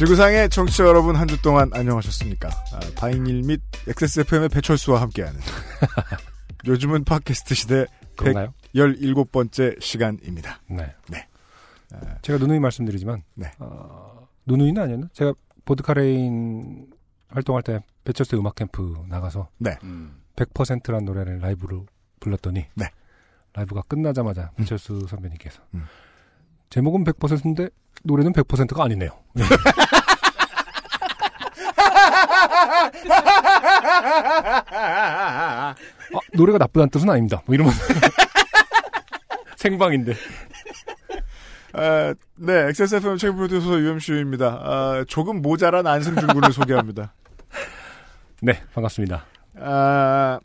지구상의 청취자 여러분 한 주 동안 안녕하셨습니까? 아, 바이닐 및 XSFM의 배철수와 함께하는 요즘은 팟캐스트 시대 그런가요? 117번째 시간입니다. 네. 네. 제가 누누이 말씀드리지만, 네. 어, 누누이는 아니었나? 제가 보드카레인 활동할 때 배철수 음악 캠프 나가서 음. 100%란 노래를 라이브로 불렀더니, 네. 라이브가 끝나자마자 배철수 선배님께서 음. 제목은 100%인데 노래는 100%가 아니네요. 네. 아, 노래가 나쁘다는 뜻은 아닙니다. 뭐 이러면서 생방인데. 아, 네, XSFM 최고 프로듀서 UMC입니다. 아, 조금 모자란 안승준 군을 소개합니다. 네, 반갑습니다. 아,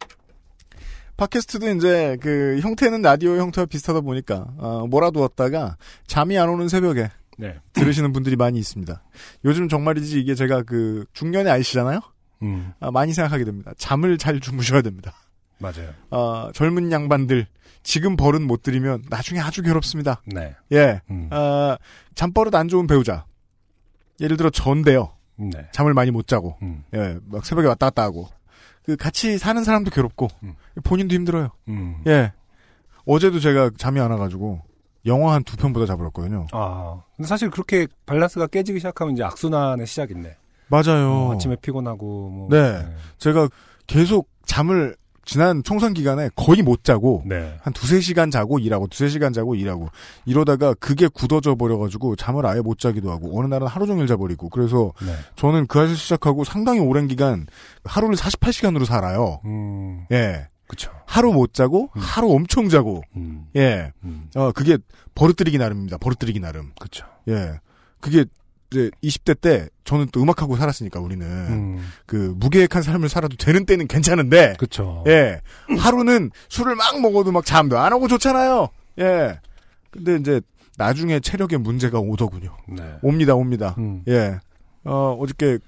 팟캐스트도 이제 그 형태는 라디오 형태와 비슷하다 보니까 어, 몰아두었다가 잠이 안 오는 새벽에 네. 들으시는 분들이 많이 있습니다. 요즘 정말이지 이게 제가 그 중년의 아이시잖아요. 음, 아, 많이 생각하게 됩니다. 잠을 잘 주무셔야 됩니다. 맞아요. 어, 젊은 양반들 지금 버릇 못 들이면 나중에 아주 괴롭습니다. 네. 예, 음, 아, 잠버릇 안 좋은 배우자. 예를 들어 전데요. 네. 잠을 많이 못 자고, 음, 예, 막 새벽에 왔다 갔다 하고. 그 같이 사는 사람도 괴롭고 음. 본인도 힘들어요. 음. 예. 어제도 제가 잠이 안 와가지고 영화 한 두 편보다 자버렸거든요. 아, 근데 사실 그렇게 밸런스가 깨지기 시작하면 이제 악순환의 시작인데. 맞아요. 어, 아침에 피곤하고, 뭐. 네. 제가 계속 잠을 지난 총선 기간에 거의 못 자고 네. 한 두세 시간 자고 일하고 두세 시간 자고 일하고 이러다가 그게 굳어져 버려가지고 잠을 아예 못 자기도 하고 어느 날은 하루 종일 자버리고 그래서 네. 저는 그 아실 시작하고 상당히 오랜 기간 하루를 48시간으로 살아요. 음, 예. 그쵸. 하루 못 자고 음. 하루 엄청 자고 음, 예. 음, 어 그게 버릇들이기 나름입니다. 버릇들이기 나름. 그쵸. 예. 그게 이제 20대 때 저는 또 음악하고 살았으니까 우리는 음, 그 무계획한 삶을 살아도 되는 때는 괜찮은데 그쵸. 예. 하루는 술을 막 먹어도 막 잠도 안 오고 좋잖아요. 예. 근데 이제 나중에 체력에 문제가 오더군요. 네. 옵니다, 옵니다. 음, 예. 어, 어저께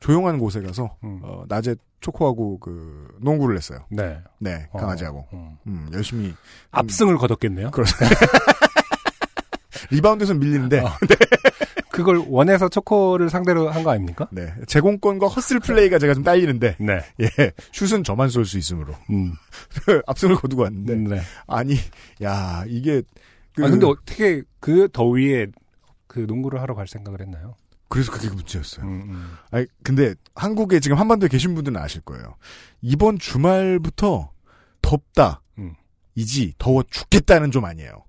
조용한 곳에 가서 음. 어, 낮에 초코하고 그 농구를 했어요. 네. 네, 어, 강아지하고. 음. 음, 열심히 압승을 거뒀겠네요. 그렇습니다. 리바운드에서 밀리는데 어. 그걸 원해서 초코를 상대로 한 거 아닙니까? 네. 제공권과 hustle 플레이가 제가 좀 딸리는데 네. 예. 슛은 저만 쏠 수 있으므로 음. 압승을 거두고 왔는데 네. 아니 야, 이게 그 아, 근데 어떻게 그 더위에 그 농구를 하러 갈 생각을 했나요? 그래서 그게 문제였어요. 음, 음. 아니, 근데 한국에 지금 한반도에 계신 분들은 아실 거예요. 이번 주말부터 덥다. 음. 이지 더워 죽겠다는 좀 아니에요.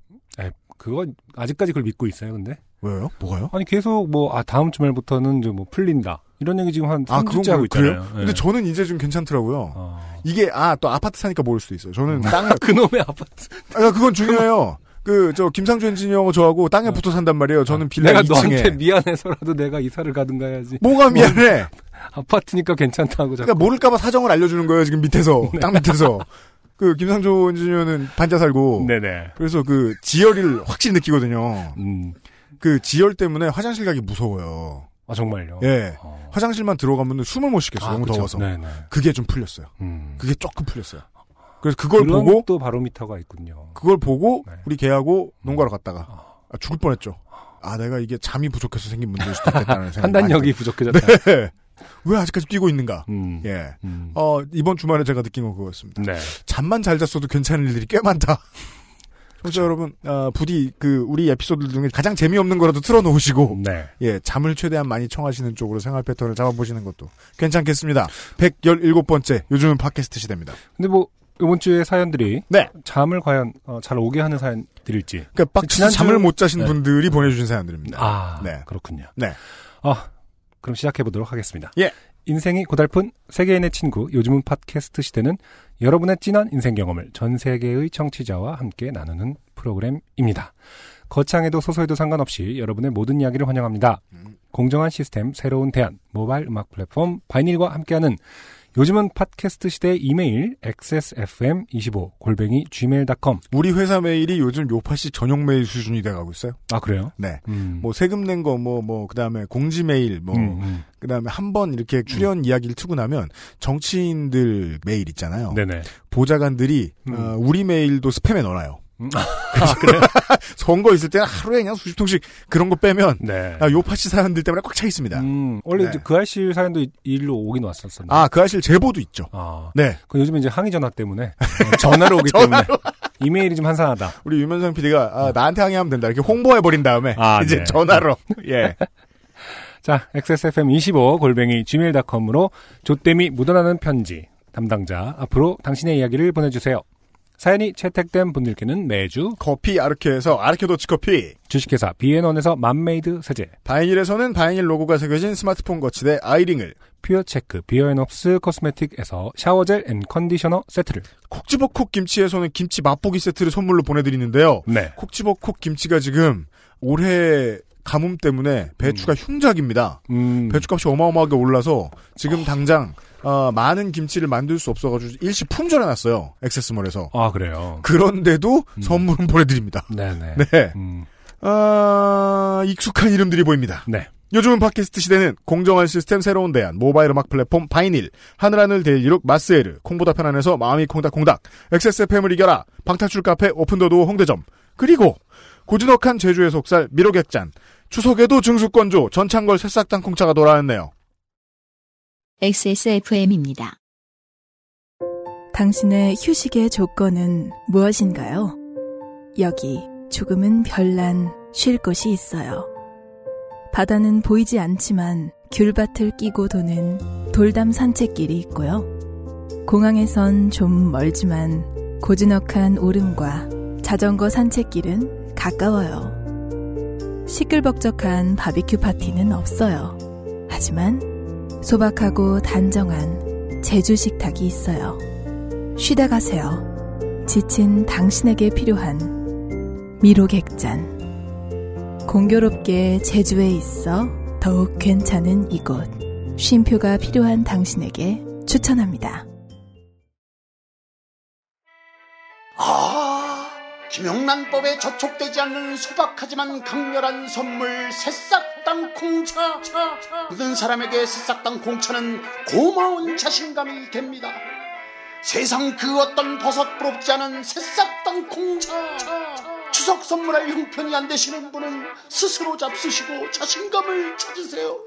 그거 아직까지 그걸 믿고 있어요, 근데? 왜요? 뭐가요? 아니 계속 뭐 아 다음 주말부터는 좀뭐 풀린다 이런 얘기 지금 한 아, 3주째 하고 그래요? 있잖아요. 근데 저는 이제 좀 괜찮더라고요. 어. 이게 아 또 아파트 사니까 모를 수도 있어요. 저는 땅에 그놈의 아파트. 아 그건 중요해요. 그 저 김상주 엔지니어 저하고 땅에 붙어 산단 말이에요. 저는 빌라 어. 내가 2층에 너한테 미안해서라도 내가 이사를 가든가 해야지. 뭐가 미안해. 아파트니까 괜찮다고 자꾸. 그러니까 모를까봐 사정을 알려주는 거예요. 지금 밑에서 네. 땅 밑에서 그 김상조 엔지니어는 반자 살고 네네. 그래서 그 지열을 확실히 느끼거든요. 음. 그 지열 때문에 화장실 가기 무서워요. 아 정말요. 예. 어. 화장실만 들어가면 숨을 못 쉬겠어요. 아, 너무 그쵸. 더워서. 네네. 그게 좀 풀렸어요. 음. 그게 조금 풀렸어요. 그래서 그걸 보고 또 바로미터가 있군요. 그걸 보고 네. 우리 개하고 농가로 갔다가 아. 아, 죽을 뻔했죠. 아 내가 이게 잠이 부족해서 생긴 문제일 수도 있겠다는 생각. 판단력이 부족해졌다. 네. 왜 아직까지 뛰고 있는가? 음. 예. 음. 어 이번 주말에 제가 느낀 건 그거였습니다. 네. 잠만 잘 잤어도 괜찮은 일들이 꽤 많다. 청취자 여러분, 어, 부디 그 우리 에피소드 중에 가장 재미없는 거라도 틀어놓으시고 네. 예, 잠을 최대한 많이 청하시는 쪽으로 생활 패턴을 잡아보시는 것도 괜찮겠습니다. 117번째, 요즘은 팟캐스트 시대입니다. 근데 뭐 이번 주에 사연들이 네. 잠을 과연 어, 잘 오게 하는 사연들일지. 그러니까 지난주- 잠을 못 자신 네. 분들이 보내주신 사연들입니다. 아, 네. 그렇군요. 네. 아, 그럼 시작해 보도록 하겠습니다. 예. 인생이 고달픈 세계인의 친구, 요즘은 팟캐스트 시대는 여러분의 진한 인생 경험을 전 세계의 청취자와 함께 나누는 프로그램입니다. 거창해도 소소해도 상관없이 여러분의 모든 이야기를 환영합니다. 공정한 시스템, 새로운 대안, 모바일 음악 플랫폼 바이닐과 함께하는 요즘은 팟캐스트 시대의 이메일 xsfm25 골뱅이 gmail.com 우리 회사 메일이 요즘 요파시 전용 메일 수준이 돼가고 있어요. 아 그래요? 네. 음. 뭐 세금 낸 거 뭐 뭐 그다음에 공지 메일 뭐 음, 음. 그다음에 한 번 이렇게 출연 이야기를 트고 나면 정치인들 메일 있잖아요. 네네. 보좌관들이 음. 어, 우리 메일도 스팸에 넣어놔요. 음. 아 그래요? 선거 있을 때는 하루에 그냥 수십 통씩 그런 거 빼면 네. 아, 요파시 사연들 때문에 꽉 차 있습니다. 음, 원래 네. 이제 그 알실 사연도 이- 일로 오긴 왔었었는데. 아, 그 아실 제보도 있죠. 아. 네. 그 요즘 이제 항의 전화 때문에 어, 전화로 오기 때문에 이메일이 좀 한산하다. 우리 유명상 PD가 아, 나한테 항의하면 된다. 이렇게 홍보해 버린 다음에 아, 이제 네. 전화로. 예. 자, XSFM25 골뱅이 gmail.com으로 조땜이 묻어나는 편지 담당자 앞으로 당신의 이야기를 보내주세요. 사연이 채택된 분들께는 매주 커피 아르케에서 아르케 더치 커피. 주식회사 비앤원에서 맘메이드 세제, 바이닐에서는 바이닐 로고가 새겨진 스마트폰 거치대 아이링을. 퓨어체크 비어앤업스 코스메틱에서 샤워젤 and 컨디셔너 세트를 콕 집어 콕 김치에서는 김치 맛보기 세트를 선물로 보내드리는데요. 네. 콕 집어 콕 김치가 지금 올해 가뭄 때문에 배추가 흉작입니다. 음, 배추값이 어마어마하게 올라서 지금 당장 어, 많은 김치를 만들 수 없어가지고 일시 품절해놨어요. 액세스몰에서. 아 그래요. 그런데도 음. 선물은 보내드립니다. 네네. 네. 음, 아, 익숙한 이름들이 보입니다. 네. 요즘은 팟캐스트 시대는 공정한 시스템 새로운 대안 모바일 음악 플랫폼 바이닐 하늘하늘 데일리룩 마스에르 콩보다 편안해서 마음이 콩닥콩닥 XSFM을 이겨라 방탈출 카페 오픈더도 홍대점 그리고 고즈넉한 제주의 속살 미로객잔 추석에도 증수권조 전창걸 새싹 땅콩차가 돌아왔네요. XSFM입니다. 당신의 휴식의 조건은 무엇인가요? 여기 조금은 별난 쉴 곳이 있어요. 바다는 보이지 않지만 귤밭을 끼고 도는 돌담 산책길이 있고요. 공항에선 좀 멀지만 고즈넉한 오름과 자전거 산책길은 가까워요. 시끌벅적한 바비큐 파티는 없어요. 하지만 소박하고 단정한 제주 식탁이 있어요. 쉬다 가세요. 지친 당신에게 필요한 미로객잔. 공교롭게 제주에 있어 더욱 괜찮은 이곳. 쉼표가 필요한 당신에게 추천합니다. 아, 김영란법에 저촉되지 않는 소박하지만 강렬한 선물 새싹 땅콩차. 모든 사람에게 새싹 땅콩차는 고마운 자신감이 됩니다. 세상 그 어떤 버섯 부럽지 않은 새싹 땅콩차. 추석 선물할 형편이 안 되시는 분은 스스로 잡수시고 자신감을 찾으세요.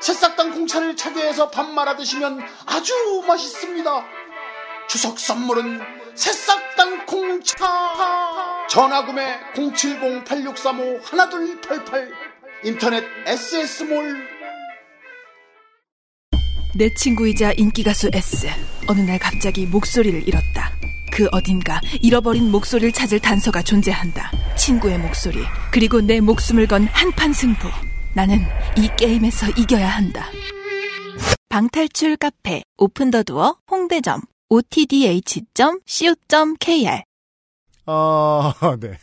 새싹 땅콩차를 차게 해서 밥 말아 드시면 아주 맛있습니다. 추석 선물은 새싹 땅콩차 전화구매 070-8635-1288 인터넷 SS몰 내 친구이자 인기가수 S. 어느 날 갑자기 목소리를 잃었다. 그 어딘가 잃어버린 목소리를 찾을 단서가 존재한다. 친구의 목소리, 그리고 내 목숨을 건 한판 승부. 나는 이 게임에서 이겨야 한다. 방탈출 카페, 오픈더두어, 홍대점, otdh.co.kr 아, 네.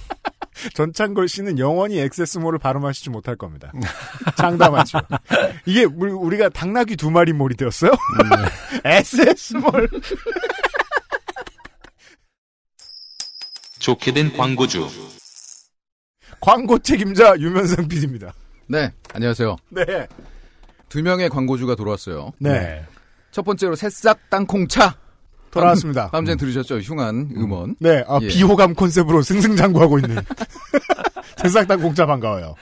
전창걸 씨는 영원히 액세스몰을 발음하시지 못할 겁니다. 장담하죠. 이게 우리- 우리가 당나귀 두 마리 몰이 되었어요? SS몰. 좋게 된 광고주. 광고 책임자 유면상 PD입니다. 네, 안녕하세요. 네. 두 명의 광고주가 돌아왔어요. 네. 첫 번째로 새싹 땅콩차. 돌아왔습니다. 다음 전에 들으셨죠? 흉한 음원. 네, 아, 예. 비호감 콘셉트로 승승장구하고 있는. 새싹당 공짜 반가워요.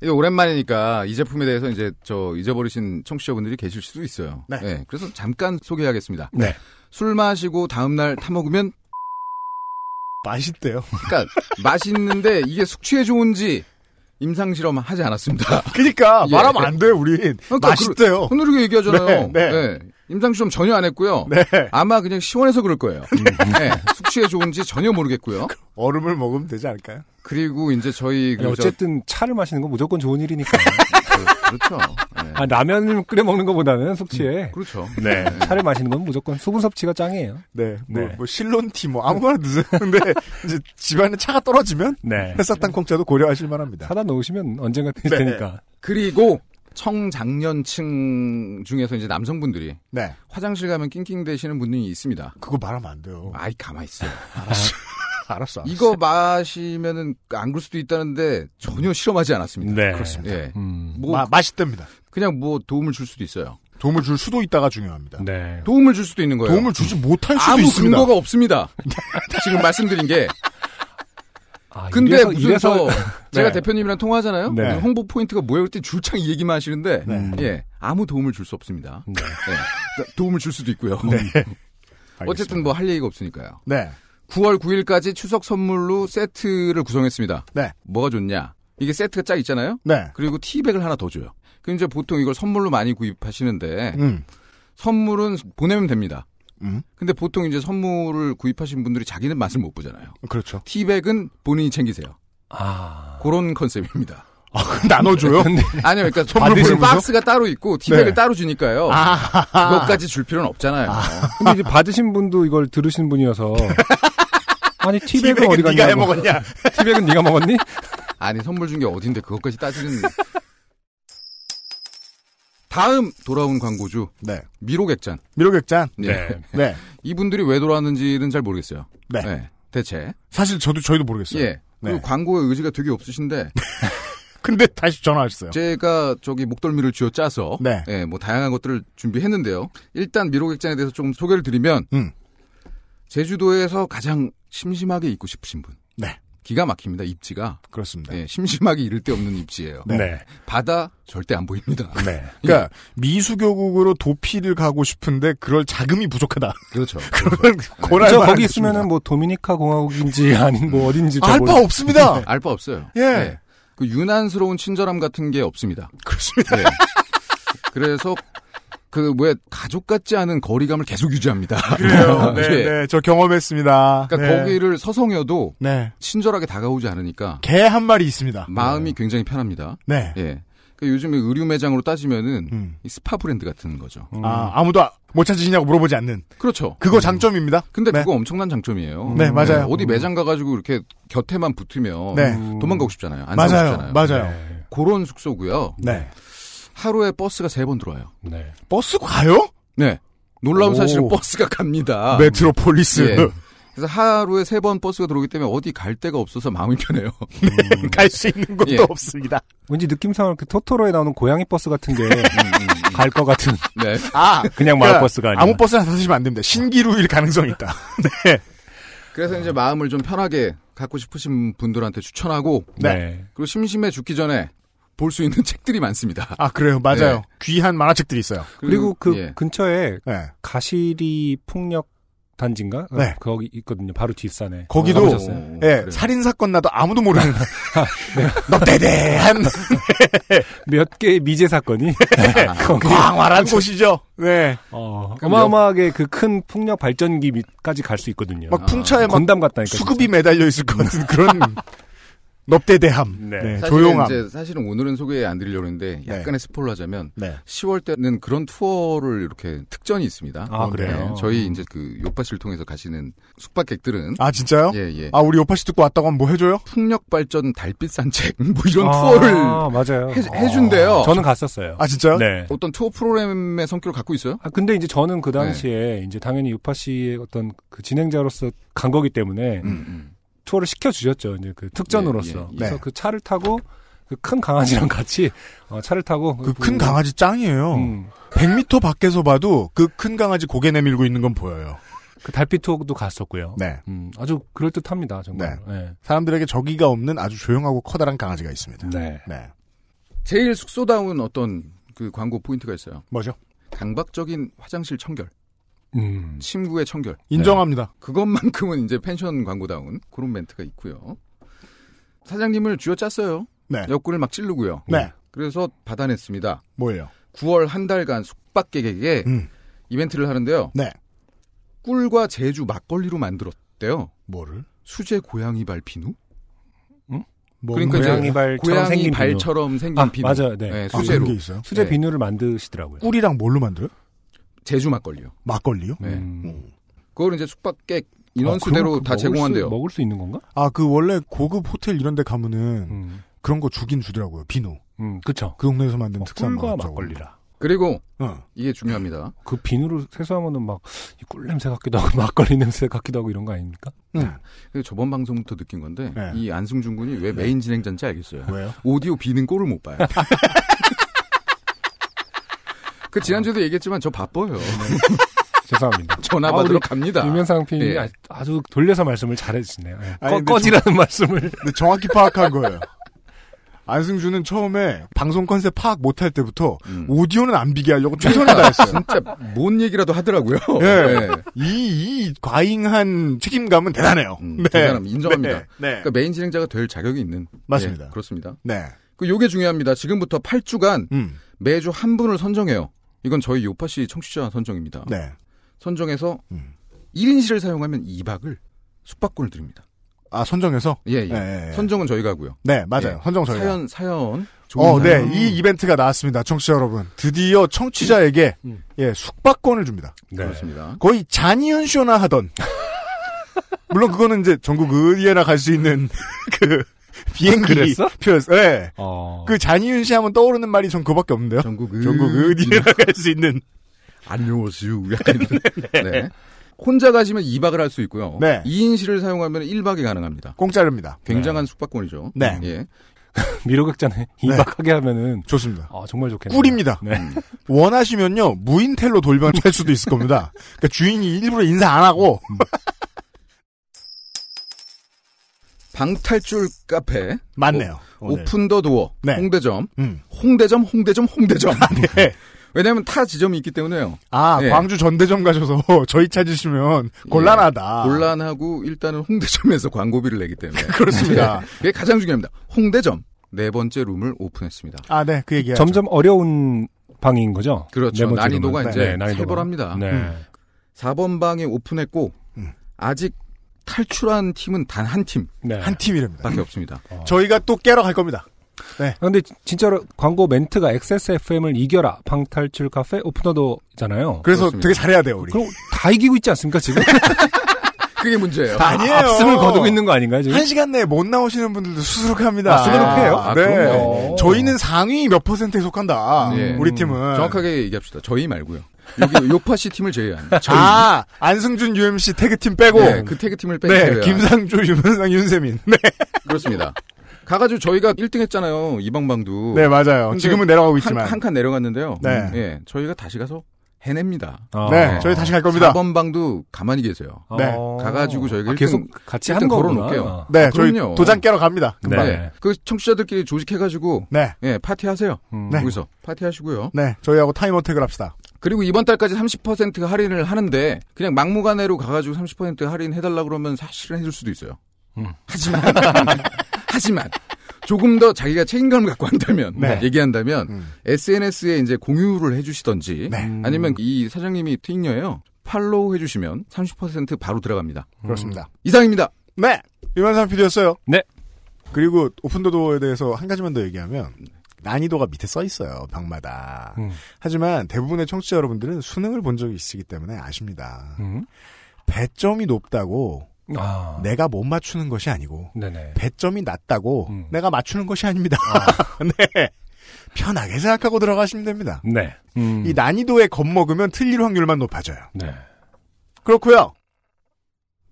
이게 오랜만이니까 이 제품에 대해서 이제 저 잊어버리신 청취자분들이 계실 수도 있어요. 네. 그래서 잠깐 소개하겠습니다. 네. 술 마시고 다음날 타먹으면 맛있대요. 그러니까 맛있는데 이게 숙취에 좋은지 임상 실험 하지 않았습니다. 그니까, 예. 말하면 안 돼요, 우린. 그러니까 맛있대요. 흔들리게 얘기하잖아요. 네, 네. 임상 실험 전혀 안 했고요. 네. 아마 그냥 시원해서 그럴 거예요. 네. 숙취에 좋은지 전혀 모르겠고요. 얼음을 먹으면 되지 않을까요? 그리고 이제 저희 아니, 그 저- 어쨌든 차를 마시는 건 무조건 좋은 일이니까. 그렇죠. 네. 아, 라면을 끓여 먹는 것보다는 숙취에 그렇죠. 네. 차를 마시는 건 무조건 수분 섭취가 짱이에요. 네, 뭐, 네. 뭐 실론티 뭐 아무거나 드세요. 근데 이제 집안에 차가 떨어지면 네. 햇사 땅콩차도 고려하실 만합니다. 사다 놓으시면 언젠가 드실 네. 테니까. 그리고 청장년층 중에서 이제 남성분들이 네, 화장실 가면 낑낑대시는 분들이 있습니다. 그거 말하면 안 돼요. 아이 가만 있어요. 알았어, 알았어. 이거 마시면은 안 그럴 수도 있다는데 전혀 실험하지 않았습니다. 네. 그렇습니다. 예. 음. 뭐 마, 맛있답니다. 그냥 뭐 도움을 줄 수도 있어요. 도움을 줄 수도 있다가 중요합니다. 네. 도움을 줄 수도 있는 거예요. 도움을 주지 못할 수도 아무 있습니다. 근거가 없습니다. 지금 말씀드린 게. 아, 근데 이래서, 무슨 이래서 저 제가 네. 대표님이랑 통화하잖아요. 네. 홍보 포인트가 뭐예요? 그때 줄창 이 얘기만 하시는데 네. 예 아무 도움을 줄 수 없습니다. 네. 예. 도움을 줄 수도 있고요. 어쨌든 뭐 할 얘기가 없으니까요. 네, 9월 9일까지 추석 선물로 세트를 구성했습니다. 네. 뭐가 좋냐? 이게 세트가 짝 있잖아요. 네, 그리고 티백을 하나 더 줘요. 그 이제 보통 이걸 선물로 많이 구입하시는데 음, 선물은 보내면 됩니다. 음, 근데 보통 이제 선물을 구입하신 분들이 자기는 맛을 못 보잖아요. 그렇죠. 티백은 본인이 챙기세요. 아. 그런 컨셉입니다. 아, 나눠줘요? 아니요, 그러니까 선물 보내면서? 박스가 따로 있고 티백을 네. 따로 주니까요. 아, 그것까지 줄 필요는 없잖아요. 근데 이제 받으신 분도 이걸 들으신 분이어서. 아니, 티백은 티백은 어디 네가 갔냐고. 해먹었냐? 티백은 네가 먹었니? 아니 선물 준 게 어딘데 그것까지 따지는. 다음 돌아온 광고주 네, 미로객잔. 미로객잔. 네. 네, 이분들이 왜 돌아왔는지는 잘 모르겠어요. 네. 대체. 사실 저도 저희도 모르겠어요. 예. 네. 광고의 의지가 되게 없으신데 근데 다시 전화하셨어요. 제가 저기 목덜미를 쥐어 짜서 네. 예, 뭐 다양한 것들을 준비했는데요. 일단 미로객잔에 대해서 좀 소개를 드리면 음. 제주도에서 가장 심심하게 있고 싶으신 분. 네. 기가 막힙니다. 입지가. 그렇습니다. 예, 심심하게 이를 데 없는 입지예요. 네. 네. 바다 절대 안 보입니다. 네. 그러니까 미수교국으로 도피를 가고 싶은데 그럴 자금이 부족하다. 그렇죠. 그런 저 고난을 거기 있으면은 뭐 도미니카 공화국인지 아닌 뭐 어딘지 저 알바 모르- 없습니다. 알바 없어요. 예. 네. 그 유난스러운 친절함 같은 게 없습니다. 그렇습니다. 네. 그래서 그왜 가족 같지 않은 거리감을 계속 유지합니다. 그래요. 네, 예. 네, 저 경험했습니다. 그러니까 네. 거기를 서성여도 네. 친절하게 다가오지 않으니까 개 한 마리 있습니다. 마음이 굉장히 편합니다. 네. 예. 그 요즘에 의류 매장으로 따지면은 음. 이 스파 브랜드 같은 거죠. 아, 아무도 아- 못 찾으시냐고 물어보지 않는. 그렇죠. 그거 장점입니다. 근데 네. 그거 엄청난 장점이에요. 네, 맞아요. 어디 매장 가가지고 이렇게 곁에만 붙으면 네. 도망가고 싶잖아요. 안 맞아요. 싶잖아요. 맞아요. 네. 그런 숙소고요. 네. 하루에 버스가 세 번 들어와요. 네. 버스 가요? 네. 놀라운 오. 사실은 버스가 갑니다. 메트로폴리스. 예. 그래서 하루에 세 번 버스가 들어오기 때문에 어디 갈 데가 없어서 마음이 편해요. 갈수 있는 곳도 예. 없습니다. 왠지 느낌상 그 토토로에 나오는 고양이 버스 같은 게 갈 것 같은 네. 아, 그냥 마을 그러니까 버스가 아니라. 아무 버스나 타시면 안 됩니다. 신기루일 가능성이 있다. 네. 그래서 이제 마음을 좀 편하게 갖고 싶으신 분들한테 추천하고 네. 그리고 심심해 죽기 전에 볼 수 있는 책들이 많습니다. 아, 그래요. 맞아요. 네. 귀한 만화책들이 있어요. 그리고 그 예. 근처에 네. 가시리 폭력 단지인가? 네. 어, 거기 있거든요. 바로 뒷산에. 거기도? 오, 예, 그래요. 살인 사건 나도 아무도 모르는. 넙대대한 몇 개의 미제 사건이 거기 광활한 곳이죠. 네. 어, 그럼 어마어마하게 그큰 폭력 발전기까지 갈 수 있거든요. 막 풍차에 막 건담 같다니까. 수급이 매달려 있을 것 같은 그런 넙대대함. 네. 네. 조용함. 이제 사실은 오늘은 소개 안 드리려고 했는데 네. 약간의 스포를 하자면 네. 10월 때는 그런 투어를 이렇게 특전이 있습니다. 아, 네, 그래요? 저희 이제 그 요파시를 통해서 가시는 숙박객들은 아, 진짜요? 예, 예. 아, 우리 오빠 씨 듣고 왔다고 하면 뭐 해줘요? 풍력 발전 달빛 산책 뭐 이런 아, 투어를 맞아요. 해, 해준대요. 저는 갔었어요. 아, 진짜요? 네. 어떤 투어 프로그램의 성격을 갖고 있어요? 아, 근데 이제 저는 그 당시에 네. 이제 당연히 유파 씨의 어떤 그 진행자로서 간 거기 때문에 음, 음. 투어를 시켜주셨죠. 이제 그 특전으로서. 예, 예, 예. 그래서 네. 그 차를 타고 그 큰 강아지랑 같이 어, 차를 타고 그 큰 강아지 짱이에요. 음, 100m 밖에서 봐도 그 큰 강아지 고개 내밀고 있는 건 보여요. 그 달빛 투어도 갔었고요. 네. 음, 아주 그럴 듯합니다. 정말. 네. 사람들에게 저기가 없는 아주 조용하고 커다란 강아지가 있습니다. 네. 네. 제일 숙소다운 어떤 그 광고 포인트가 있어요. 뭐죠? 강박적인 화장실 청결, 음. 침구의 청결. 인정합니다. 그것만큼은 이제 펜션 광고다운 그런 멘트가 있고요. 사장님을 쥐어짰어요. 네. 옆구리를 막 찌르고요. 네. 그래서 받아냈습니다. 뭐예요? 9월 한 달간 숙박객에게 음. 이벤트를 하는데요. 네. 꿀과 제주 막걸리로 만들었대요. 뭐를? 수제 고양이 발 비누? 뭐 그러니까 고양이 발처럼 고양이 생긴 비누. 발처럼 생긴 아, 비누. 맞아요. 네. 네, 아, 수제로 있어요? 수제 네. 비누를 만드시더라고요. 꿀이랑 뭘로 만들어요? 제주 막걸리요. 막걸리요? 네. 음. 그걸 이제 숙박객 아, 인원수대로 그럼 다 먹을 수- 제공한대요. 먹을 수 있는 건가? 아, 그 원래 고급 호텔 이런 데 가면은 음, 그런 거 주긴 주더라고요. 비누. 음 그쵸. 그 동네에서 만든 어, 특산 꿀과. 막걸리라. 그리고 어. 이게 중요합니다. 그 비누로 세수하면은 막꿀 냄새 같기도 하고 막걸리 냄새 같기도 하고 이런 거 아닙니까? 응. 그래서 저번 방송부터 느낀 건데 네. 이 안승준 군이 왜 메인 진행자인지 알겠어요. 왜요? 오디오 비는 꼴을 못 봐요. 그 지난주에도 얘기했지만 저 바빠요. 죄송합니다. 전화 아, 받으러 우리 갑니다. 유명상 PD님이 예. 아- 아주 돌려서 말씀을 잘해주시네요. 예. 꺼, 꺼지라는 말씀을. 근데 정확히 파악한 거예요. 안승준은 처음에 방송 컨셉 파악 못할 때부터 음. 오디오는 안 비게 하려고 최선을 다했어요. 진짜 뭔 얘기라도 하더라고요. 예. 네. 이, 이 과잉한 책임감은 대단해요. 음, 대단합니다. 인정합니다. 네. 네. 그러니까 메인 진행자가 될 자격이 있는. 맞습니다. 예, 그렇습니다. 네. 그 요게 중요합니다. 지금부터 8주간 음. 매주 한 분을 선정해요. 이건 저희 요파시 청취자 선정입니다. 네. 선정해서 음. 1인실을 사용하면 2박을 숙박권을 드립니다. 아, 선정해서? 예, 예. 네, 네. 선정은 저희가 하고요. 네, 맞아요. 예. 선정 저희가. 사연, 사연. 좋은 어, 네. 사연. 이 이벤트가 나왔습니다. 청취자 여러분. 드디어 청취자에게, 음. 예, 숙박권을 줍니다. 네. 그렇습니다. 거의 잔이윤 쇼나 하던. 물론 그거는 이제 전국 어디에나 갈 수 있는 그 비행기 그랬어? 표였어. 예. 어. 그 잔이윤 씨 하면 떠오르는 말이 전 그밖에 없는데요. 전국 전국 어디에나 갈수 있는. 안녕하세요. 약간 이런. 네. 혼자 가시면 2박을 할 수 있고요. 네. 2인실을 사용하면 1박이 가능합니다. 공짜입니다. 굉장한 숙박권이죠. 네. 예. 미로극장에 이박하게 하면은 좋습니다. 아 정말 좋겠네요. 꿀입니다. 네. 원하시면요 무인텔로 돌변할 수도 있을 겁니다. 그러니까 주인이 일부러 인사 안 하고 방탈출 카페 맞네요. 오늘. 오픈 더 도어 네. 홍대점 음. 홍대점 홍대점 홍대점 네. 왜냐하면 타 지점이 있기 때문에요. 아 네. 광주 전대점 가셔서 저희 찾으시면 곤란하다. 예, 곤란하고 일단은 홍대점에서 광고비를 내기 때문에 그렇습니다. 네. 그게 가장 중요합니다. 홍대점 네 번째 룸을 오픈했습니다. 아, 네, 그 얘기하죠. 점점 어려운 방인 거죠. 그렇죠. 네 난이도가 룸은. 이제 네, 난이도가. 살벌합니다. 네. 음. 4번 방에 오픈했고 음. 아직 탈출한 팀은 단 한 팀밖에 네. 한 팀이랍니다. 없습니다. 저희가 또 깨러 갈 겁니다. 근데 진짜로 광고 멘트가 XSFM을 이겨라 방탈출 카페 오픈어도잖아요. 그래서 그렇습니다. 되게 잘해야 돼요, 우리. 그럼 다 이기고 있지 않습니까 지금? 그게 문제예요. 아니에요. 압승을 거두고 있는 거 아닌가요 지금? 한 시간 내에 못 나오시는 분들도 수두룩합니다. 아, 수두룩해요? 아, 네. 그럼요. 저희는 상위 몇 퍼센트에 속한다. 예. 우리 팀은. 정확하게 얘기합시다. 저희 말고요. 여기 요파시 팀을 제외한 저희 아, 안승준 UMC 태그팀 빼고. 네, 그 태그 팀을 뺀 네, 제외한 김상조, 유명상, 윤세민. 네, 그렇습니다. 가가지고 저희가 1등 했잖아요. 이 방방도. 네, 맞아요. 지금은 내려가고 있지만. 한 칸 내려갔는데요. 네. 예, 저희가 다시 가서 해냅니다. 아. 네, 저희 다시 갈 겁니다. 4번 방도 가만히 계세요. 네. 어. 가가지고 저희가 아, 일등- 계속 같이 거구나. 걸어놓을게요. 네, 아, 저희. 도장 깨러 갑니다. 네. 네. 그 청취자들끼리 조직해가지고 네, 예, 파티하세요. 음. 네. 거기서 파티하시고요. 네, 저희하고 time attack을 합시다. 그리고 이번 달까지 30% 할인을 하는데 그냥 막무가내로 가가지고 30% 할인 해달라 그러면 사실은 해줄 수도 있어요. 음. 하지만 하지만 조금 더 자기가 책임감을 갖고 한다면 네. 얘기한다면 음. SNS에 이제 공유를 해주시던지 네. 음. 아니면 이 사장님이 트잉여예요. follow 해주시면 30% 바로 들어갑니다. 그렇습니다. 이상입니다. 네, 유명상 PD였어요. 네. 그리고 오픈도어에 대해서 한 가지만 더 얘기하면 난이도가 밑에 써 있어요, 방마다. 음. 하지만 대부분의 청취자 여러분들은 수능을 본 적이 있으기 때문에 아십니다. 음. 배점이 높다고 아. 내가 못 맞추는 것이 아니고 네네. 배점이 낮다고 음. 내가 맞추는 것이 아닙니다. 네. 편하게 생각하고 들어가시면 됩니다. 네. 음. 이 난이도에 겁먹으면 틀릴 확률만 높아져요. 네. 그렇고요.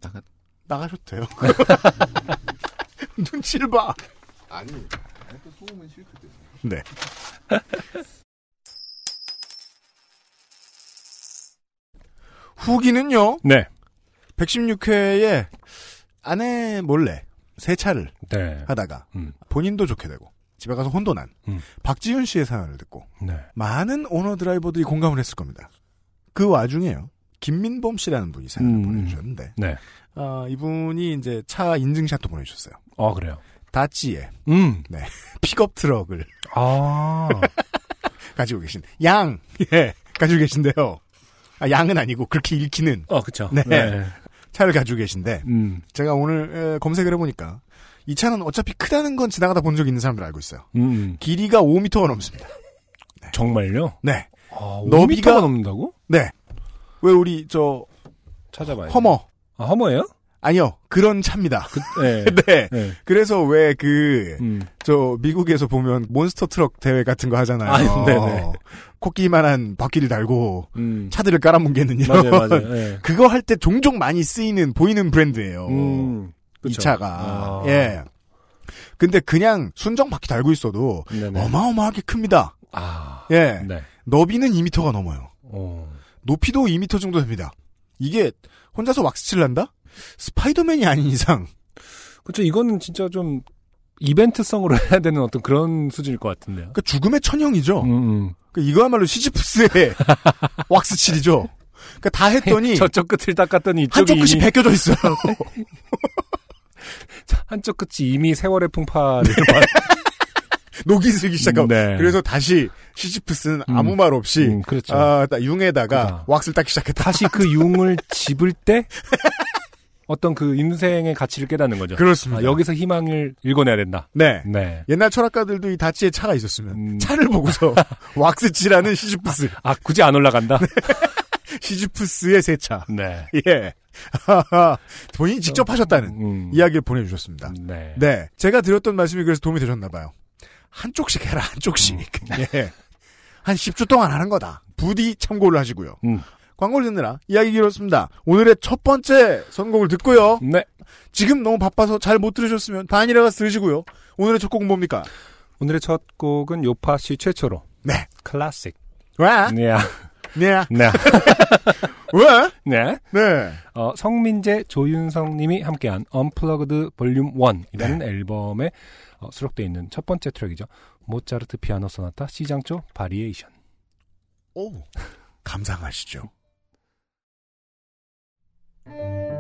나가- 나가셔도 돼요. 눈치를 봐. 아니, 또 소음은 실크대. 네. 후기는요. 네. 116회에 아내 몰래 세차를 네. 하다가 음. 본인도 좋게 되고 집에 가서 혼돈한 음. 박지윤 씨의 사연을 듣고 네. 많은 오너 드라이버들이 공감을 했을 겁니다. 그 와중에요. 김민범 씨라는 분이 사연을 음. 보내주셨는데 네. 아, 이분이 이제 차 인증샷도 보내주셨어요. 아 그래요. 다찌에 음. 픽업 트럭을 아. 가지고 계신 양 예, 가지고 계신데요. 아, 양은 아니고 그렇게 읽히는 어 그쵸. 네. 차를 가지고 계신데 음. 제가 오늘 에, 검색을 해 보니까 이 차는 어차피 크다는 건 지나가다 본 적 있는 사람들 알고 있어요. 음. 길이가 5m가 넘습니다. 정말요? 네. 아, 너비가- 5m가 넘는다고? 네. 왜 우리 저 찾아봐요. 허머 아, 허머예요? 아니요 그런 차입니다. 그, 네. 네. 네. 그래서 왜그저 음. 미국에서 보면 몬스터 트럭 대회 같은 거 하잖아요. 아, 네네. 코끼만한 바퀴를 달고 음. 차들을 깔아뭉개는 이런 맞아요, 맞아요. 네. 그거 할 때 종종 많이 쓰이는 보이는 브랜드예요. 음. 이. 차가 아. 예. 근데 그냥 순정 바퀴 달고 있어도 네네. 어마어마하게 큽니다. 아. 예. 네. 너비는 2m가 넘어요. 어. 높이도 2m 정도 됩니다. 이게 혼자서 왁스칠을 한다? 스파이더맨이 아닌 이상 그쵸, 이거는 진짜 좀 이벤트성으로 해야 되는 어떤 그런 수준일 것 같은데요. 그 죽음의 천형이죠. 음, 음. 그 이거야말로 시지프스의 왁스칠이죠. 그러니까 다 했더니 저쪽 끝을 닦았더니 한쪽 끝이 이미 벗겨져 있어요. 한쪽 끝이 이미 세월의 풍파를 녹이 슬기 시작하고. 네. 그래서 다시 시지프스는 음. 아무 말 없이 음, 그렇죠. 아, 딱 융에다가 그죠. 왁스를 닦기 시작했다. 다시 그 융을 집을 때 어떤 그 인생의 가치를 깨닫는 거죠. 그렇습니다. 아, 여기서 희망을 읽어내야 된다. 네. 네. 옛날 철학가들도 이 다치에 차가 있었으면 음. 차를 보고서 왁스칠하는 시지프스, 아 굳이 안 올라간다. 시지프스의 새 차. 네. 예. 본인이 직접 하셨다는 음. 이야기를 보내주셨습니다. 네. 네. 제가 드렸던 말씀이 그래서 도움이 되셨나봐요. 한쪽씩 해라, 한쪽씩. 예. 한 10주 동안 하는 거다. 부디 참고를 하시고요. 음. 광고를 듣느라 이야기 길었습니다. 오늘의 첫 번째 선곡을 듣고요. 네. 지금 너무 바빠서 잘 못 들으셨으면 반이라 가서 들으시고요. 오늘의 첫 곡은 뭡니까? 오늘의 첫 곡은 요파 씨 최초로 네. 클래식. 왜? 네. 네. 네. 왜? 네. 네. 어, 성민재, 조윤성 님이 함께한 Unplugged Volume 1이라는 앨범에 어, 수록되어 있는 첫 번째 트랙이죠. 모차르트 피아노 소나타 C장조 variation. 오. 감상하시죠. Mm.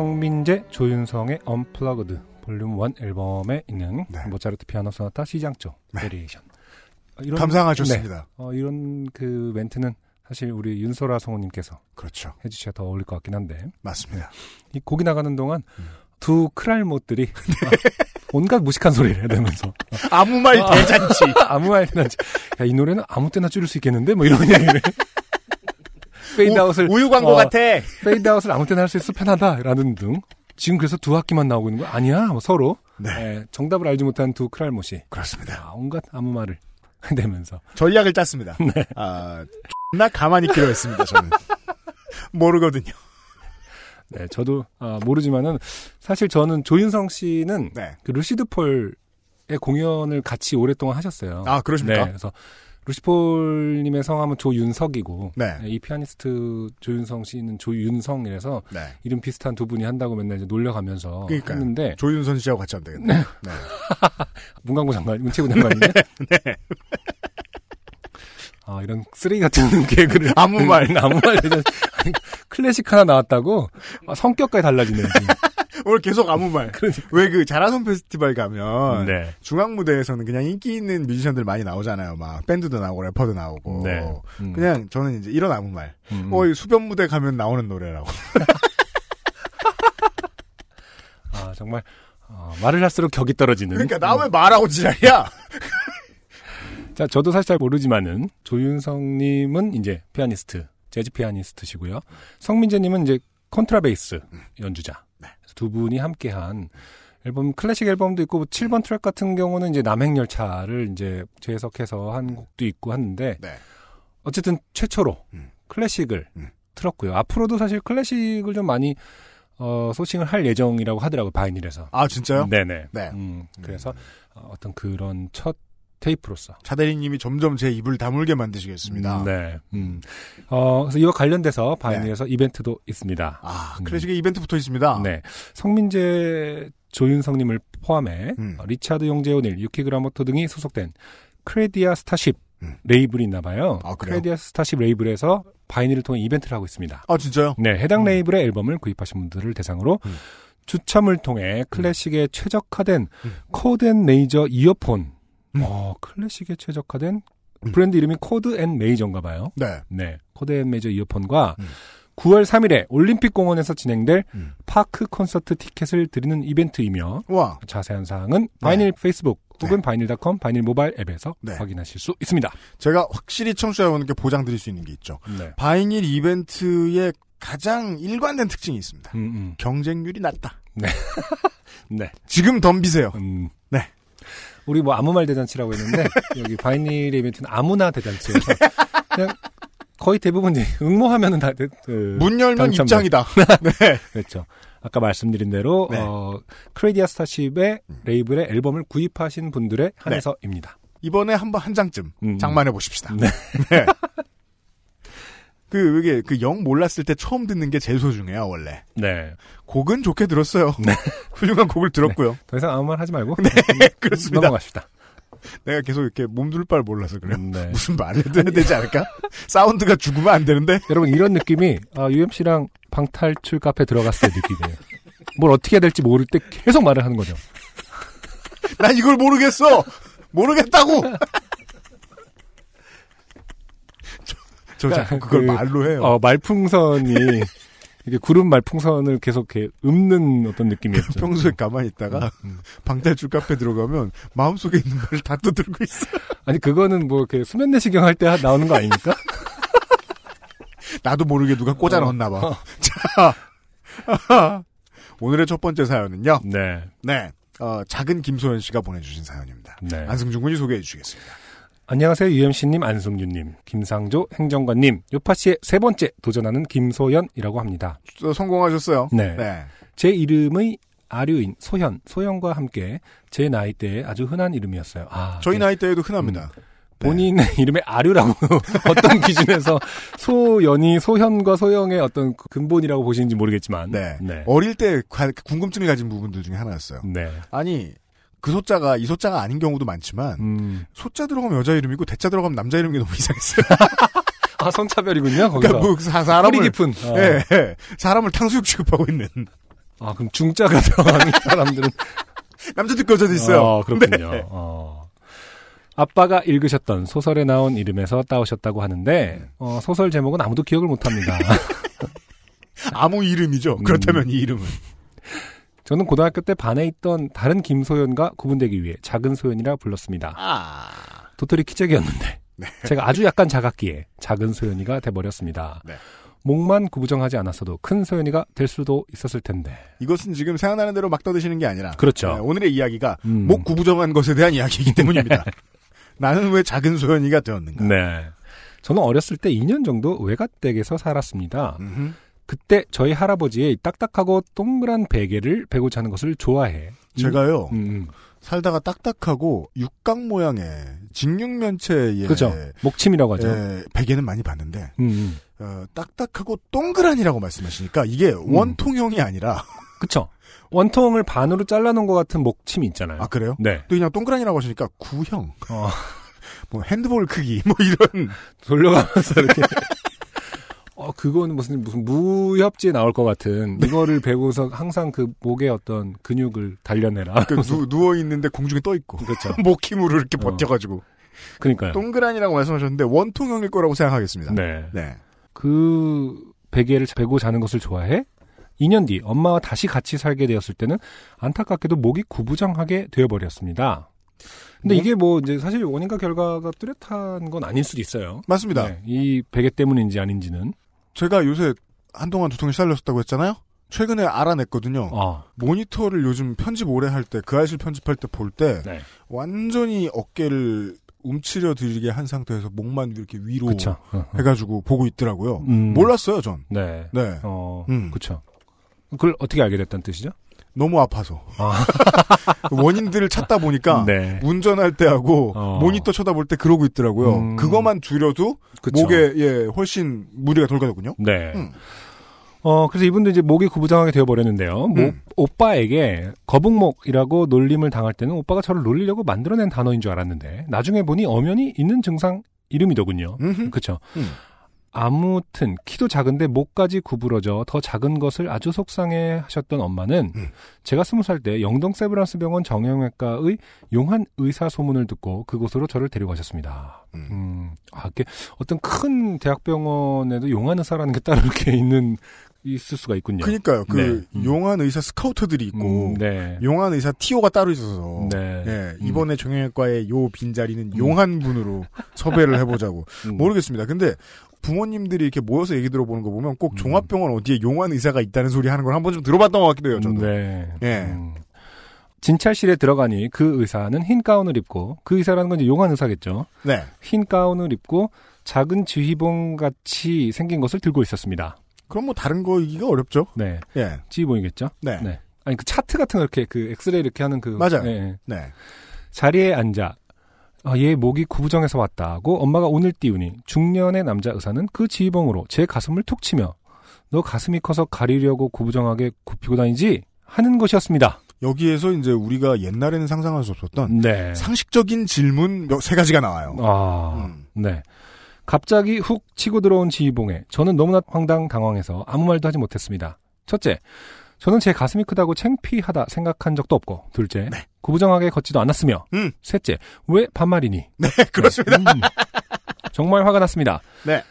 성민재, 조윤성의 Unplugged Volume 1 앨범에 있는 네. 모차르트 피아노 소나타 C장조 네. variation. 어, 이런 감상하셨습니다. 네. 어, 이런 그 멘트는 사실 우리 윤소라 성우님께서 그렇죠. 해주셔야 더 어울릴 것 같긴 한데 맞습니다. 이 곡이 나가는 동안 음. 두 클알못들이 아, 온갖 무식한 소리를 해대면서 아무 말 아. 대잔치. 아무 말이나 야, 이 노래는 아무 때나 줄일 수 있겠는데 뭐 이런 얘기를 페이드아웃을 우, 유 광고 어, 같아. 페이드아웃을 아무 때나 할 수 있어 편하다라는 등 지금 그래서 두 악기만 나오고 있는 거 아니야 뭐 서로 네. 예, 정답을 알지 못한 두 클알못이 그렇습니다. 아, 온갖 아무 말을 해대면서 전략을 짰습니다. 네. 아, 나 가만히 있기로 했습니다, 저는. 모르거든요. 네 저도 아, 모르지만은 사실 저는 조윤성 씨는 네. 그 루시드 폴의 공연을 같이 오랫동안 하셨어요. 아, 그러십니까? 네, 그래서 루시폴님의 성함은 조윤석이고 네. 이 피아니스트 조윤성 씨는 조윤성이라서 네. 이름 비슷한 두 분이 한다고 맨날 이제 놀려가면서 그러니까요. 했는데 조윤선 씨하고 같이 하면 되겠네. 네. 문광부 장관, 문체부 장관인데 네. 아 이런 쓰레기 같은 개그를 아무 말. 아무 말 클래식 하나 나왔다고 아, 성격까지 달라지네. 오늘 계속 아무 말. 그러니까. 왜그 자라손 페스티벌 가면 네. 중앙 무대에서는 그냥 인기 있는 뮤지션들 많이 나오잖아요. 막 밴드도 나오고 래퍼도 나오고. 네. 음. 그냥 저는 이제 이런 아무 말. 음. 어, 이 수변 무대 가면 나오는 노래라고. 아 정말 어, 말을 할수록 격이 떨어지는. 그러니까 나 왜 말하고 지랄이야? 자, 저도 사실 잘 모르지만은 조윤성님은 이제 피아니스트, 재즈 피아니스트시고요. 성민재님은 이제 컨트라베이스 연주자. 두 분이 함께한 앨범 클래식 앨범도 있고 7번 트랙 같은 경우는 이제 남행 열차를 이제 재해석해서 한 곡도 있고 하는데 네. 어쨌든 최초로 음. 클래식을 음. 틀었고요. 앞으로도 사실 클래식을 좀 많이 어, sourcing을 할 예정이라고 하더라고요. 바이닐에서. 아, 진짜요? 네네. 네. 음, 그래서 어, 어떤 그런 첫 테이프로서 차대리님이 점점 제 입을 다물게 만드시겠습니다. 음, 네. 음. 어, 그래서 이와 관련돼서 바이닐에서 이벤트도 있습니다. 아, 음. 클래식에 이벤트 붙어 있습니다. 네. 성민재 조윤성님을 포함해 음. 어, 리차드 용재오닐, 유키 구라모토 등이 소속된 크레디아 스타쉽 음. 레이블이 있나 봐요. 아, 그래요? 크레디아 스타쉽 레이블에서 바이닐을 통해 이벤트를 하고 있습니다. 아, 진짜요? 네, 해당 음. 레이블의 앨범을 구입하신 분들을 대상으로 음. 추첨을 통해 클래식에 최적화된 음. 앤 메이저 이어폰. 음. 어, 클래식에 최적화된 음. 브랜드 이름이 코드 앤 메이저인가 봐요. 네. 네, 코드 앤 메이저 이어폰과 음. 9월 3일에 올림픽 공원에서 진행될 음. 파크 콘서트 티켓을 드리는 이벤트이며 와. 자세한 사항은 바이닐 페이스북 혹은 네. 바이닐닷컴 바이닐 모바일 앱에서 네. 확인하실 수 있습니다. 제가 확실히 청취자 여러분께 보장 드릴 수 있는 게 있죠. 네. 바이닐 이벤트의 가장 일관된 특징이 있습니다. 음, 음. 경쟁률이 낮다. 네. 지금 덤비세요. 음. 네. 우리 뭐 아무 말 대잔치라고 했는데 여기 바이닐 이벤트는 아무나 대잔치여서 그냥 거의 대부분 이제 응모하면은 다 그, 문 열면. 입장이다. 네. 그렇죠. 아까 말씀드린 대로 네. 어, 크레디아 스타쉽의 레이블의 앨범을 구입하신 분들의 한해서입니다. 이번에 한번 한 장쯤 음. 장만해 보십시다. 네. 네. 그 이게 그 영 몰랐을 때 처음 듣는 게 제일 소중해요 원래. 네. 곡은 좋게 들었어요. 네. 훌륭한 곡을 들었고요. 더 이상 아무 말 하지 말고 네, 그렇습니다. 넘어갑시다. 내가 계속 이렇게 몸둘 바를 몰라서 그래요. 네. 무슨 말을 해야 되지 않을까? 사운드가 죽으면 안 되는데. 여러분 이런 느낌이 아, UMC랑 방탈출 카페 들어갔을 때 느끼네요. 뭘 어떻게 해야 될지 모를 때 계속 말을 하는 거죠. 난 이걸 모르겠어. 모르겠다고. 저, 저 자꾸 그걸 그, 말로 해요. 어, 말풍선이 이게 구름 말풍선을 계속 이렇게 읊는 어떤 느낌이었죠. 평소에 가만히 있다가 음. 방탈출 카페 들어가면 마음속에 있는 말을 다 떠들고 있어. 아니 그거는 뭐 이렇게 수면 내시경 할 때 나오는 거 아닙니까? 나도 모르게 누가 꽂아 어. 넣었나 봐. 자. 오늘의 첫 번째 사연은요. 네. 네. 어, 작은 김소연 씨가 보내주신 사연입니다. 네. 안승준 군이 소개해 주시겠습니다. 안녕하세요. UMC님, 안승준님, 김상조 행정관님, 요파 씨의 세 번째 도전하는 김소연이라고 합니다. 어, 성공하셨어요. 네. 네. 제 이름의 아류인 소현, 소현과 함께 제 나이대에 아주 흔한 이름이었어요. 아, 저희 네. 나이 때에도 흔합니다. 본인의 이름에 아류라고 어떤 기준에서 소연이 소현과 소영의 어떤 그 근본이라고 보시는지 모르겠지만. 네. 네. 어릴 때 가- 궁금증을 가진 부분들 중에 하나였어요. 네. 아니, 그 소자가 이 소자가 아닌 경우도 많지만 음. 소자 들어가면 여자 이름이고 대자 들어가면 남자 이름이 너무 이상했어요. 아, 성차별이군요, 거기서. 그러니까 뭐 사, 사람을 뿌리 깊은. 어. 예, 예. 사람을 탕수육 취급하고 있는. 아, 그럼 중자가 들어가는 사람들은 남자도 여자도 있어요. 어, 그렇군요. 네. 어. 아빠가 읽으셨던 소설에 나온 이름에서 따오셨다고 하는데 어, 소설 제목은 아무도 기억을 못합니다. 아무 이름이죠. 음. 그렇다면 이 이름은. 저는 고등학교 때 반에 있던 다른 김소연과 구분되기 위해 작은 소연이라 불렀습니다. 아. 도토리 키재기였는데 제가 아주 약간 작았기에 작은 소연이가 돼버렸습니다. 네. 목만 구부정하지 않았어도 큰 소연이가 될 수도 있었을 텐데. 이것은 지금 생각나는 대로 막 떠드시는 게 아니라 그렇죠. 네, 오늘의 이야기가 음. 목 구부정한 것에 대한 이야기이기 때문입니다. 나는 왜 작은 소연이가 되었는가? 네. 저는 어렸을 때 2년 정도 외갓댁에서 살았습니다. 음흠. 그때 저희 할아버지의 딱딱하고 동그란 베개를 베고 자는 것을 좋아해. 제가요 음, 음. 살다가 딱딱하고 육각 모양의 직육면체의 그죠. 목침이라고 하죠. 예, 베개는 많이 봤는데 음, 음. 어, 딱딱하고 동그란이라고 말씀하시니까 이게 음. 원통형이 아니라 그쵸. 원통을 반으로 잘라놓은 것 같은 목침이 있잖아요. 아 그래요? 네. 또 그냥 동그란이라고 하시니까 구형, 어, 뭐 핸드볼 크기 뭐 이런 돌려가면서 이렇게. 어, 그거는 무슨, 무슨 무협지에 나올 것 같은, 이거를 베고서 항상 그 목에 어떤 근육을 단련해라. 그 누, 누워 있는데 공중에 떠 있고 그렇죠. 목 힘으로 이렇게 어. 버텨가지고 그니까요. 동그란이라고 말씀하셨는데 원통형일 거라고 생각하겠습니다. 네. 네. 그 베개를 베고 자는 것을 좋아해 2년 뒤 엄마와 다시 같이 살게 되었을 때는 안타깝게도 목이 구부정하게 되어버렸습니다. 근데 뭐? 이게 뭐 이제 사실 원인과 결과가 뚜렷한 건 아닐 수도 있어요. 맞습니다. 네, 이 베개 때문인지 아닌지는. 제가 요새 한동안 두통이 시달렸었다고 했잖아요. 최근에 알아냈거든요. 아, 모니터를 요즘 편집 오래 할 때, 그 아실 편집할 때 볼 때, 네. 완전히 어깨를 움츠려 들게 한 상태에서 목만 이렇게 위로 그쵸. 어, 어. 해가지고 보고 있더라고요. 음, 몰랐어요, 전. 네. 네. 어, 음. 그쵸. 그걸 어떻게 알게 됐다는 뜻이죠? 너무 아파서. 아. 원인들을 찾다 보니까, 네. 운전할 때하고, 어. 모니터 쳐다볼 때 그러고 있더라고요. 음. 그것만 줄여도, 그쵸. 목에, 예, 훨씬 무리가 덜 가거든요. 네. 음. 어, 그래서 이분도 이제 목이 구부정하게 되어버렸는데요. 모- 음. 오빠에게 거북목이라고 놀림을 당할 때는 오빠가 저를 놀리려고 만들어낸 단어인 줄 알았는데, 나중에 보니 엄연히 있는 증상 이름이더군요. 음. 아무튼, 키도 작은데 목까지 구부러져 더 작은 것을 아주 속상해 하셨던 엄마는, 음. 제가 스무 살 때 영동 세브란스 병원 정형외과의 용한 의사 소문을 듣고 그곳으로 저를 데려가셨습니다. 음. 음, 아, 이게 어떤 큰 대학병원에도 용한 의사라는 게 따로 이렇게 있는, 있을 수가 있군요. 그니까요. 그, 네. 음. 용한 의사 스카우터들이 있고, 음, 네. 용한 의사 티오가 따로 있어서, 네. 예, 음. 이번에 정형외과의 요 빈자리는 용한 분으로 섭외를 해보자고. 음. 모르겠습니다. 근데 부모님들이 이렇게 모여서 얘기 들어보는 거 보면 꼭 음. 종합병원 어디에 용한 의사가 있다는 소리 하는 걸 한 번 좀 들어봤던 것 같기도 해요, 저도. 네. 예. 음. 진찰실에 들어가니 그 의사는 흰 가운을 입고 그 의사라는 건 이제 용한 의사겠죠. 네. 흰 가운을 입고 작은 지휘봉 같이 생긴 것을 들고 있었습니다. 그럼 뭐 다른 거이기가 어렵죠. 네, 예. 지휘봉이겠죠. 네. 네. 아니 그 차트 같은 거 이렇게 그 엑스레이 이렇게 하는 그 맞아요. 네, 네. 네. 자리에 앉아 아, 얘 목이 구부정해서 왔다고 엄마가 오늘 띄우니 중년의 남자 의사는 그 지휘봉으로 제 가슴을 툭 치며 너 가슴이 커서 가리려고 구부정하게 굽히고 다니지 하는 것이었습니다. 여기에서 이제 우리가 옛날에는 상상할 수 없었던 네. 상식적인 질문 몇- 세 가지가 나와요. 아, 음. 네. 갑자기 훅 치고 들어온 지휘봉에 저는 너무나 황당 당황해서 아무 말도 하지 못했습니다. 첫째, 저는 제 가슴이 크다고 창피하다 생각한 적도 없고, 둘째, 구부정하게 걷지도 않았으며, 네. 음. 셋째, 왜 반말이니? 네, 그렇습니다. 음. 정말 화가 났습니다. 네.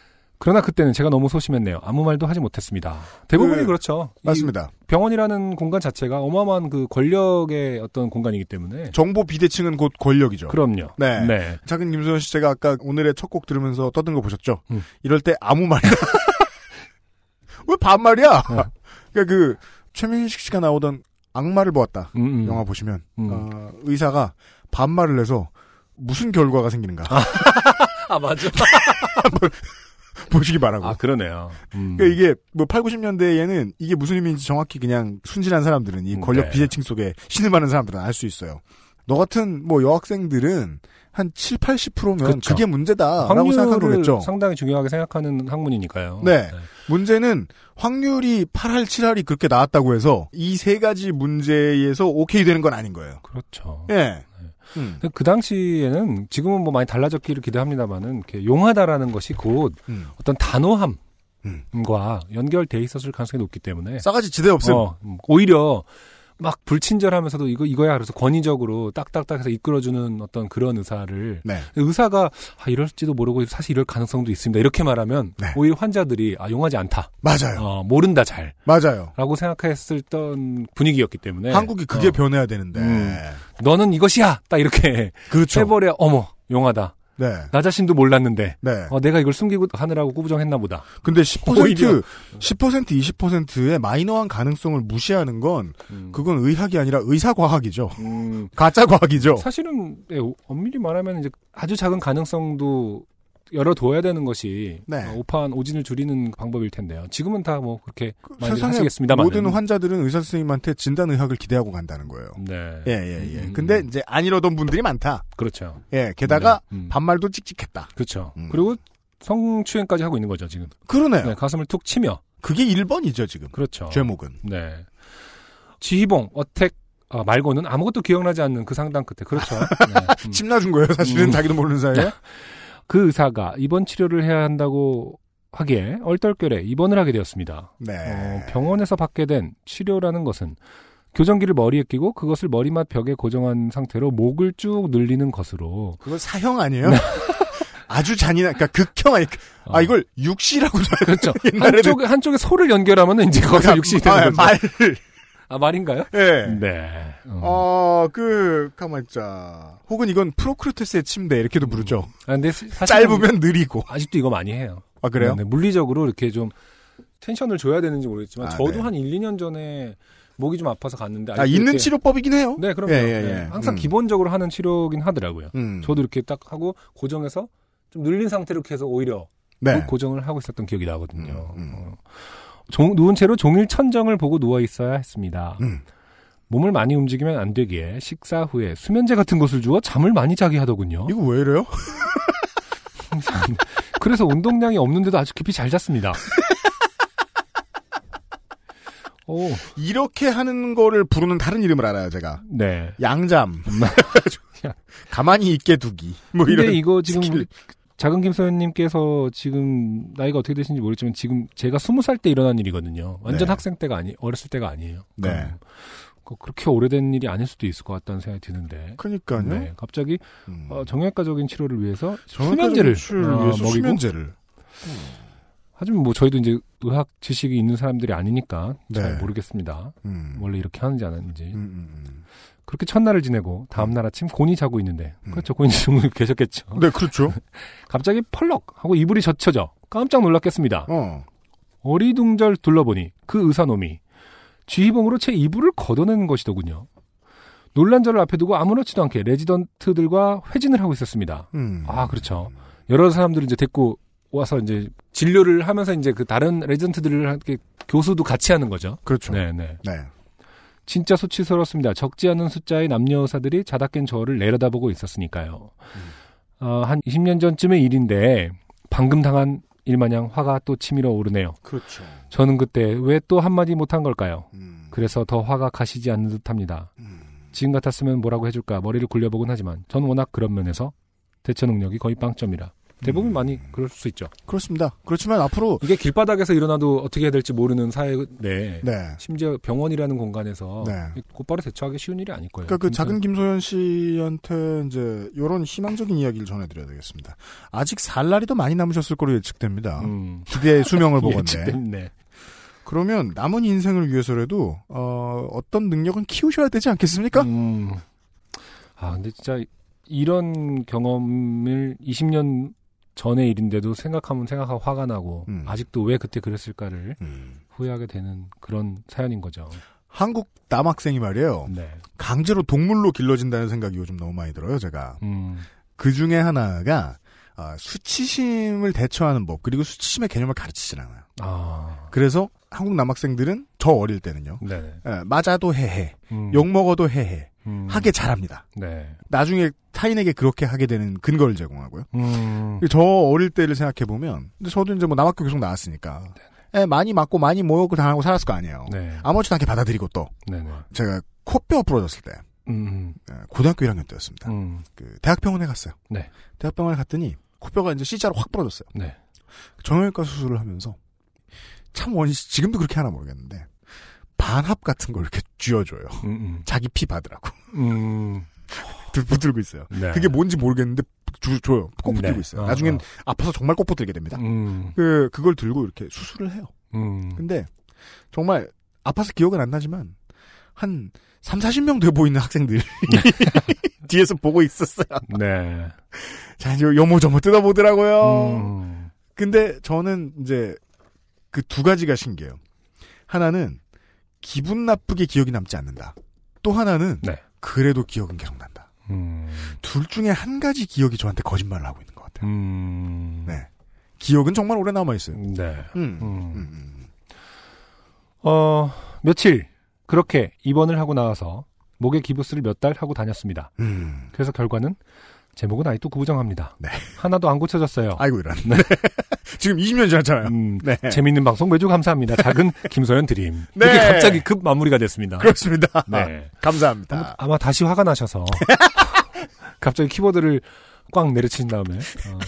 그러나 그때는 제가 너무 소심했네요. 아무 말도 하지 못했습니다. 대부분이 그- 그, 렇죠 맞습니다. 병원이라는 공간 자체가 어마어마한 그 권력의 어떤 공간이기 때문에. 정보 비대칭은 곧 권력이죠. 그럼요. 네. 네. 작은 김소연 씨 제가 아까 오늘의 첫 곡 들으면서 떠든 거 보셨죠? 음. 이럴 때 아무 말이나 왜 반말이야? 어. 그러니까 그 최민식 씨가 나오던 악마를 보았다 음, 음. 영화 보시면 음. 어, 의사가 반말을 해서 무슨 결과가 생기는가 아, 맞아. 보시기 바라고. 아, 그러네요. 음. 그러니까 이게 뭐 8, 90년대에는 이게 무슨 의미인지 정확히 그냥 순진한 사람들은 이 음, 권력 네. 비대칭 속에 신음하는 사람들은 알 수 있어요. 너 같은 뭐 여학생들은 한 7, 80%면 그쵸. 그게 문제다라고 거겠죠. 상당히 중요하게 생각하는 학문이니까요. 네. 문제는 확률이 8할, 7할이 그렇게 나왔다고 해서 이 세 가지 문제에서 오케이 되는 건 아닌 거예요. 그렇죠. 예. 음. 근데 그 당시에는 지금은 뭐 많이 달라졌기를 기대합니다만은 이렇게 용하다라는 것이 곧 음. 어떤 단호함, 연결돼 있었을 가능성이 높기 때문에 싸가지 지대 없음. 어, 음, 오히려 막 불친절하면서 이거 이거야 그래서 권위적으로 딱딱딱해서 이끌어주는 어떤 그런 의사를 네. 의사가 아, 이럴지도 모르고 사실 이럴 가능성도 있습니다 이렇게 말하면 네. 오히려 환자들이 아 용하지 않다 맞아요. 어, 모른다 잘라고 맞아요. 생각했을 던 분위기였기 때문에 한국이 그게 어, 변해야 되는데. 음. 너는 이것이야 딱 이렇게 그렇죠. 해버려 어머 용하다 네. 나 자신도 몰랐는데 네. 어, 내가 이걸 숨기고 하느라고 꾸부정했나 보다 근데 10% 오히려. 10% 20%의 마이너한 가능성을 무시하는 건 음. 그건 의학이 아니라 의사 과학이죠. 음, 가짜 과학이죠. 사실은 네, 엄밀히 말하면 이제 아주 작은 가능성도 열어둬야 되는 것이 네. 어, 오판 오진을 줄이는 방법일 텐데요. 지금은 다 뭐 그렇게 많이 세상의 하시겠습니다만 모든 환자들은 의사 선생님한테 진단 의학을 기대하고 간다는 거예요. 네, 예, 예, 예. 음, 근데 음. 이제 안 이러던 분들이 많다. 그렇죠. 예, 게다가 네, 음. 반말도 찍찍했다. 그렇죠. 음. 그리고 성추행까지 하고 있는 거죠 지금. 그러네요. 네, 가슴을 툭 치며 그게 1번이죠, 지금. 그렇죠. 죄목은. 네. 지희봉 어택 아, 말고는 아무것도 기억나지 않는 그 상담 끝에 그렇죠. 네. 음. 침 놔준 거예요, 사실은 음. 자기도 모르는 사이에. 그 의사가 입원 치료를 해야 한다고 하기에 얼떨결에 입원을 하게 되었습니다. 네. 어, 병원에서 받게 된 치료라는 것은 교정기를 머리에 끼고 그것을 머리맡 벽에 고정한 상태로 목을 쭉 늘리는 것으로 그거 사형 아니에요? 아주 잔인한, 그러니까 극형 아니, 어, 아, 이걸 육시라고 그렇죠. 한쪽에 한쪽에 소를 연결하면 이제 거기서 육신이 되는 아, 거죠. 말. 아 말인가요? 예. 네. 어. 어, 그, 가만 있자. 혹은 이건 프로크루테스의 침대, 이렇게도 부르죠. 아, 근데 사실 짧으면 느리고. 아직도 이거 많이 해요. 아, 그래요? 네, 네. 물리적으로 이렇게 좀 텐션을 줘야 되는지 모르겠지만 아, 저도 네. 한 1, 2년 전에 목이 좀 아파서 갔는데 아, 있는 이렇게- 치료법이긴 해요. 네, 그럼요. 예, 예, 네, 예. 항상 음. 기본적으로 하는 치료긴 하더라고요. 음. 저도 이렇게 딱 하고 고정해서 좀 늘린 상태로 해서 오히려 네. 고정을 하고 있었던 기억이 나거든요. 음, 음. 어. 종- 누운 채로 종일 천정을 보고 누워 있어야 했습니다. 음. 몸을 많이 움직이면 안 되기에 식사 후에 수면제 같은 것을 주어 잠을 많이 자게 하더군요. 이거 왜 이래요? 그래서 운동량이 없는데도 아주 깊이 잘 잤습니다. 오, 이렇게 하는 거를 부르는 다른 이름을 알아요, 제가. 네. 양잠. 가만히 있게 두기. 뭐 근데 이런. 이거 지금 스킬. 작은 김소연님께서 지금 나이가 어떻게 되신지 모르겠지만 지금 제가 스무 살 때 일어난 일이거든요. 완전 네. 학생 때가 아니, 어렸을 때가 아니에요. 네. 그러니까 그- 그렇게 오래된 일이 아닐 수도 있을 것 같다는 생각이 드는데. 그니까요. 네, 갑자기 음. 어, 정형외과적인 치료를 위해서 수면제를 어, 위해서 먹이고 수면제를. 하지만 뭐 저희도 이제 의학 지식이 있는 사람들이 아니니까 잘 네. 모르겠습니다. 음. 원래 이렇게 하는지 안 하는지. 음, 음, 음. 그렇게 첫날을 지내고 다음날 아침 곤이 자고 있는데 그렇죠 곤이 좀 계셨겠죠. 네, 그렇죠. 갑자기 펄럭 하고 이불이 젖혀져 깜짝 놀랐겠습니다. 어. 어리둥절 둘러보니 그 의사놈이 쥐희봉으로 제 이불을 걷어내는 것이더군요. 놀란 저를 앞에 두고 아무렇지도 않게 레지던트들과 회진을 하고 있었습니다. 음. 아 그렇죠. 여러 사람들을 이제 데리고 와서 이제 진료를 하면서 이제 그 다른 레지던트들을 함께 교수도 같이 하는 거죠. 그렇죠. 네. 네 네. 진짜 수치스럽습니다. 적지 않은 숫자의 남녀 의사들이 자다 깬 저를 내려다보고 있었으니까요. 어, 한 20년 전쯤의 일인데 방금 당한 일마냥 화가 또 치밀어 오르네요. 그렇죠. 저는 그때 왜 또 한마디 못한 걸까요? 음. 그래서 더 화가 가시지 않는 듯합니다. 음. 지금 같았으면 뭐라고 해줄까 머리를 굴려보곤 하지만 전 워낙 그런 면에서 대처 능력이 거의 빵점이라 대부분 음. 많이 그럴 수 있죠. 그렇습니다. 그렇지만 앞으로 이게 길바닥에서 일어나도 어떻게 해야 될지 모르는 사회인데 네. 심지어 병원이라는 공간에서 네. 곧바로 대처하기 쉬운 일이 아닐 거예요. 그러니까 그. 작은 김소연 씨한테 이제 이런 희망적인 이야기를 전해드려야 되겠습니다. 아직 살 날이 더 많이 남으셨을 거로 예측됩니다. 음. 기대의 수명을 보건데. 예측됐네. 그러면 남은 인생을 위해서라도 어, 어떤 능력은 키우셔야 되지 않겠습니까? 음. 아 근데 진짜 이런 경험을 20년 전의 일인데도 생각하면 생각하고 화가 나고 음. 아직도 왜 그때 그랬을까를 음. 후회하게 되는 그런 사연인 거죠. 한국 남학생이 말이에요. 네. 강제로 동물로 길러진다는 생각이 요즘 너무 많이 들어요, 제가. 음. 그 중에 하나가 아, 수치심을 대처하는 법 그리고 수치심의 개념을 가르치질 않아요. 아. 그래서 한국 남학생들은 저 어릴 때는요. 네네. 예, 맞아도 해해, 음. 욕 먹어도 해해, 음. 하게 잘합니다. 네. 나중에 타인에게 그렇게 하게 되는 근거를 제공하고요. 음. 저 어릴 때를 생각해 보면, 근데 저도 이제 뭐 남학교 계속 나왔으니까, 예, 많이 맞고 많이 모욕을 당하고 살았을 거 아니에요. 네. 아무렇지도 않게 받아들이고 또 네네. 제가 코뼈 부러졌을 때, 음. 예, 고등학교 1학년 때였습니다. 음. 그 대학병원에 갔어요. 네. 대학병원에 갔더니 코뼈가 이제 C자로 확 부러졌어요. 네. 정형외과 수술을 하면서 참 원시 지금도 그렇게 하나 모르겠는데 반합 같은 걸 이렇게 쥐어줘요. 음, 자기 피 받으라고 음. 음. 들- 붙들고 있어요. 네. 그게 뭔지 모르겠는데 주, 줘요. 꼭 붙들고 네. 있어요. 어, 나중엔 어. 아파서 정말 꼭 붙들게 됩니다. 음. 그 그걸 들고 이렇게 수술을 해요. 음. 근데 정말 아파서 기억은 안 나지만 한 3, 40명 돼 보이는 학생들 뒤에서 보고 있었어요. 네. 자, 이제 요모저모 뜯어보더라고요. 음. 근데 저는 이제 그 두 가지가 신기해요. 하나는 기분 나쁘게 기억이 남지 않는다. 또 하나는 네. 그래도 기억은 계속 난다. 음. 둘 중에 한 가지 기억이 저한테 거짓말을 하고 있는 것 같아요. 음. 네. 기억은 정말 오래 남아 있어요. 네. 음. 음. 음. 어, 며칠 그렇게 입원을 하고 나와서 목에 기부스를 몇 달 하고 다녔습니다. 음. 그래서 결과는 제목은 아직도 구부정합니다. 네. 하나도 안 고쳐졌어요. 아이고, 이런. 지금 20년 지났잖아요. 음, 네. 재밌는 방송 매주 감사합니다. 작은 김소연 드림. 네. 이렇게 갑자기 급 마무리가 됐습니다. 그렇습니다. 네. 감사합니다. 아마 다시 화가 나셔서 갑자기 키보드를 꽉 내려친 다음에 어,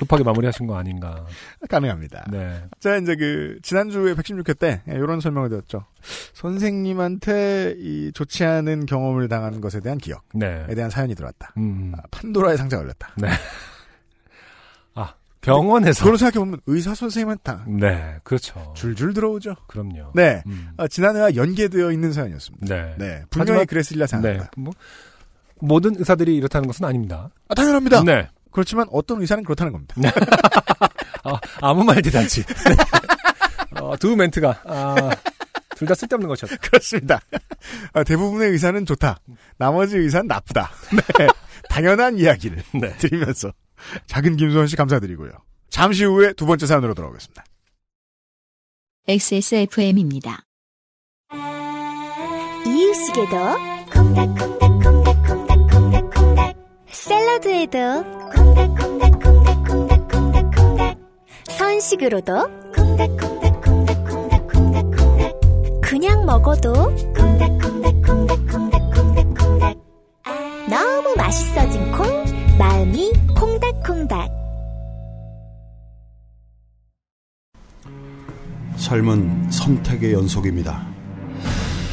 급하게 마무리하신 거 아닌가. 가능합니다. 네. 자, 이제 그, 지난주에 116회 때, 이런 설명을 드렸죠. 선생님한테 이 좋지 않은 경험을 당한 것에 대한 기억에 네. 대한 사연이 들어왔다. 음. 아, 판도라의 상자가 열렸다. 아 병원에서. 그걸로 생각해보면 의사 선생님한테 다 네. 그렇죠. 줄줄 들어오죠. 그럼요. 네. 음. 아, 지난해와 연계되어 있는 사연이었습니다. 네. 네. 분명히 하지만- 그랬으리라 네. 생각합니다. 뭐 모든 의사들이 이렇다는 것은 아닙니다. 아, 당연합니다. 네. 그렇지만 어떤 의사는 그렇다는 겁니다. 아, 아무 말 대잔치. 어, 두 멘트가 아, 둘 다 쓸데없는 것이었다. 그렇습니다. 아, 대부분의 의사는 좋다. 나머지 의사는 나쁘다. 네. 당연한 이야기를 네. 드리면서 작은 김소연 씨 감사드리고요. 잠시 후에 두 번째 사연으로 돌아오겠습니다. XSFM입니다. 이유식에도 콩닥콩닥콩닥콩닥콩닥콩닥 샐러드에도 콩닥콩닥콩닥콩닥콩닥콩닥 선식으로도 콩닥콩닥콩닥콩닥콩닥콩닥 그냥 먹어도 콩닥콩닥콩닥콩닥콩닥콩닥 너무 맛있어진 콩 마음이 콩닥콩닥 삶은 선택의 연속입니다.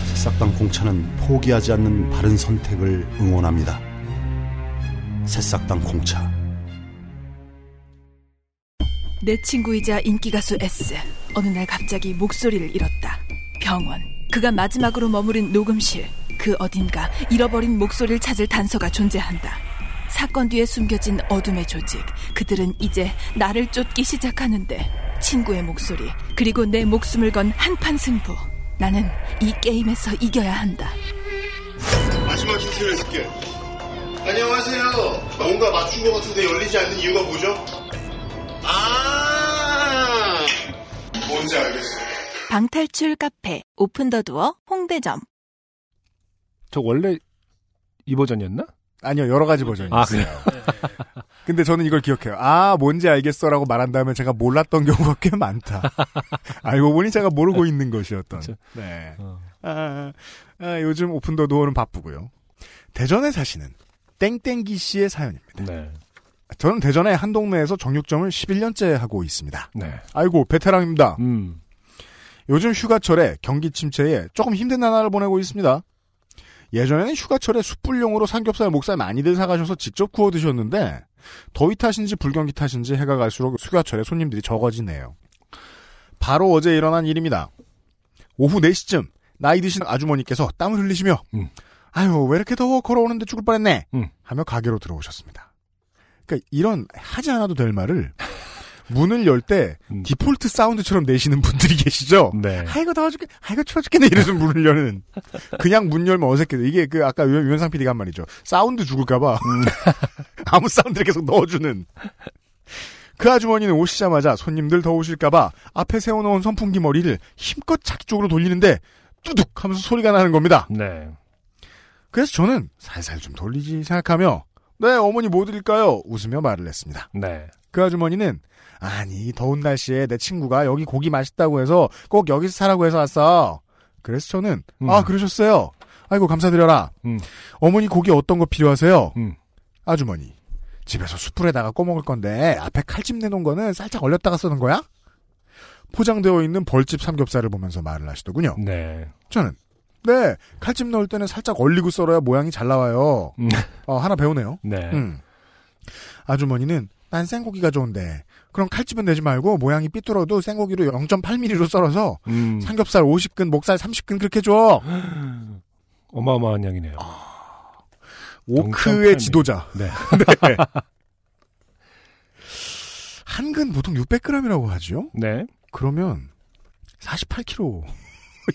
새싹당 공차는 포기하지 않는 바른 선택을 응원합니다. 새싹당 공차. 내 친구이자 인기가수 S. 어느 날 갑자기 목소리를 잃었다. 병원. 그가 마지막으로 머무른 녹음실. 그 어딘가 잃어버린 목소리를 찾을 단서가 존재한다. 사건 뒤에 숨겨진 어둠의 조직. 그들은 이제 나를 쫓기 시작하는데 친구의 목소리 그리고 내 목숨을 건 한판 승부. 나는 이 게임에서 이겨야 한다. 마지막 힌트를 줄게. 안녕하세요. 뭔가 맞춘 것 같은데 열리지 않는 이유가 뭐죠? 아, 뭔지 알겠어요. 방탈출 카페 오픈 더 두어 홍대점. 저 원래 이 버전이었나? 아니요, 여러 가지 버전이 아, 있어요. 근데 저는 이걸 기억해요. 아, 뭔지 알겠어라고 말한 다음에 제가 몰랐던 경우가 꽤 많다. 알고 보니 제가 모르고 있는 것이었던. 그쵸. 네. 어. 아, 아, 요즘 오픈 더 도어는 바쁘고요. 대전에 사시는 땡땡기 씨의 사연입니다. 네. 저는 대전의 한 동네에서 정육점을 11년째 하고 있습니다. 네. 아이고, 베테랑입니다. 음. 요즘 휴가철에 경기 침체에 조금 힘든 나날을 보내고 있습니다. 예전에는 휴가철에 숯불용으로 삼겹살, 목살 많이들 사가셔서 직접 구워 드셨는데 더위 탓인지 불경기 탓인지 해가 갈수록 휴가철에 손님들이 적어지네요. 바로 어제 일어난 일입니다. 오후 4시쯤 나이 드신 아주머니께서 땀을 흘리시며 음. 아유 왜 이렇게 더워 걸어오는데 죽을 뻔했네 음. 하며 가게로 들어오셨습니다. 그러니까 이런 하지 않아도 될 말을 문을 열때 음. 디폴트 사운드처럼 내시는 분들이 계시죠. 네. 아이고 더워 죽겠, 아이고 추워 죽겠네 이래서 문을 여는. 그냥 문 열면 어색해. 이게 그 아까 유- 유현상 PD가 한 말이죠. 사운드 죽을까봐 음. 아무 사운드를 계속 넣어주는. 그 아주머니는 오시자마자 손님들 더우실까봐 앞에 세워놓은 선풍기 머리를 힘껏 자기 쪽으로 돌리는데 뚜둑 하면서 소리가 나는 겁니다. 네. 그래서 저는 살살 좀 돌리지 생각하며 네 어머니 뭐 드릴까요? 웃으며 말을 했습니다. 네. 그 아주머니는 아니 더운 날씨에 내 친구가 여기 고기 맛있다고 해서 꼭 여기서 사라고 해서 왔어. 그래서 저는 음. 아 그러셨어요. 아이고 감사드려라. 음. 어머니 고기 어떤 거 필요하세요? 음. 아주머니 집에서 숯불에다가 꺼먹을 건데 앞에 칼집 내놓은 거는 살짝 얼렸다가 쓰는 거야? 포장되어 있는 벌집 삼겹살을 보면서 말을 하시더군요. 네. 저는 네 칼집 넣을 때는 살짝 얼리고 썰어야 모양이 잘 나와요. 음. 어, 하나 배우네요. 네. 음. 아주머니는 난 생고기가 좋은데 그럼 칼집은 내지 말고 모양이 삐뚤어도 생고기로 0.8mm로 썰어서 음. 삼겹살 50근, 목살 30근 그렇게 줘. 어마어마한 양이네요. 오크의 0.8mm. 지도자. 네. 네. 한근 보통 600g이라고 하죠. 네. 그러면 48kg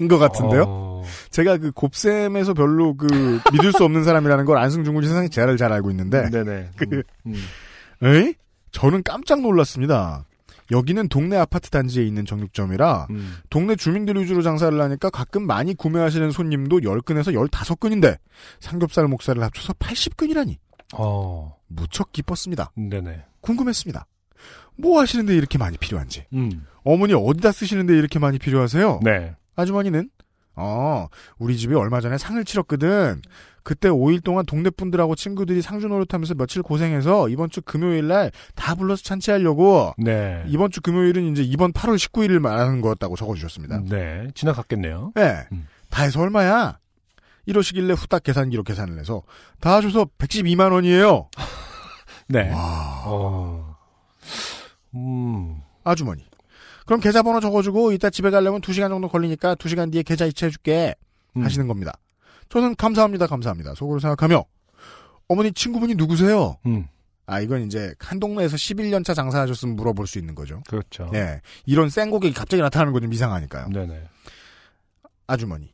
인것 같은데요. 어, 제가 그 곱셈에서 별로 그 믿을 수 없는 사람이라는 걸 안승준 군이 세상에 제를 잘 알고 있는데, 네네. 그- 음. 에이? 저는 깜짝 놀랐습니다. 여기는 동네 아파트 단지에 있는 정육점이라 음. 동네 주민들 위주로 장사를 하니까 가끔 많이 구매하시는 손님도 10근에서 15근인데 삼겹살 목살을 합쳐서 80근이라니 어. 무척 기뻤습니다. 네네. 궁금했습니다. 뭐 하시는데 이렇게 많이 필요한지. 음. 어머니 어디다 쓰시는데 이렇게 많이 필요하세요? 네. 아주머니는 어 우리 집이 얼마 전에 상을 치렀거든. 그때 5일 동안 동네 분들하고 친구들이 상주 노릇하면서 며칠 고생해서 이번 주 금요일 날 다 불러서 잔치하려고 네. 이번 주 금요일은 이제 이번 8월 19일을 말하는 거였다고 적어주셨습니다. 네. 지나갔겠네요. 네. 음. 다 해서 얼마야? 이러시길래 후딱 계산기로 계산을 해서 다 줘서 112만 원이에요. 네. 와. 어. 음. 아주머니. 그럼 계좌번호 적어주고 이따 집에 가려면 2시간 정도 걸리니까 2시간 뒤에 계좌 이체해줄게 음. 하시는 겁니다. 저는 감사합니다 감사합니다 속으로 생각하며 어머니 친구분이 누구세요? 음. 아 이건 이제 한 동네에서 11년차 장사하셨으면 물어볼 수 있는 거죠. 그렇죠. 네. 이런 생고객이 갑자기 나타나는 건 좀 이상하니까요. 네네. 아주머니.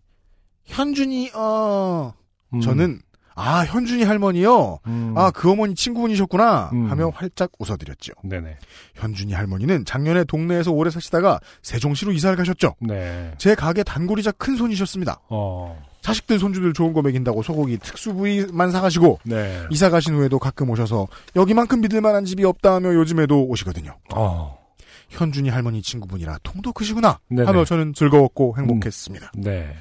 현준이 어 음. 저는 아 현준이 할머니요. 음. 아그 어머니 친구분이셨구나 음. 하며 활짝 웃어드렸죠. 네네. 현준이 할머니는 작년에 동네에서 오래 사시다가 세종시로 이사를 가셨죠. 네. 제 가게 단골이자 큰 손이셨습니다. 어. 자식들 손주들 좋은 거 먹인다고 소고기 특수 부위만 사가시고 네. 이사 가신 후에도 가끔 오셔서 여기만큼 믿을 만한 집이 없다 하며 요즘에도 오시거든요. 어. 현준이 할머니 친구분이라 통도 크시구나 네네. 하며 저는 즐거웠고 행복했습니다. 네.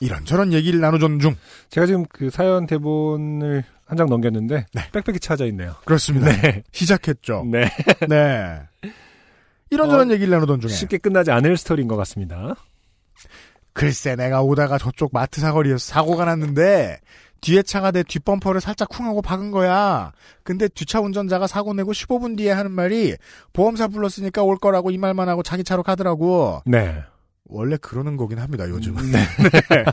이런저런 얘기를 나누던 중 제가 지금 그 사연 대본을 한 장 넘겼는데 빽빽이 찾아 있네요. 그렇습니다. 네. 시작했죠. 네. 네. 이런저런 얘기를 나누던 중에 쉽게 끝나지 않을 스토리인 것 같습니다. 글쎄 내가 오다가 저쪽 마트 사거리에서 사고가 났는데 뒤에 차가 내 뒷범퍼를 살짝 쿵하고 박은 거야. 근데 뒷차 운전자가 사고 내고 15분 뒤에 하는 말이 보험사 불렀으니까 올 거라고 이 말만 하고 자기 차로 가더라고. 네. 원래 그러는 거긴 합니다 요즘은. 네. 네.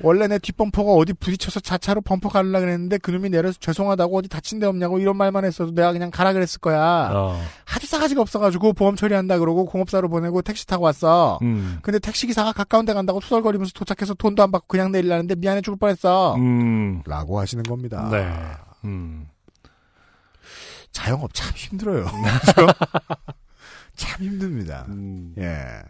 원래 내 뒷범퍼가 어디 부딪혀서 자차로 범퍼 가려고 그랬는데 그놈이 내려서 죄송하다고 어디 다친 데 없냐고 이런 말만 했어도 내가 그냥 가라 그랬을 거야. 어. 하도 싸가지가 없어가지고 보험 처리한다 그러고 공업사로 보내고 택시 타고 왔어. 음. 근데 택시기사가 가까운 데 간다고 투덜거리면서 도착해서 돈도 안 받고 그냥 내리려는데 미안해 죽을 뻔했어. 음. 라고 하시는 겁니다. 네. 음. 자영업 참 힘들어요. 그죠? 참 힘듭니다. 음. 예.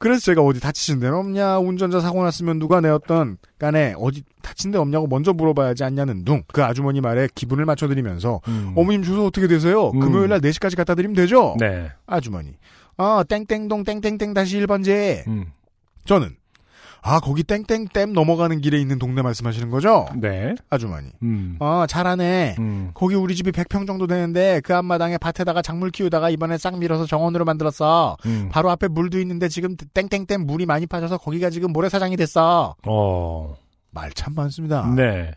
그래서 제가 어디 다치신 데는 없냐, 운전자 사고 났으면 누가 내었던 간에 어디 다친 데 없냐고 먼저 물어봐야지 않냐는 둥. 그 아주머니 말에 기분을 맞춰드리면서 음. 어머님 주소 어떻게 되세요? 음. 금요일 날 4시까지 갖다 드리면 되죠? 네. 아주머니. 아, 땡땡동 땡땡땡 다시 1번지. 음. 저는 아, 거기 땡땡댐 넘어가는 길에 있는 동네 말씀하시는 거죠? 네. 아주머니. 음. 아, 잘하네. 음. 거기 우리 집이 100평 정도 되는데 그 앞마당에 밭에다가 작물 키우다가 이번에 싹 밀어서 정원으로 만들었어. 음. 바로 앞에 물도 있는데 지금 땡땡댐 물이 많이 빠져서 거기가 지금 모래사장이 됐어. 어. 말 참 많습니다. 네.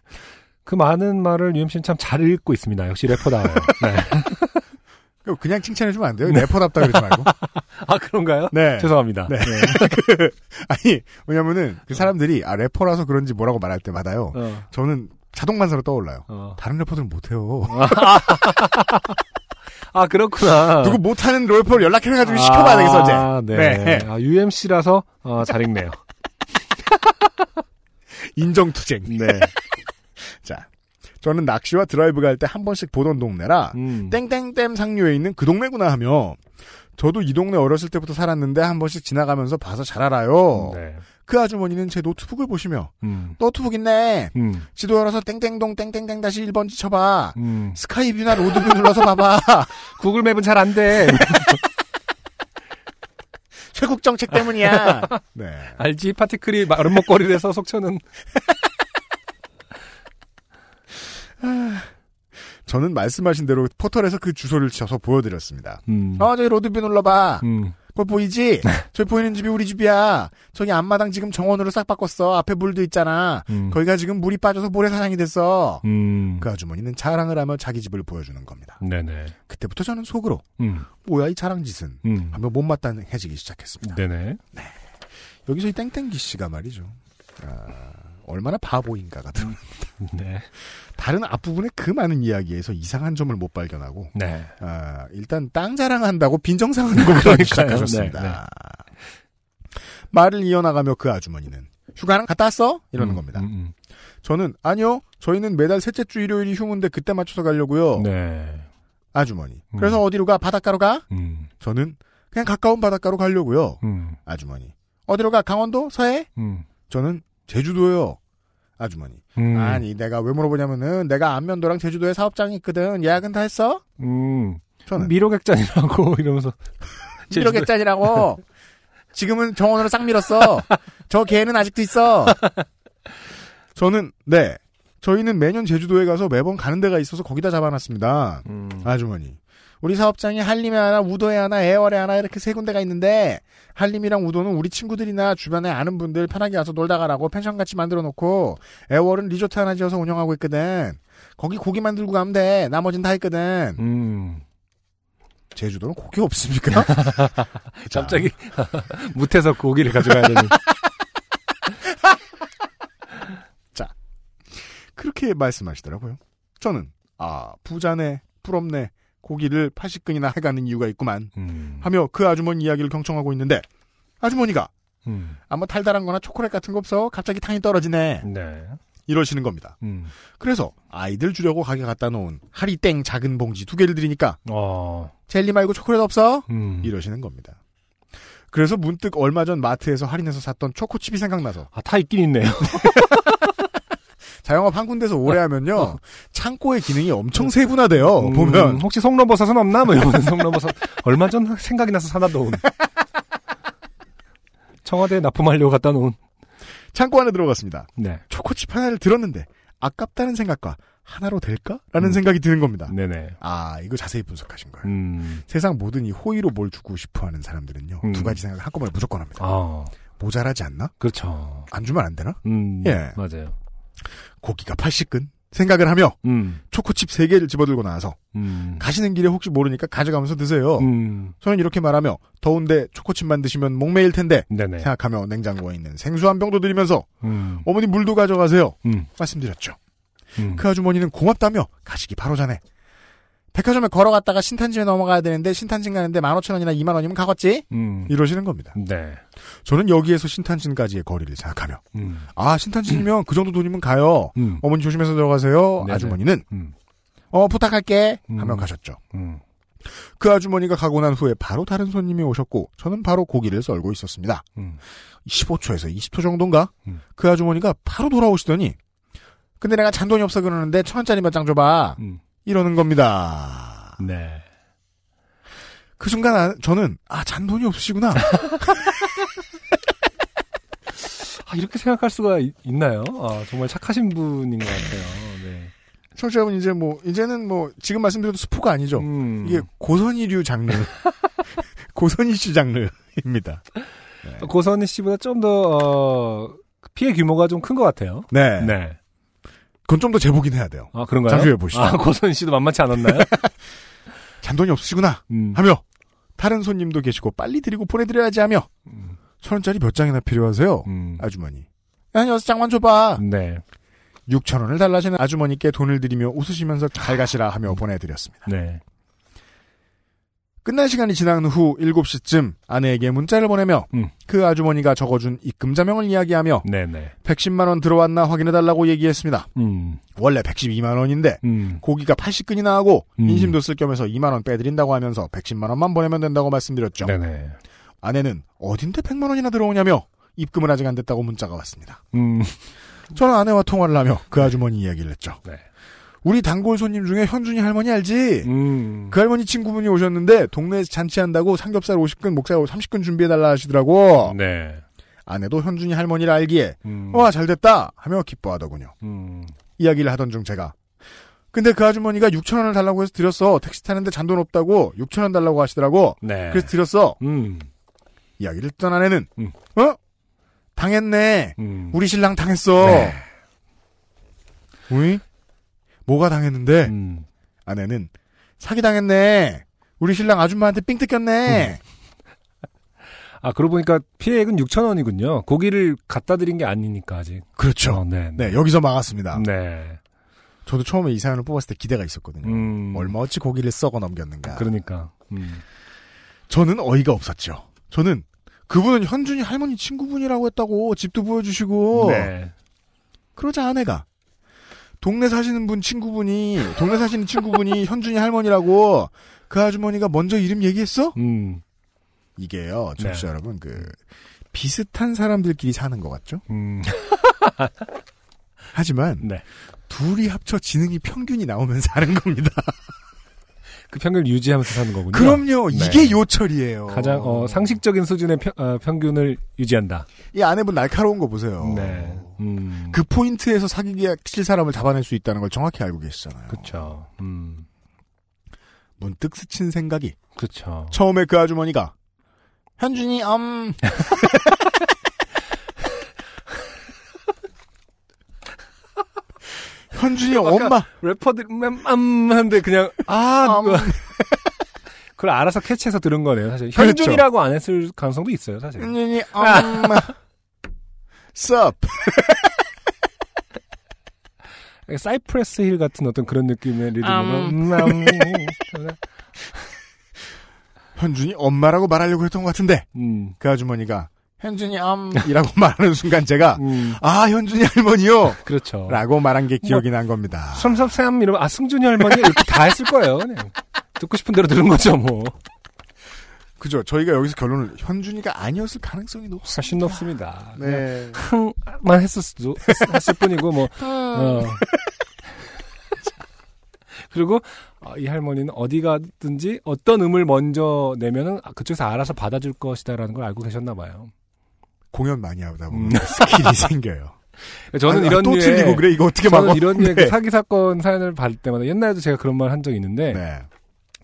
그 많은 말을 UMC는 참 잘 읽고 있습니다. 역시 래퍼다워요. 네. 그냥 칭찬해주면 안 돼요? 래퍼답다 그러지 말고. 아, 그런가요? 네. 죄송합니다. 네. 그, 아니, 왜냐면은 그 사람들이 아, 래퍼라서 그런지 뭐라고 말할 때마다요. 어. 저는 자동만사로 떠올라요. 어. 다른 래퍼들은 못해요. 아, 그렇구나. 누구 못하는 래퍼를 연락해가지고 시켜봐야 되겠어, 이제. 아, 네. 네. 아, UMC라서, 어, 잘 읽네요. 인정투쟁. 네. 자. 저는 낚시와 드라이브 갈 때 한 번씩 보던 동네라 음. 땡땡댐 상류에 있는 그 동네구나 하며 저도 이 동네 어렸을 때부터 살았는데 한 번씩 지나가면서 봐서 잘 알아요. 네. 그 아주머니는 제 노트북을 보시며 음. 노트북 있네. 음. 지도 열어서 땡땡동 땡땡땡 다시 1번지 쳐봐. 음. 스카이뷰나 로드뷰 눌러서 봐봐. 구글 맵은 잘 안 돼. 쇄국 정책 때문이야. 네. 알지? 파티클이 마른 먹거리라서 속초는. 저는 말씀하신 대로 포털에서 그 주소를 쳐서 보여드렸습니다. 음. 아, 저기 로드뷰 눌러봐. 음. 그거 보이지? 저기 보이는 집이 우리 집이야. 저기 앞마당 지금 정원으로 싹 바꿨어. 앞에 물도 있잖아. 음. 거기가 지금 물이 빠져서 모래사장이 됐어. 음. 그 아주머니는 자랑을 하며 자기 집을 보여주는 겁니다. 네네. 그때부터 저는 속으로 음. 뭐야 이 자랑짓은 음. 하며 못마땅해지기 시작했습니다. 네네. 여기서 이 땡땡기 씨가 말이죠. 아, 얼마나 바보인가가 들 네. 다른 앞부분의 그 많은 이야기에서 이상한 점을 못 발견하고 네. 아, 일단 땅 자랑한다고 빈정상하는 것부터. 시작하셨습니다. 네, 네. 말을 이어나가며 그 아주머니는 휴가는 갔다 왔어? 이러는 음, 겁니다. 음, 저는 아니요. 저희는 매달 셋째 주 일요일이 휴무인데 그때 맞춰서 가려고요. 음. 네. 아주머니. 음. 그래서 어디로 가? 바닷가로 가? 음. 저는 그냥 가까운 바닷가로 가려고요. 음. 아주머니. 어디로 가? 강원도? 서해? 음. 저는 제주도요. 아주머니. 음. 아니 내가 왜 물어보냐면은 내가 안면도랑 제주도에 사업장이 있거든. 예약은 다 했어? 음. 저는 미로객잔이라고 이러면서. 미로객잔이라고. 지금은 정원으로 싹 밀었어. 저 개는 아직도 있어. 저는 네. 저희는 매년 제주도에 가서 매번 가는 데가 있어서 거기다 잡아놨습니다. 음. 아주머니. 우리 사업장이 한림에 하나, 우도에 하나, 애월에 하나 이렇게 세 군데가 있는데 한림이랑 우도는 우리 친구들이나 주변에 아는 분들 편하게 와서 놀다 가라고 펜션 같이 만들어 놓고 애월은 리조트 하나 지어서 운영하고 있거든. 거기 고기 만들고 가면 돼. 나머진 다 있거든. 음. 제주도는 고기 없습니까? 갑자기 무태서 고기를 가져가야 되는. 그렇게 말씀하시더라고요. 저는 아 부자네 부럽네 고기를 80근이나 해가는 이유가 있구만 음. 하며 그 아주머니 이야기를 경청하고 있는데 아주머니가 음. 아뭐 달달한 거나 초콜릿 같은 거 없어 갑자기 탕이 떨어지네 네. 이러시는 겁니다. 음. 그래서 아이들 주려고 가게 갖다 놓은 하리땡 작은 봉지 두 개를 드리니까 어. 젤리 말고 초콜릿 없어? 음. 이러시는 겁니다. 그래서 문득 얼마 전 마트에서 할인해서 샀던 초코칩이 생각나서 아, 다 있긴 있네요. 자영업 한 군데서 오래 하면요 창고의 기능이 엄청 세분화돼요 어. 음, 보면 혹시 송로버섯은 없나? 뭐 이러면 송로버섯 얼마 전 생각이 나서 사다 놓은. 청와대에 납품하려고 갖다 놓은. 창고 안에 들어갔습니다. 네. 초코칩 하나를 들었는데 아깝다는 생각과 하나로 될까?라는 음. 생각이 드는 겁니다. 네네. 아 이거 자세히 분석하신 거예요. 음. 세상 모든 이 호의로 뭘 주고 싶어하는 사람들은요 음. 두 가지 생각을 한꺼번에 무조건 합니다. 아, 모자라지 않나? 그렇죠. 안 주면 안 되나? 음. 예. 맞아요. 고기가 80근 생각을 하며 음. 초코칩 3개를 집어들고 나와서 음. 가시는 길에 혹시 모르니까 가져가면서 드세요. 음. 저는 이렇게 말하며 더운데 초코칩만 드시면 목매일 텐데 네네. 생각하며 냉장고에 있는 생수 한 병도 드리면서 음. 어머니 물도 가져가세요. 음. 말씀드렸죠. 음. 그 아주머니는 고맙다며 가시기 바로 전에 백화점에 걸어갔다가 신탄진에 넘어가야 되는데 신탄진 가는데 15,000원이나 2만원이면 가겠지? 음. 이러시는 겁니다. 네. 저는 여기에서 신탄진까지의 거리를 생각하며 음. 아 신탄진이면 그 정도 돈이면 가요. 음. 어머니 조심해서 들어가세요. 네네. 아주머니는 음. 어 부탁할게 음. 가셨죠. 음. 그 아주머니가 가고 난 후에 바로 다른 손님이 오셨고 저는 바로 고기를 썰고 있었습니다. 음. 15초에서 20초 정도인가? 음. 그 아주머니가 바로 돌아오시더니 근데 내가 잔돈이 없어 그러는데 천 원짜리 몇 장 줘봐. 음. 이러는 겁니다. 네. 그 순간 아- 저는 아 잔돈이 없으시구나. 아, 이렇게 생각할 수가 있, 나요 아, 정말 착하신 분인 것 같아요. 네. 청취자분 이제 뭐 이제는 뭐 지금 말씀드려도 스포가 아니죠. 음. 이게 고선이류 장르, 고선이슈 장르입니다. 고선희 씨보다 좀 더, 어, 피해 규모가 좀 큰 것 같아요. 네. 네. 그건 좀더 제보긴 해야 돼요. 아, 그런가요? 잠시 후에 보시죠. 아, 고선희 씨도 만만치 않았나요? 잔돈이 없으시구나 음. 하며 다른 손님도 계시고 빨리 드리고 보내드려야지 하며 음. 천 원짜리 몇 장이나 필요하세요? 음. 아주머니. 한 여섯 장만 줘봐. 네. 6천 원을 달라시는 아주머니께 돈을 드리며 웃으시면서 잘 가시라 하며 보내드렸습니다. 네. 끝날 시간이 지난 후 7시쯤 아내에게 문자를 보내며 음. 그 아주머니가 적어준 입금 자명을 이야기하며 네네. 110만 원 들어왔나 확인해달라고 얘기했습니다. 음. 원래 112만 원인데 음. 고기가 80근이나 하고 음. 인심도 쓸 겸해서 2만 원 빼드린다고 하면서 110만 원만 보내면 된다고 말씀드렸죠. 네네. 아내는 어딘데 100만 원이나 들어오냐며 입금은 아직 안 됐다고 문자가 왔습니다. 음. 저는 아내와 통화를 하며 그 아주머니 이야기를 했죠. 네. 우리 단골 손님 중에 현준이 할머니 알지? 음. 그 할머니 친구분이 오셨는데 동네에서 잔치한다고 삼겹살 50근, 목살 30근 준비해달라 하시더라고. 네. 아내도 현준이 할머니를 알기에 음. 와 잘됐다 하며 기뻐하더군요. 음. 이야기를 하던 중 제가 근데 그 아주머니가 6천 원을 달라고 해서 드렸어. 택시 타는데 잔돈 없다고 6천 원 달라고 하시더라고. 네. 그래서 드렸어. 음. 이야기를 듣던 아내는 음. 어? 당했네. 음. 우리 신랑 당했어. 네. 우이? 뭐가 당했는데? 음. 아내는 사기 당했네. 우리 신랑 아줌마한테 삥 뜯겼네. 아, 그러고 보니까 피해액은 6천 원이군요. 고기를 갖다 드린 게 아니니까 아직. 그렇죠. 어, 네. 네, 여기서 막았습니다. 네. 저도 처음에 이 사연을 뽑았을 때 기대가 있었거든요. 음. 얼마 어치 고기를 썩어 넘겼는가. 그러니까. 음. 저는 어이가 없었죠. 저는 그분은 현준이 할머니 친구분이라고 했다고 집도 보여주시고 네. 그러자 아내가 동네 사시는 분 친구분이 동네 사시는 친구분이 현준이 할머니라고 그 아주머니가 먼저 이름 얘기했어? 음. 이게요, 청취자 네. 여러분 그 비슷한 사람들끼리 사는 것 같죠? 음. 하지만 네. 둘이 합쳐 지능이 평균이 나오면 사는 겁니다. 그 평균을 유지하면서 사는 거군요. 그럼요, 네. 이게 요철이에요. 가장 어, 상식적인 수준의 평, 어, 평균을 유지한다. 이 아내분 날카로운 거 보세요. 네. 음. 그 포인트에서 사귀기 칠 사람을 잡아낼 수 있다는 걸 정확히 알고 계시잖아요. 음. 문득 스친 생각이 그쵸. 처음에 그 아주머니가 현준이 음 현준이 엄마. 래퍼들 맘 한데 그냥 아 음. 그걸 알아서 캐치해서 들은 거네요 사실. 그렇죠. 현준이라고 안 했을 가능성도 있어요 사실. 현준이 음 썹. 사이프레스 힐 같은 어떤 그런 느낌의 리듬으로. 음. 음, 음, 현준이 엄마라고 말하려고 했던 것 같은데. 음, 그 아주머니가 현준이 음이라고 말하는 순간 제가 음, 아 현준이 할머니요 그렇죠 라고 말한 게 기억이 난 겁니다. 삼삼삼 이러면 아 승준이 할머니 이렇게 다 했을 거예요 그냥 듣고 싶은 대로 들은 거죠 뭐 그죠? 저희가 여기서 결론을 현준이가 아니었을 가능성이 높습니다. 훨씬 높습니다 네. 음만 했을 수도 했- 했을 뿐이고 뭐 어. 그리고 어, 이 할머니는 어디 가든지 어떤 음을 먼저 내면은 아, 그쪽에서 알아서 받아줄 것이다라는 걸 알고 계셨나 봐요. 공연 많이 하다 보면 음. 스킬이 생겨요. 저는 아, 이런 또 류의 틀리고 그래 이거 어떻게 저는 막어? 이런 네. 그 사기 사건 사연을 받을 때마다 옛날에도 제가 그런 말 한 적이 있는데 네.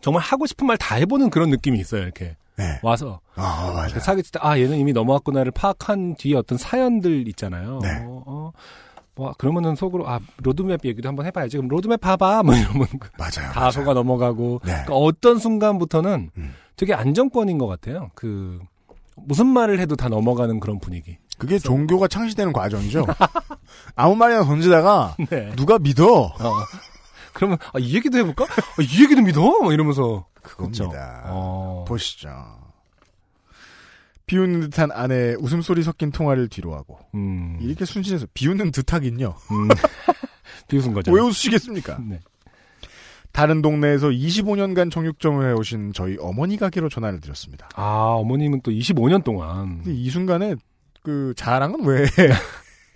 정말 하고 싶은 말 다 해보는 그런 느낌이 있어요. 이렇게 네. 와서 아 맞아. 그 사기 칠 때 아 얘는 이미 넘어왔구나를 파악한 뒤에 어떤 사연들 있잖아요. 네. 어, 어, 뭐 그러면은 속으로 아 로드맵 얘기도 한번 해봐야지. 그럼 로드맵 봐봐. 뭐 이러면 맞아요. 다 속아 넘어가고 네. 그러니까 어떤 순간부터는 음. 되게 안정권인 것 같아요. 그 무슨 말을 해도 다 넘어가는 그런 분위기. 그게 종교가 창시되는 과정이죠. 아무 말이나 던지다가 네. 누가 믿어? 어. 그러면 아, 이 얘기도 해볼까? 아, 이 얘기도 믿어? 막 이러면서 그겁니다. 그쵸? 어. 보시죠. 비웃는 듯한 아내의 웃음소리 섞인 통화를 뒤로 하고 음. 이렇게 순진해서 비웃는 듯하긴요. 음. 비웃은 거죠. 왜 웃으시겠습니까? 네. 다른 동네에서 25년간 정육점을 해오신 저희 어머니 가게로 전화를 드렸습니다. 아 어머님은 또 25년 동안 이 순간에 그 자랑은 왜?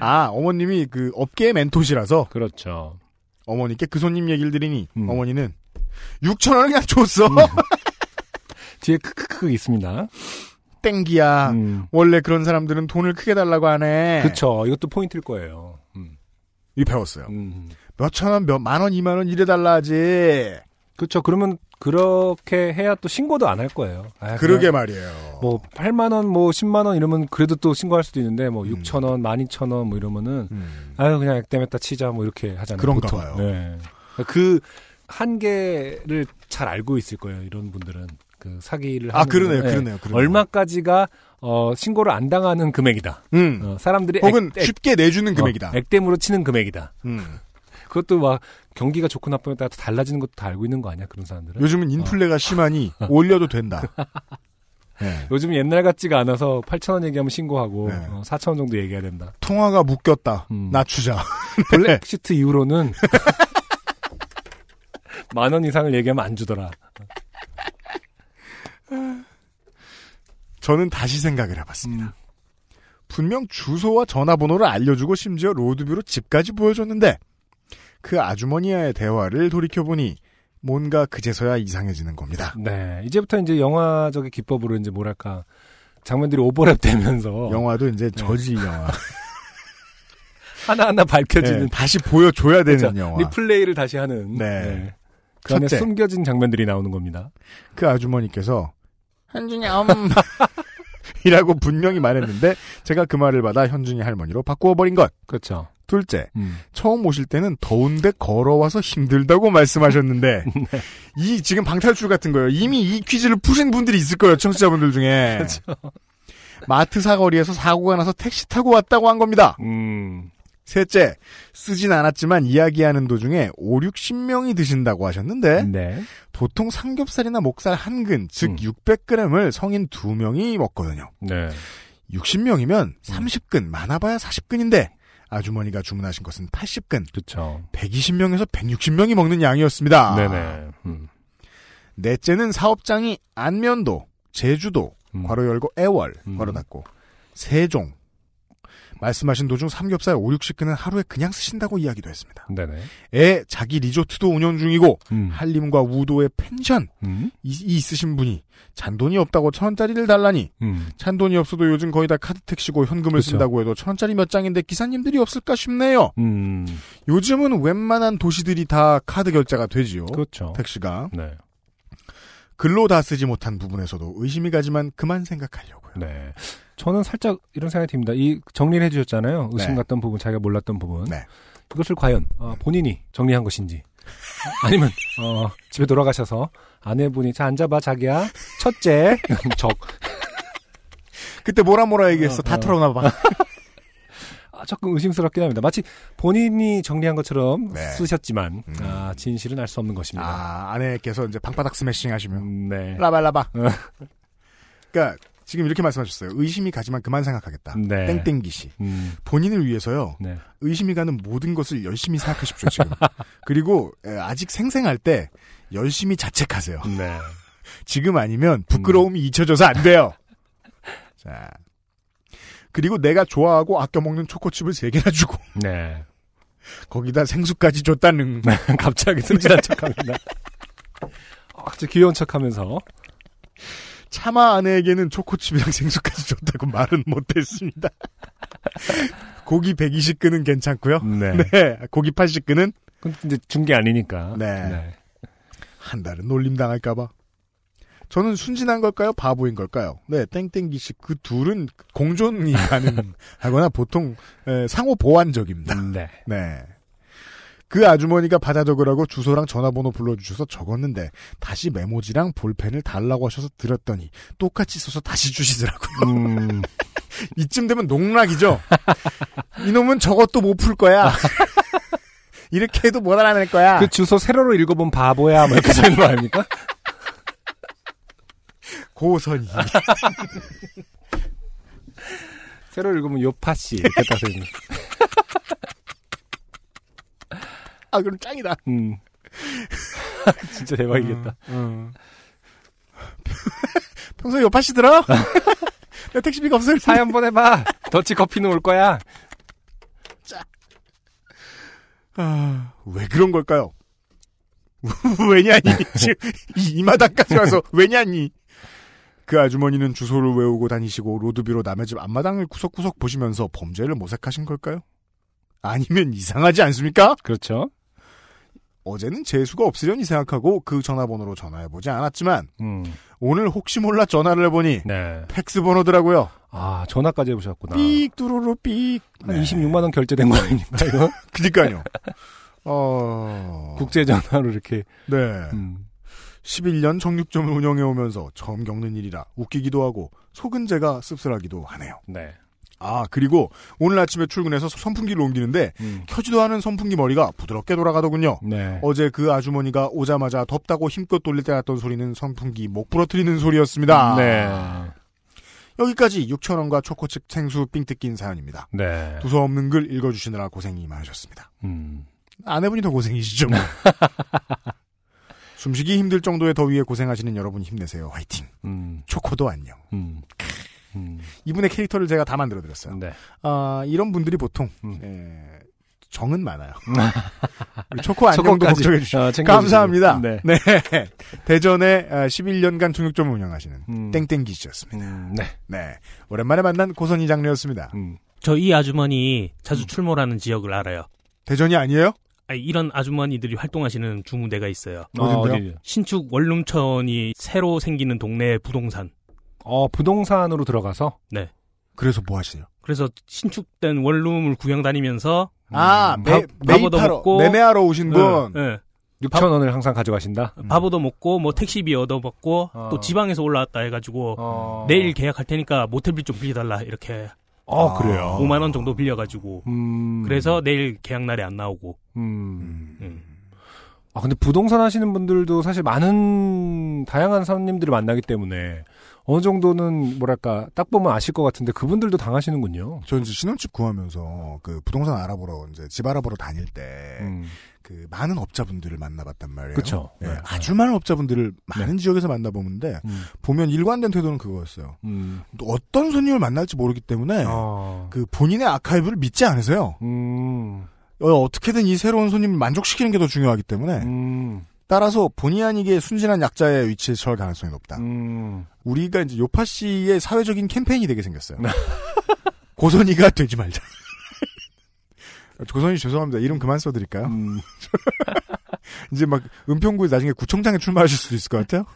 아 어머님이 그 업계의 멘토시라서 그렇죠. 어머니께 그 손님 얘기를 드리니 음. 어머니는 6천 원을 그냥 줬어. 뒤에 크크크 있습니다. 땡기야. 음. 원래 그런 사람들은 돈을 크게 달라고 하네. 그쵸. 이것도 포인트일 거예요. 음. 이 배웠어요. 음. 몇천 원, 몇 만 원, 이만 원 이래 달라 하지. 그쵸. 그러면 그렇게 해야 또 신고도 안 할 거예요. 아, 그러게 말이에요. 뭐 8만 원, 뭐 10만 원 이러면 그래도 또 신고할 수도 있는데 뭐 음. 6천 원, 12,000원 뭐 이러면은 음. 아유 그냥 액땜했다 치자 뭐 이렇게 하잖아요. 그런가 보통. 봐요. 네. 그 한계를 잘 알고 있을 거예요. 이런 분들은 그 사기를 아 그러네요. 네. 그러네요, 그러네요. 얼마까지가 어, 신고를 안 당하는 금액이다. 음. 어, 사람들이 혹은 액- 액- 쉽게 내주는 금액이다. 어, 액땜으로 치는 금액이다. 음. 그것도 막 경기가 좋고 나쁘에 따라 달라지는 것도 다 알고 있는 거 아니야 그런 사람들은. 요즘은 인플레가 심하니 올려도 된다. 네. 요즘 옛날 같지가 않아서 8천 원 얘기하면 신고하고 네. 어, 4천 원 정도 얘기해야 된다. 통화가 묶였다. 음. 낮추자. 블랙시트 이후로는 만 원 이상을 얘기하면 안 주더라. 저는 다시 생각을 해봤습니다. 음. 분명 주소와 전화번호를 알려주고 심지어 로드뷰로 집까지 보여줬는데 그 아주머니와의 대화를 돌이켜보니 뭔가 그제서야 이상해지는 겁니다. 네, 이제부터 이제 영화적인 기법으로 이제 뭐랄까 장면들이 오버랩 되면서 영화도 이제 저지 영화. 하나하나 밝혀지는 네, 다시 보여줘야 되는 그렇죠. 영화. 리플레이를 다시 하는 네. 그 안에 첫째. 숨겨진 장면들이 나오는 겁니다. 그 아주머니께서 현준이 엄 이라고 분명히 말했는데 제가 그 말을 받아 현준이 할머니로 바꾸어 버린 것. 그렇죠. 둘째, 음. 처음 오실 때는 더운데 걸어와서 힘들다고 말씀하셨는데 네. 이 지금 방탈출 같은 거예요. 이미 이 퀴즈를 푸신 분들이 있을 거예요. 청취자분들 중에. 그렇죠. 마트 사거리에서 사고가 나서 택시 타고 왔다고 한 겁니다. 음. 셋째, 쓰진 않았지만 이야기하는 도중에 5, 60명이 드신다고 하셨는데 네. 보통 삼겹살이나 목살 한 근, 즉 음. 600g을 성인 2명이 먹거든요. 네. 60명이면 30근, 많아봐야 40근인데 아주머니가 주문하신 것은 80근, 그렇죠. 120명에서 160명이 먹는 양이었습니다. 네네. 음. 넷째는 사업장이 안면도, 제주도, 음. 괄호 열고 애월, 음. 괄호 닫고 세종. 말씀하신 도중 삼겹살 5, 60근은 하루에 그냥 쓰신다고 이야기도 했습니다. 네네. 애 자기 리조트도 운영 중이고 음. 한림과 우도의 펜션 음. 이, 이 있으신 분이 잔돈이 없다고 천 원짜리를 달라니 음. 잔돈이 없어도 요즘 거의 다 카드 택시고 현금을 그쵸. 쓴다고 해도 천 원짜리 몇 장인데 기사님들이 없을까 싶네요. 음. 요즘은 웬만한 도시들이 다 카드 결제가 되지요. 그렇죠. 택시가 네. 글로 다 쓰지 못한 부분에서도 의심이 가지만 그만 생각하려고요. 네. 저는 살짝 이런 생각이 듭니다. 이 정리를 해주셨잖아요. 의심 네. 갔던 부분, 자기가 몰랐던 부분. 네. 이것을 과연 어, 본인이 정리한 것인지, 아니면 어, 집에 돌아가셔서 아내분이 자 앉아봐 자기야 첫째 적 그때 뭐라 뭐라 얘기했어. 어, 다 어. 털어놔봐. 아, 조금 의심스럽긴 합니다. 마치 본인이 정리한 것처럼 네. 쓰셨지만 음. 아, 진실은 알 수 없는 것입니다. 아, 아내께서 이제 방바닥 스매싱 하시면. 음, 네. 라발라바. 어. 그러니까 지금 이렇게 말씀하셨어요. 의심이 가지만 그만 생각하겠다. 네. 땡땡기 씨. 음, 본인을 위해서요. 네. 의심이 가는 모든 것을 열심히 생각하십시오, 지금. 그리고 에, 아직 생생할 때 열심히 자책하세요. 네. 지금 아니면 부끄러움이 잊혀져서 안 돼요. 자. 그리고 내가 좋아하고 아껴 먹는 초코칩을 세 개나 주고 네. 거기다 생수까지 줬다는 갑자기 순진한 척합니다. 아주 귀여운 척하면서 차마 아내에게는 초코칩이랑 생수까지 줬다고 말은 못했습니다. 고기 120근은 괜찮고요. 네. 네, 고기 80근은 근데 준 게 아니니까. 네. 한 달은 놀림 당할까봐. 저는 순진한 걸까요? 바보인 걸까요? 네, 땡땡기 씨 그 둘은 공존이 가능하거나 보통 에, 상호 보완적입니다. 네. 네. 그 아주머니가 받아 적으라고 주소랑 전화번호 불러주셔서 적었는데 다시 메모지랑 볼펜을 달라고 하셔서 들었더니 똑같이 써서 다시 주시더라고요. 음, 이쯤 되면 농락이죠. 이놈은 저것도 못 풀 거야. 이렇게 해도 못 알아낼 거야. 그 주소 세로로 읽어본 바보야, 뭐 이렇게 써있는 거 아닙니까? 고선이. 세로로 읽으면 요파씨, 이렇게 딱 써있는. 아 그럼 짱이다. 음. 진짜 대박이겠다. 음. 평소에 요파 씨 들어? 내 택시비가 없어요. 사연 보내봐. 더치 커피는 올 거야. 아, 왜 그런 걸까요? 왜냐니? 지금 이, 이 마당까지 와서 왜냐니? 그 아주머니는 주소를 외우고 다니시고 로드뷰로 남의 집 앞마당을 구석구석 보시면서 범죄를 모색하신 걸까요? 아니면 이상하지 않습니까? 그렇죠. 어제는 재수가 없으려니 생각하고 그 전화번호로 전화해보지 않았지만 음. 오늘 혹시 몰라 전화를 해보니 네. 팩스 번호더라고요. 아, 전화까지 해보셨구나. 삑 뚜루루 삑. 한 26만 원 결제된 거 아닙니까, 이거? 그니까요. 어... 국제 전화로 이렇게. 네. 음. 11년 정육점을 운영해 오면서 처음 겪는 일이라 웃기기도 하고 속은 제가 씁쓸하기도 하네요. 네. 아 그리고 오늘 아침에 출근해서 선풍기를 옮기는데 음. 켜지도 않은 선풍기 머리가 부드럽게 돌아가더군요. 네. 어제 그 아주머니가 오자마자 덥다고 힘껏 돌릴 때 났던 소리는 선풍기 목 부러뜨리는 소리였습니다. 네. 여기까지 6천원과 초코칩 생수 삥 뜯긴 사연입니다. 네. 두서없는 글 읽어주시느라 고생이 많으셨습니다. 음. 아내분이 더 고생이시죠. 뭐. 숨쉬기 힘들 정도의 더위에 고생하시는 여러분 힘내세요. 화이팅. 음. 초코도 안녕. 음. 음. 이분의 캐릭터를 제가 다 만들어 드렸어요. 네. 아, 이런 분들이 보통 음. 에, 정은 많아요. 초코 안녕도 걱정해 주시고 어. 감사합니다. 네. 대전에 아, 11년간 중육점을 운영하시는 음. 땡땡기 씨였습니다. 음. 네. 네, 오랜만에 만난 고선이 장르였습니다. 음. 저이 아주머니 자주 출몰하는 지역을 알아요. 대전이 아니에요? 아니, 이런 아주머니들이 활동하시는 중대가 있어요. 어딘데요? 어디요? 신축 원룸촌이 새로 생기는 동네 부동산. 어, 부동산으로 들어가서? 네. 그래서 뭐 하시냐? 그래서 신축된 원룸을 구경 다니면서 아, 음, 매, 밥- 매입하러, 먹고. 매매하러 오신 분. 네. 6천 원을 항상 가져가신다? 밥 얻어 먹고 뭐 택시비 얻어 받고 어. 또 지방에서 올라왔다 해가지고 어. 내일 계약할 테니까 모텔비 좀 빌려달라 이렇게 어, 그래요. 5만 원 정도 빌려가지고 음. 그래서 내일 계약 날에 안 나오고 음. 음. 아, 근데 부동산 하시는 분들도 사실 많은, 다양한 손님들을 만나기 때문에 어느 정도는 뭐랄까, 딱 보면 아실 것 같은데 그분들도 당하시는군요. 저 이제 신혼집 구하면서 그 부동산 알아보러 이제 집 알아보러 다닐 때 음. 그 많은 업자분들을 만나봤단 말이에요. 그쵸. 예, 네. 아주 많은 업자분들을 많은 지역에서 만나보는데 음. 보면 일관된 태도는 그거였어요. 음. 또 어떤 손님을 만날지 모르기 때문에 어. 그 본인의 아카이브를 믿지 않으세요. 음. 어, 어떻게든 이 새로운 손님을 만족시키는 게 더 중요하기 때문에 음. 따라서 본의 아니게 순진한 약자의 위치에 처할 가능성이 높다. 음. 우리가 이제 요팟시의 사회적인 캠페인이 되게 생겼어요. 고선희가 되지 말자. 고선희 죄송합니다. 이름 그만 써드릴까요? 음. 이제 막 은평구에 나중에 구청장에 출마하실 수도 있을 것 같아요.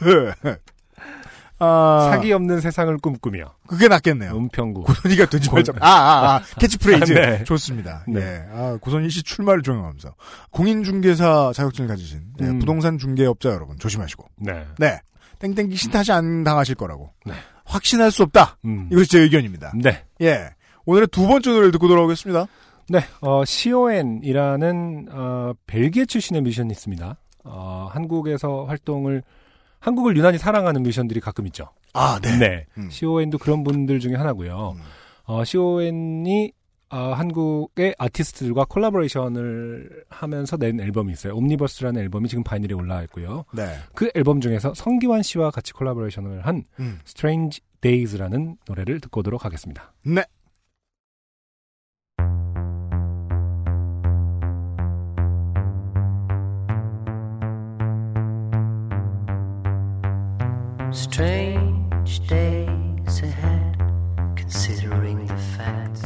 그, 아, 사기 없는 세상을 꿈꾸며. 그게 낫겠네요. 은평구. 고선희가 되지 고- 말자. 아, 아, 아, 캐치프레이즈. 네. 좋습니다. 네. 예. 아, 고선희 씨 출마를 종용하면서. 공인중개사 자격증을 가지신 예, 음. 부동산 중개업자 여러분 조심하시고. 네. 네. 땡땡기 신타시 안 당하실 거라고. 네. 확신할 수 없다. 음. 이것이 제 의견입니다. 네. 예. 오늘의 두 번째 노래를 듣고 돌아오겠습니다. 네, 어, CON이라는, 어, 벨기에 출신의 뮤지션이 있습니다. 어, 한국에서 활동을, 한국을 유난히 사랑하는 뮤지션들이 가끔 있죠. 아, 네. 네. 음. CON도 그런 분들 중에 하나고요. 음. 어, CON이 어, 한국의 아티스트들과 콜라보레이션을 하면서 낸 앨범이 있어요. 옴니버스라는 앨범이 지금 바이닐에 올라와 있고요. 네. 그 앨범 중에서 성기완 씨와 같이 콜라보레이션을 한 음. Strange Days라는 노래를 듣고 오도록 하겠습니다. 네. Strange days ahead, considering the facts.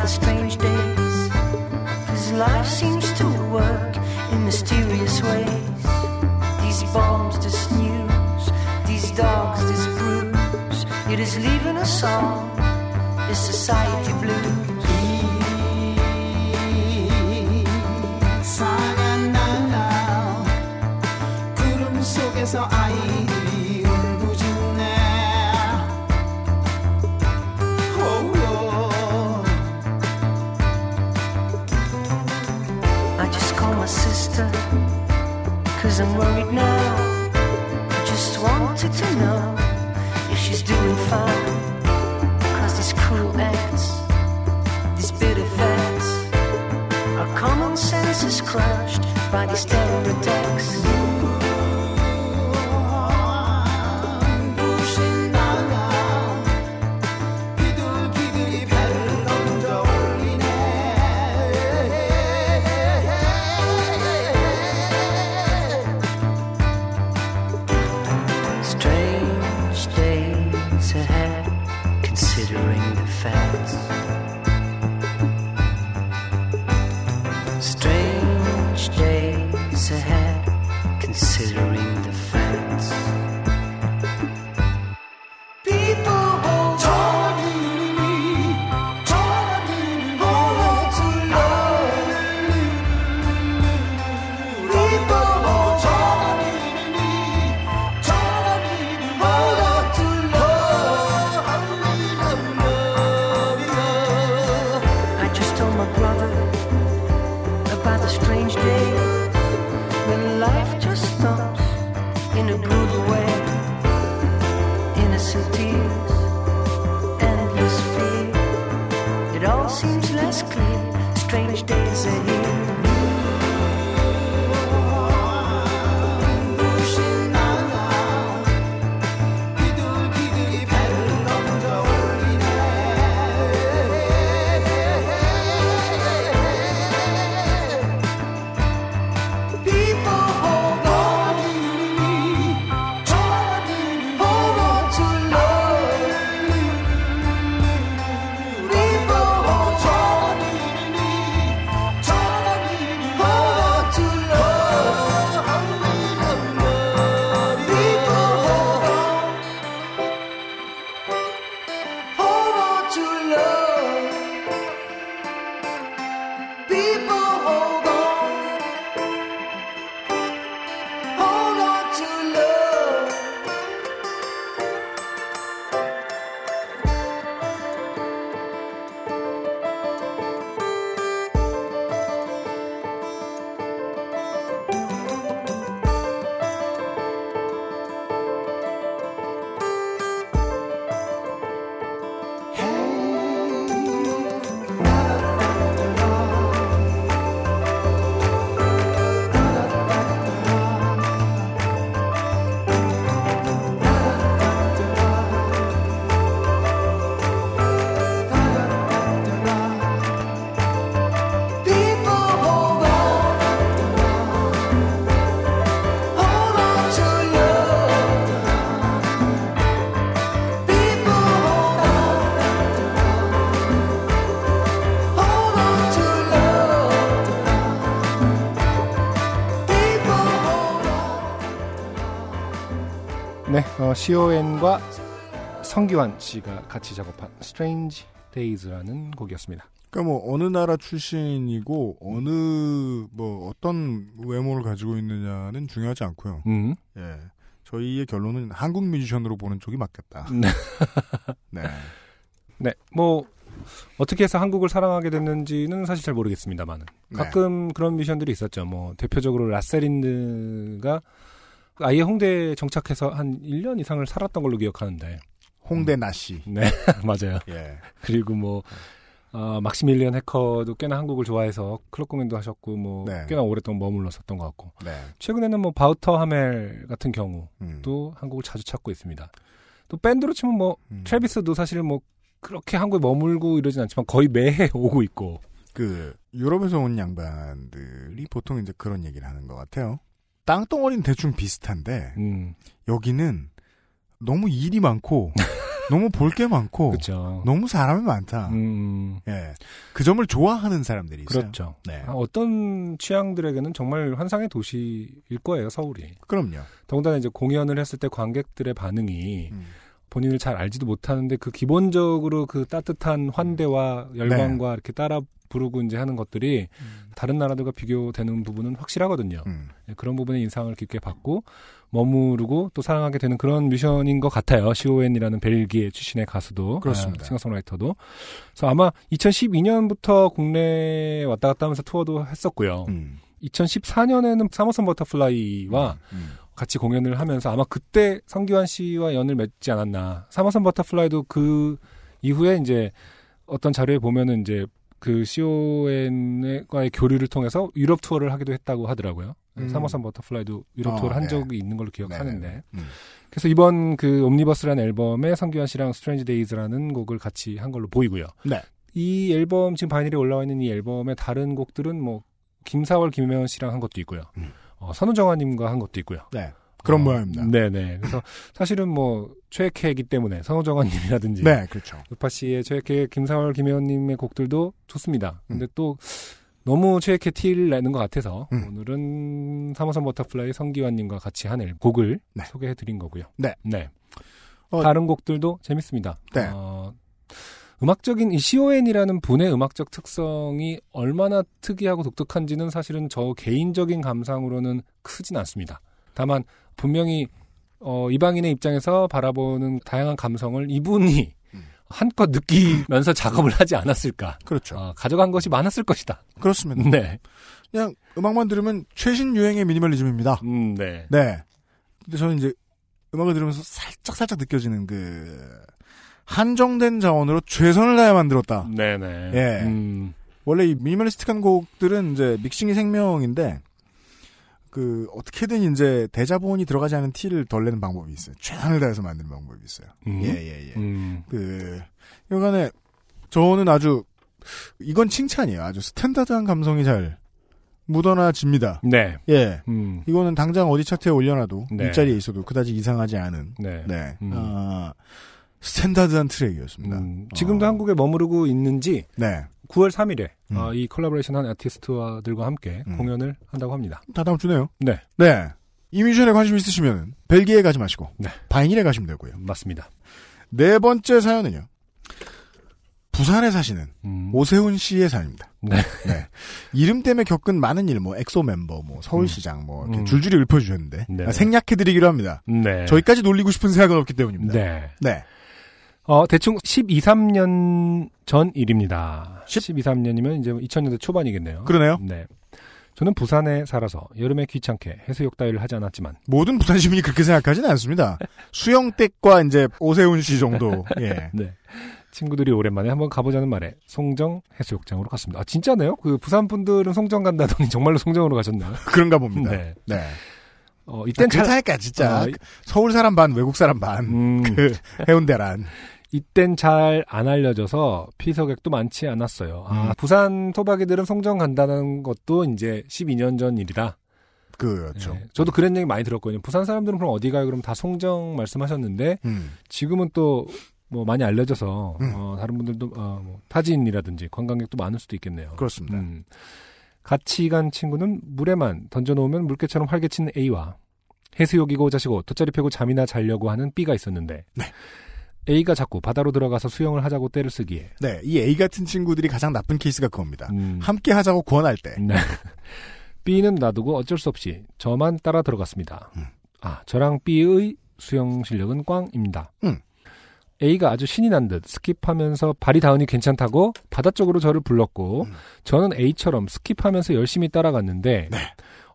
the strange days. His life seems to work in mysterious ways. These bombs, this news, these dogs, this bruise. It is leaving us all this society blues. 사나나나 구름 속에서 I'm worried now. I just wanted to know if she's doing fine. Cause these cruel acts, these bitter facts, our common sense is crushed by these terror attacks. 네, 어, CON과 성기환 씨가 같이 작업한 Strange Days라는 곡이었습니다. 그러니까 뭐 어느 나라 출신이고 어느 뭐 어떤 외모를 가지고 있느냐는 중요하지 않고요. 음. 예. 저희의 결론은 한국 뮤지션으로 보는 쪽이 맞겠다. 네. 네. 네, 뭐 어떻게 해서 한국을 사랑하게 됐는지는 사실 잘 모르겠습니다만은 네. 가끔 그런 미션들이 있었죠. 뭐 대표적으로 라세린드가 아예 홍대에 정착해서 한 1년 이상을 살았던 걸로 기억하는데. 홍대 나씨. 네, 맞아요. 예. 그리고 뭐 어, 막시밀리언 해커도 꽤나 한국을 좋아해서 클럽 공연도 하셨고 뭐 네. 꽤나 오랫동안 머물렀었던 것 같고 네. 최근에는 뭐 바우터 하멜 같은 경우도 음. 한국을 자주 찾고 있습니다. 또 밴드로 치면 뭐 음. 트래비스도 사실은 뭐 그렇게 한국에 머물고 이러진 않지만 거의 매해 오고 있고 그 유럽에서 온 양반들이 보통 이제 그런 얘기를 하는 것 같아요. 땅덩어리는 대충 비슷한데 음. 여기는 너무 일이 많고 너무 볼 게 많고 그렇죠. 너무 사람이 많다. 음, 예. 그 점을 좋아하는 사람들이 있어요. 그렇죠. 네. 아, 어떤 취향들에게는 정말 환상의 도시일 거예요, 서울이. 그럼요. 더군다나 이제 공연을 했을 때 관객들의 반응이 음. 본인을 잘 알지도 못하는데 그 기본적으로 그 따뜻한 환대와 열광과 이렇게 따라 부르고 이제 하는 것들이 다른 나라들과 비교되는 부분은 확실하거든요. 음. 네, 그런 부분에 인상을 깊게 받고 머무르고 또 사랑하게 되는 그런 미션인 것 같아요. CON이라는 벨기에 출신의 가수도 그렇습니다. 아, 싱어송라이터도. 그래서 아마 2012년부터 국내에 왔다 갔다 하면서 투어도 했었고요. 음. 2014년에는 3호선 버터플라이와 음. 같이 공연을 하면서 아마 그때 성기완 씨와 연을 맺지 않았나. 3호선 버터플라이도 그 이후에 이제 어떤 자료에 보면은 이제 그 CON과의 교류를 통해서 유럽 투어를 하기도 했다고 하더라고요. 음. 3호선 버터플라이도 유럽 아, 투어를 한 네. 적이 있는 걸로 기억하는데. 네, 네. 음. 그래서 이번 그 옴니버스라는 앨범에 성기완 씨랑 Strange Days라는 곡을 같이 한 걸로 보이고요. 네. 이 앨범 지금 바이닐에 올라와 있는 이 앨범의 다른 곡들은 뭐 김사월 김해원 씨랑 한 것도 있고요. 음. 어, 선우정아님과 한 것도 있고요. 네. 그런 어, 모양입니다. 네네. 그래서 사실은 뭐 최애캐이기 때문에 선우정아님이라든지 네, 그렇죠. 요팟시의 최애캐 김사월 김해원님의 곡들도 좋습니다. 음. 근데 또 너무 최애캐 티를 내는 것 같아서 음. 오늘은 3호선 버터플라이 성기완님과 같이 한 앨- 곡을 네. 소개해드린 거고요. 네. 어, 다른 곡들도 재밌습니다. 네. 어, 음악적인 이 CON이라는 분의 음악적 특성이 얼마나 특이하고 독특한지는 사실은 저 개인적인 감상으로는 크진 않습니다. 다만 분명히 어, 이방인의 입장에서 바라보는 다양한 감성을 이분이 음. 한껏 느끼면서 작업을 하지 않았을까. 그렇죠. 어, 가져간 것이 많았을 것이다. 그렇습니다. 네. 그냥 음악만 들으면 최신 유행의 미니멀리즘입니다. 음, 네. 네. 근데 저는 이제 음악을 들으면서 살짝 살짝 느껴지는 그 한정된 자원으로 최선을 다해 만들었다. 네네. 예. 음, 원래 이 미니멀리스틱한 곡들은 이제 믹싱이 생명인데 그 어떻게든 이제 대자본이 들어가지 않은 티를 덜 내는 방법이 있어요. 최선을 다해서 만드는 방법이 있어요. 음. 예, 예, 예. 음, 그 여간에 저는 아주 이건 칭찬이에요. 아주 스탠다드한 감성이 잘 묻어나집니다. 네. 예. 음, 이거는 당장 어디 차트에 올려놔도 네. 일자리에 있어도 그다지 이상하지 않은 네. 네. 음. 아, 스탠다드한 트랙이었습니다. 음, 지금도 어. 한국에 머무르고 있는지 네. 9월 3일에 음. 어, 이 콜라보레이션 한 아티스트들과 함께 음. 공연을 한다고 합니다. 다 다음 주네요. 네. 네. 이 뮤지션에 관심 있으시면 벨기에 가지 마시고 네. 바이닐에 가시면 되고요. 맞습니다. 네 번째 사연은요. 부산에 사시는 오세훈 씨의 사연입니다. 음. 네. 이름 때문에 겪은 많은 일, 뭐 엑소 멤버, 뭐 서울시장, 뭐 이렇게 음. 줄줄이 읊어주셨는데 네. 아, 생략해드리기로 합니다. 네. 저희까지 놀리고 싶은 생각은 없기 때문입니다. 네. 네. 어, 대충 12, 3년 전 일입니다. 12, 3년이면 이제 2000년대 초반이겠네요. 그러네요. 네. 저는 부산에 살아서 여름에 귀찮게 해수욕 따위를 하지 않았지만 모든 부산 시민이 그렇게 생각하지는 않습니다. 수영댁과 이제 오세훈 씨 정도. 예. 네. 친구들이 오랜만에 한번 가보자는 말에 송정 해수욕장으로 갔습니다. 아 진짜네요? 그 부산 분들은 송정 간다더니 정말로 송정으로 가셨나요? 그런가 봅니다. 네. 네. 어 이땐 잘 그렇다니까 진짜 어, 서울 사람 반 외국 사람 반 음. 그 해운대란 이땐 잘 안 알려져서 피서객도 많지 않았어요. 아, 음. 부산 토박이들은 송정 간다는 것도 이제 12년 전 일이다. 그렇죠. 네, 저도 그런 얘기 많이 들었거든요. 부산 사람들은 그럼 어디 가요? 그럼 다 송정 말씀하셨는데 음. 지금은 또 뭐 많이 알려져서 음. 어, 다른 분들도 어, 뭐 타지인이라든지 관광객도 많을 수도 있겠네요. 그렇습니다. 음. 같이 간 친구는 물에만 던져놓으면 물개처럼 활개치는 A와 해수욕이고 자시고 돗자리 펴고 잠이나 자려고 하는 B가 있었는데 네. A가 자꾸 바다로 들어가서 수영을 하자고 때를 쓰기에 네, 이 A 같은 친구들이 가장 나쁜 케이스가 그겁니다. 음. 함께 하자고 권할 때. 네. B는 놔두고 어쩔 수 없이 저만 따라 들어갔습니다. 음. 아, 저랑 B의 수영 실력은 꽝입니다. 음. A가 아주 신이 난 듯 skip하면서 발이 닿으니 괜찮다고 바다 쪽으로 저를 불렀고 음. 저는 A처럼 skip하면서 열심히 따라갔는데 네.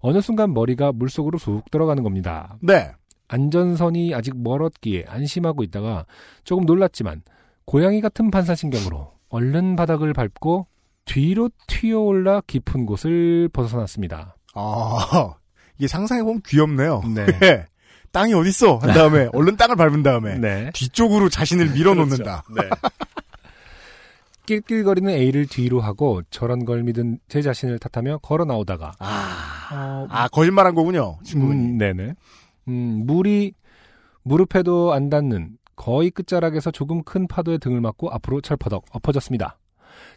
어느 순간 머리가 물속으로 쑥 들어가는 겁니다. 네. 안전선이 아직 멀었기에 안심하고 있다가 조금 놀랐지만 고양이 같은 반사신경으로 얼른 바닥을 밟고 뒤로 튀어올라 깊은 곳을 벗어났습니다. 아, 이게 상상해보면 귀엽네요. 네. 예. 땅이 어딨어? 한 다음에, 얼른 땅을 밟은 다음에, 네. 뒤쪽으로 자신을 밀어놓는다. 네. 낄낄거리는 A를 뒤로 하고 저런 걸 믿은 제 자신을 탓하며 걸어 나오다가 아, 아, 거짓말한 거군요, 친구분이. 음, 네네. 음, 물이 무릎에도 안 닿는 거의 끝자락에서 조금 큰 파도에 등을 맞고 앞으로 철퍼덕 엎어졌습니다.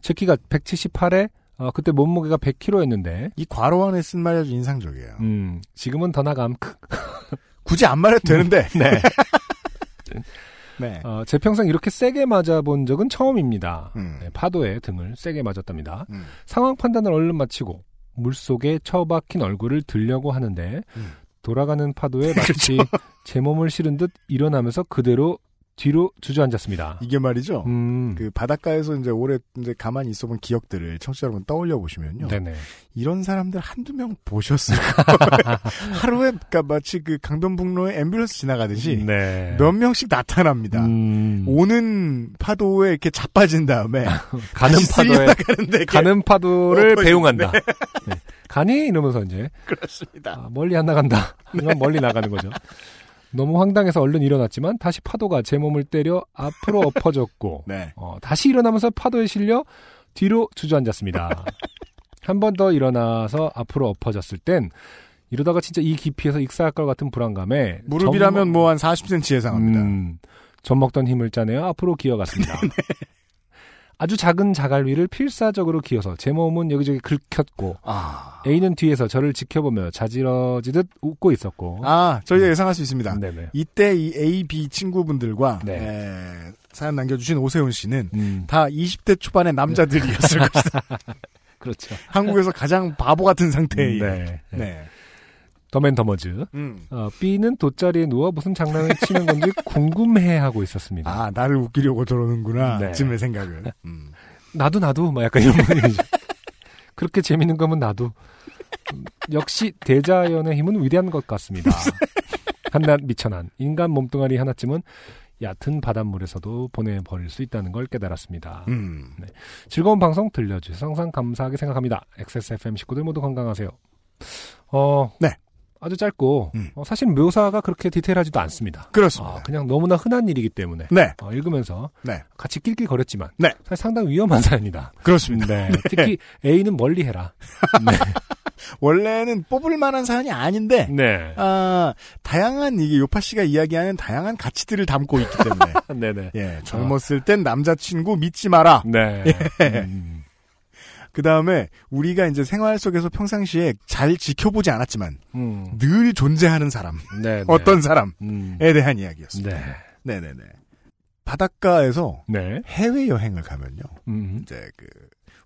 제 키가 178에 어, 그때 몸무게가 100kg였는데 이 괄호 안에 쓴 말이 아주 인상적이에요. 음, 지금은 더 나감. 굳이 안 말해도 되는데. 네. 네. 어, 제 평생 이렇게 세게 맞아본 적은 처음입니다. 음. 네, 파도에 등을 세게 맞았답니다. 음. 상황 판단을 얼른 마치고 물속에 처박힌 얼굴을 들려고 하는데 음. 돌아가는 파도에 마치 제 몸을 실은 듯 일어나면서 그대로 뒤로 주저앉았습니다. 이게 말이죠. 음, 그 바닷가에서 이제 오래 이제 가만히 있어본 기억들을 청취자 여러분 떠올려 보시면요. 네네. 이런 사람들 한두 명 보셨을 거예요. 하루에 그러니까 마치 그 강변북로에 앰뷸런스 지나가듯이 네. 몇 명씩 나타납니다. 음, 오는 파도에 이렇게 자빠진 다음에 가는 파도에 가는 파도를. 배웅한다. 네. 가니 이러면서 이제 그렇습니다. 아, 멀리 안 나간다. 하지만 멀리 나가는 거죠. 너무 황당해서 얼른 일어났지만 다시 파도가 제 몸을 때려 앞으로 엎어졌고 네. 어, 다시 일어나면서 파도에 실려 뒤로 주저앉았습니다. 한 번 더 일어나서 앞으로 엎어졌을 땐 이러다가 진짜 이 깊이에서 익사할 것 같은 불안감에 무릎이라면 뭐 한 40cm 예상합니다. 음, 젖 먹던 힘을 짜내어 앞으로 기어갔습니다. 네. 아주 작은 자갈 위를 필사적으로 기어서 제 몸은 여기저기 긁혔고 아. A는 뒤에서 저를 지켜보며 자지러지듯 웃고 있었고 아, 저희가 예상할 수 있습니다. 네네. 이때 이 A, B 친구분들과 네. 에, 사연 남겨주신 오세훈 씨는 음, 다 20대 초반의 남자들이었을 것이다. 그렇죠. 한국에서 가장 바보 같은 상태의. 네. 네. 더맨더머즈. 음. 어, B는 돗자리에 누워 무슨 장난을 치는 건지 궁금해하고 있었습니다. 아, 나를 웃기려고 저러는구나. 네. 쯤의 생각을. 음. 나도 나도 막 약간 이런 분위기죠. 그렇게 재밌는 거면 나도. 음, 역시 대자연의 힘은 위대한 것 같습니다. 한낱 미천한 인간 몸뚱아리 하나쯤은 얕은 바닷물에서도 보내버릴 수 있다는 걸 깨달았습니다. 음. 즐거운 방송 들려주셔서 항상 감사하게 생각합니다. XSFM 식구들 모두 건강하세요. 어, 네. 아주 짧고 음. 어, 사실 묘사가 그렇게 디테일하지도 않습니다. 그렇습니다. 아, 그냥 너무나 흔한 일이기 때문에 네. 어, 읽으면서 네. 같이 낄낄거렸지만 네. 사실 상당히 위험한 사연이다. 그렇습니다. 네. 특히 A는 멀리 해라. 원래는 뽑을 만한 사연이 아닌데, 네. 아, 다양한, 이게 요파 씨가 이야기하는 다양한 가치들을 담고 있기 때문에. 네네. 예, 젊었을 땐 남자친구 믿지 마라. 네. 예. 음, 그 다음에 우리가 이제 생활 속에서 평상시에 잘 지켜보지 않았지만 음. 늘 존재하는 사람, 네. 네. 어떤 사람에 음. 대한 이야기였습니다. 네. 네네네. 바닷가에서 네. 해외 여행을 가면요. 음. 이제 그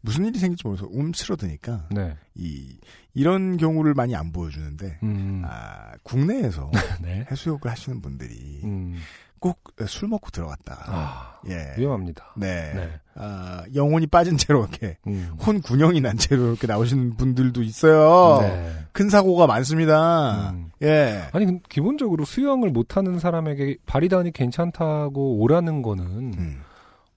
무슨 일이 생길지 몰라서 움츠러드니까 네. 이 이런 경우를 많이 안 보여주는데 음. 아, 국내에서 네. 해수욕을 하시는 분들이 음. 꼭 술 먹고 들어갔다. 아, 예. 위험합니다. 네. 네. 아, 영혼이 빠진 채로 이렇게 음. 혼 군형이 난 채로 이렇게 나오시는 분들도 있어요. 네. 큰 사고가 많습니다. 음. 예. 아니 근 기본적으로 수영을 못하는 사람에게 바리단이 괜찮다고 오라는 거는 음.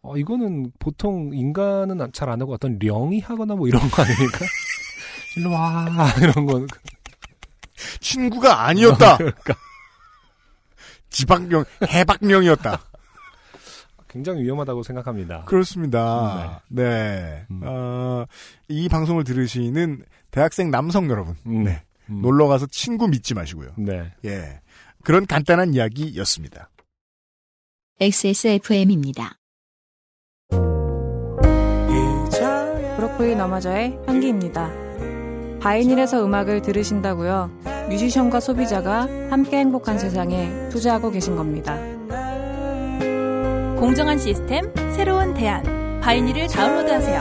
어, 이거는 보통 인간은 잘 안 하고 어떤 령이 하거나 뭐 이런 거 아닙니까? 일로 와 이런 건 친구가 아니었다. 그러니까 지방령, 해박령이었다. 굉장히 위험하다고 생각합니다. 그렇습니다. 네. 음. 어, 이 방송을 들으시는 대학생 남성 여러분. 음. 네. 음. 놀러 가서 친구 믿지 마시고요. 네. 예. 그런 간단한 이야기였습니다. XSFM입니다. 브로콜리 너마저의 향기입니다. 바이닐에서 음악을 들으신다고요? 뮤지션과 소비자가 함께 행복한 세상에 투자하고 계신 겁니다. 공정한 시스템, 새로운 대안. 바이닐을 다운로드하세요.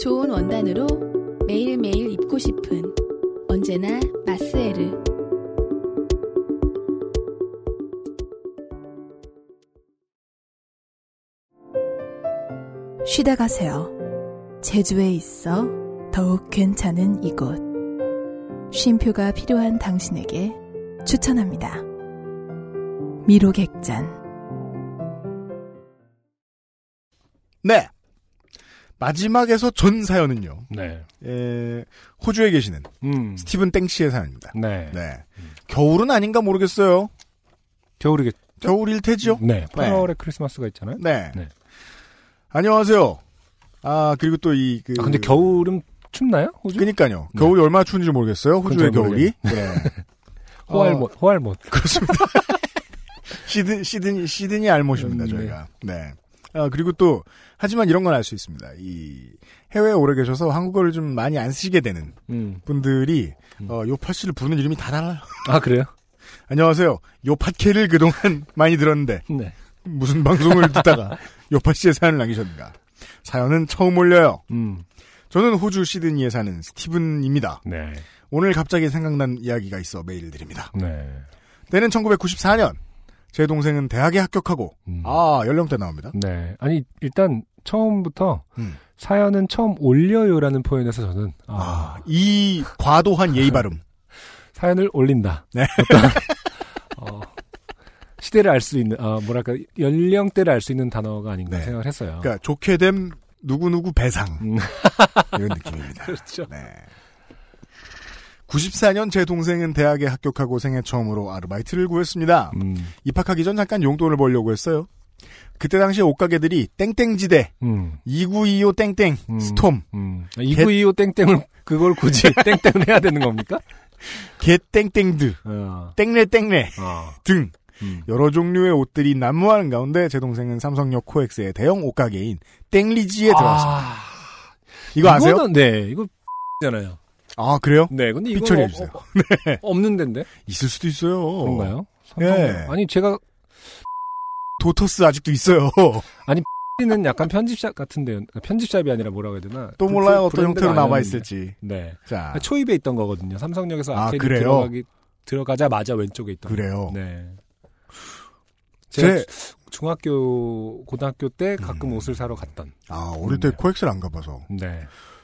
좋은 원단으로 매일매일 입고 싶은 언제나 마스 쉬다 가세요. 제주에 있어 더욱 괜찮은 이곳. 쉼표가 필요한 당신에게 추천합니다. 미로객잔. 네. 마지막에서 전 사연은요. 네. 에, 호주에 계시는 음. 스티븐 땡 씨의 사연입니다. 네. 네. 겨울은 아닌가 모르겠어요. 겨울이겠죠? 겨울일 테지요? 네. 8월에 크리스마스가 있잖아요. 네. 네. 안녕하세요. 아, 그리고 또 이, 그. 아, 근데 겨울은 춥나요? 호주? 그니까요. 겨울이 얼마나 추운지 모르겠어요. 호주의 겨울이. 네. 호알못, 호알못. 그렇습니다. 시드, 시드니, 시드니 알못입니다, 음, 네. 저희가. 네. 아, 그리고 또, 하지만 이런 건 알 수 있습니다. 이, 해외에 오래 계셔서 한국어를 좀 많이 안 쓰시게 되는 음. 분들이, 어, 요팟 씨를 부르는 이름이 다 달라요. 아, 그래요? 안녕하세요. 요팟캐를 그동안 많이 들었는데, 네. 무슨 방송을 듣다가 요팟 씨의 사연을 남기셨는가. 사연은 처음 올려요. 음. 저는 호주 시드니에 사는 스티븐입니다. 네. 오늘 갑자기 생각난 이야기가 있어 메일을 드립니다. 네. 때는 1994년. 제 동생은 대학에 합격하고 음. 아 연령대 나옵니다. 네. 아니, 일단, 처음부터, 음. 사연은 처음 올려요라는 표현에서 저는, 아, 아, 이 과도한 예의 발음. 사연을 올린다. 네. 어떤, 어, 시대를 알 수 있는, 아, 뭐랄까, 연령대를 알 수 있는 단어가 아닌가 네. 생각을 했어요. 그러니까 좋게 됨 누구누구 배상 음. 이런 느낌입니다. 그렇죠. 네. 94년 제 동생은 대학에 합격하고 생애 처음으로 아르바이트를 구했습니다. 음, 입학하기 전 잠깐 용돈을 벌려고 했어요. 그때 당시에 옷가게들이 땡땡지대, 음, 2925 땡땡, 음, 스톰, 음. 2925 땡땡을, 그걸 굳이 땡땡을 해야 되는 겁니까? 개땡땡드, 어, 땡레 땡레 어, 등 음. 여러 종류의 옷들이 난무하는 가운데 제 동생은 삼성역 코엑스의 대형 옷가게인 땡리지에 들어갔습니다. 아, 이거 아세요? 이거는, 네, 이거 잖아요. 아 그래요? 네, 근데 이거 삐처리 해 주세요. 네. 없는 데인데 있을 수도 있어요. 그런가요? 예. 삼성- 아니 제가 도토스 아직도 있어요. 는 약간 편집샵 같은데요. 편집샵이 아니라 뭐라고 해야 되나? 또그 몰라요. 브- 어떤 형태로 남아. 있을지. 네. 자, 초입에 있던 거거든요. 삼성역에서 아, 아케이드? 들어가기 들어가자마자 왼쪽에 있던. 그래요. 네. 제가 제 중학교 고등학교 때 가끔 음. 옷을 사러 갔던. 아, 어릴 때 네. 코엑스를 안 가봐서. 네.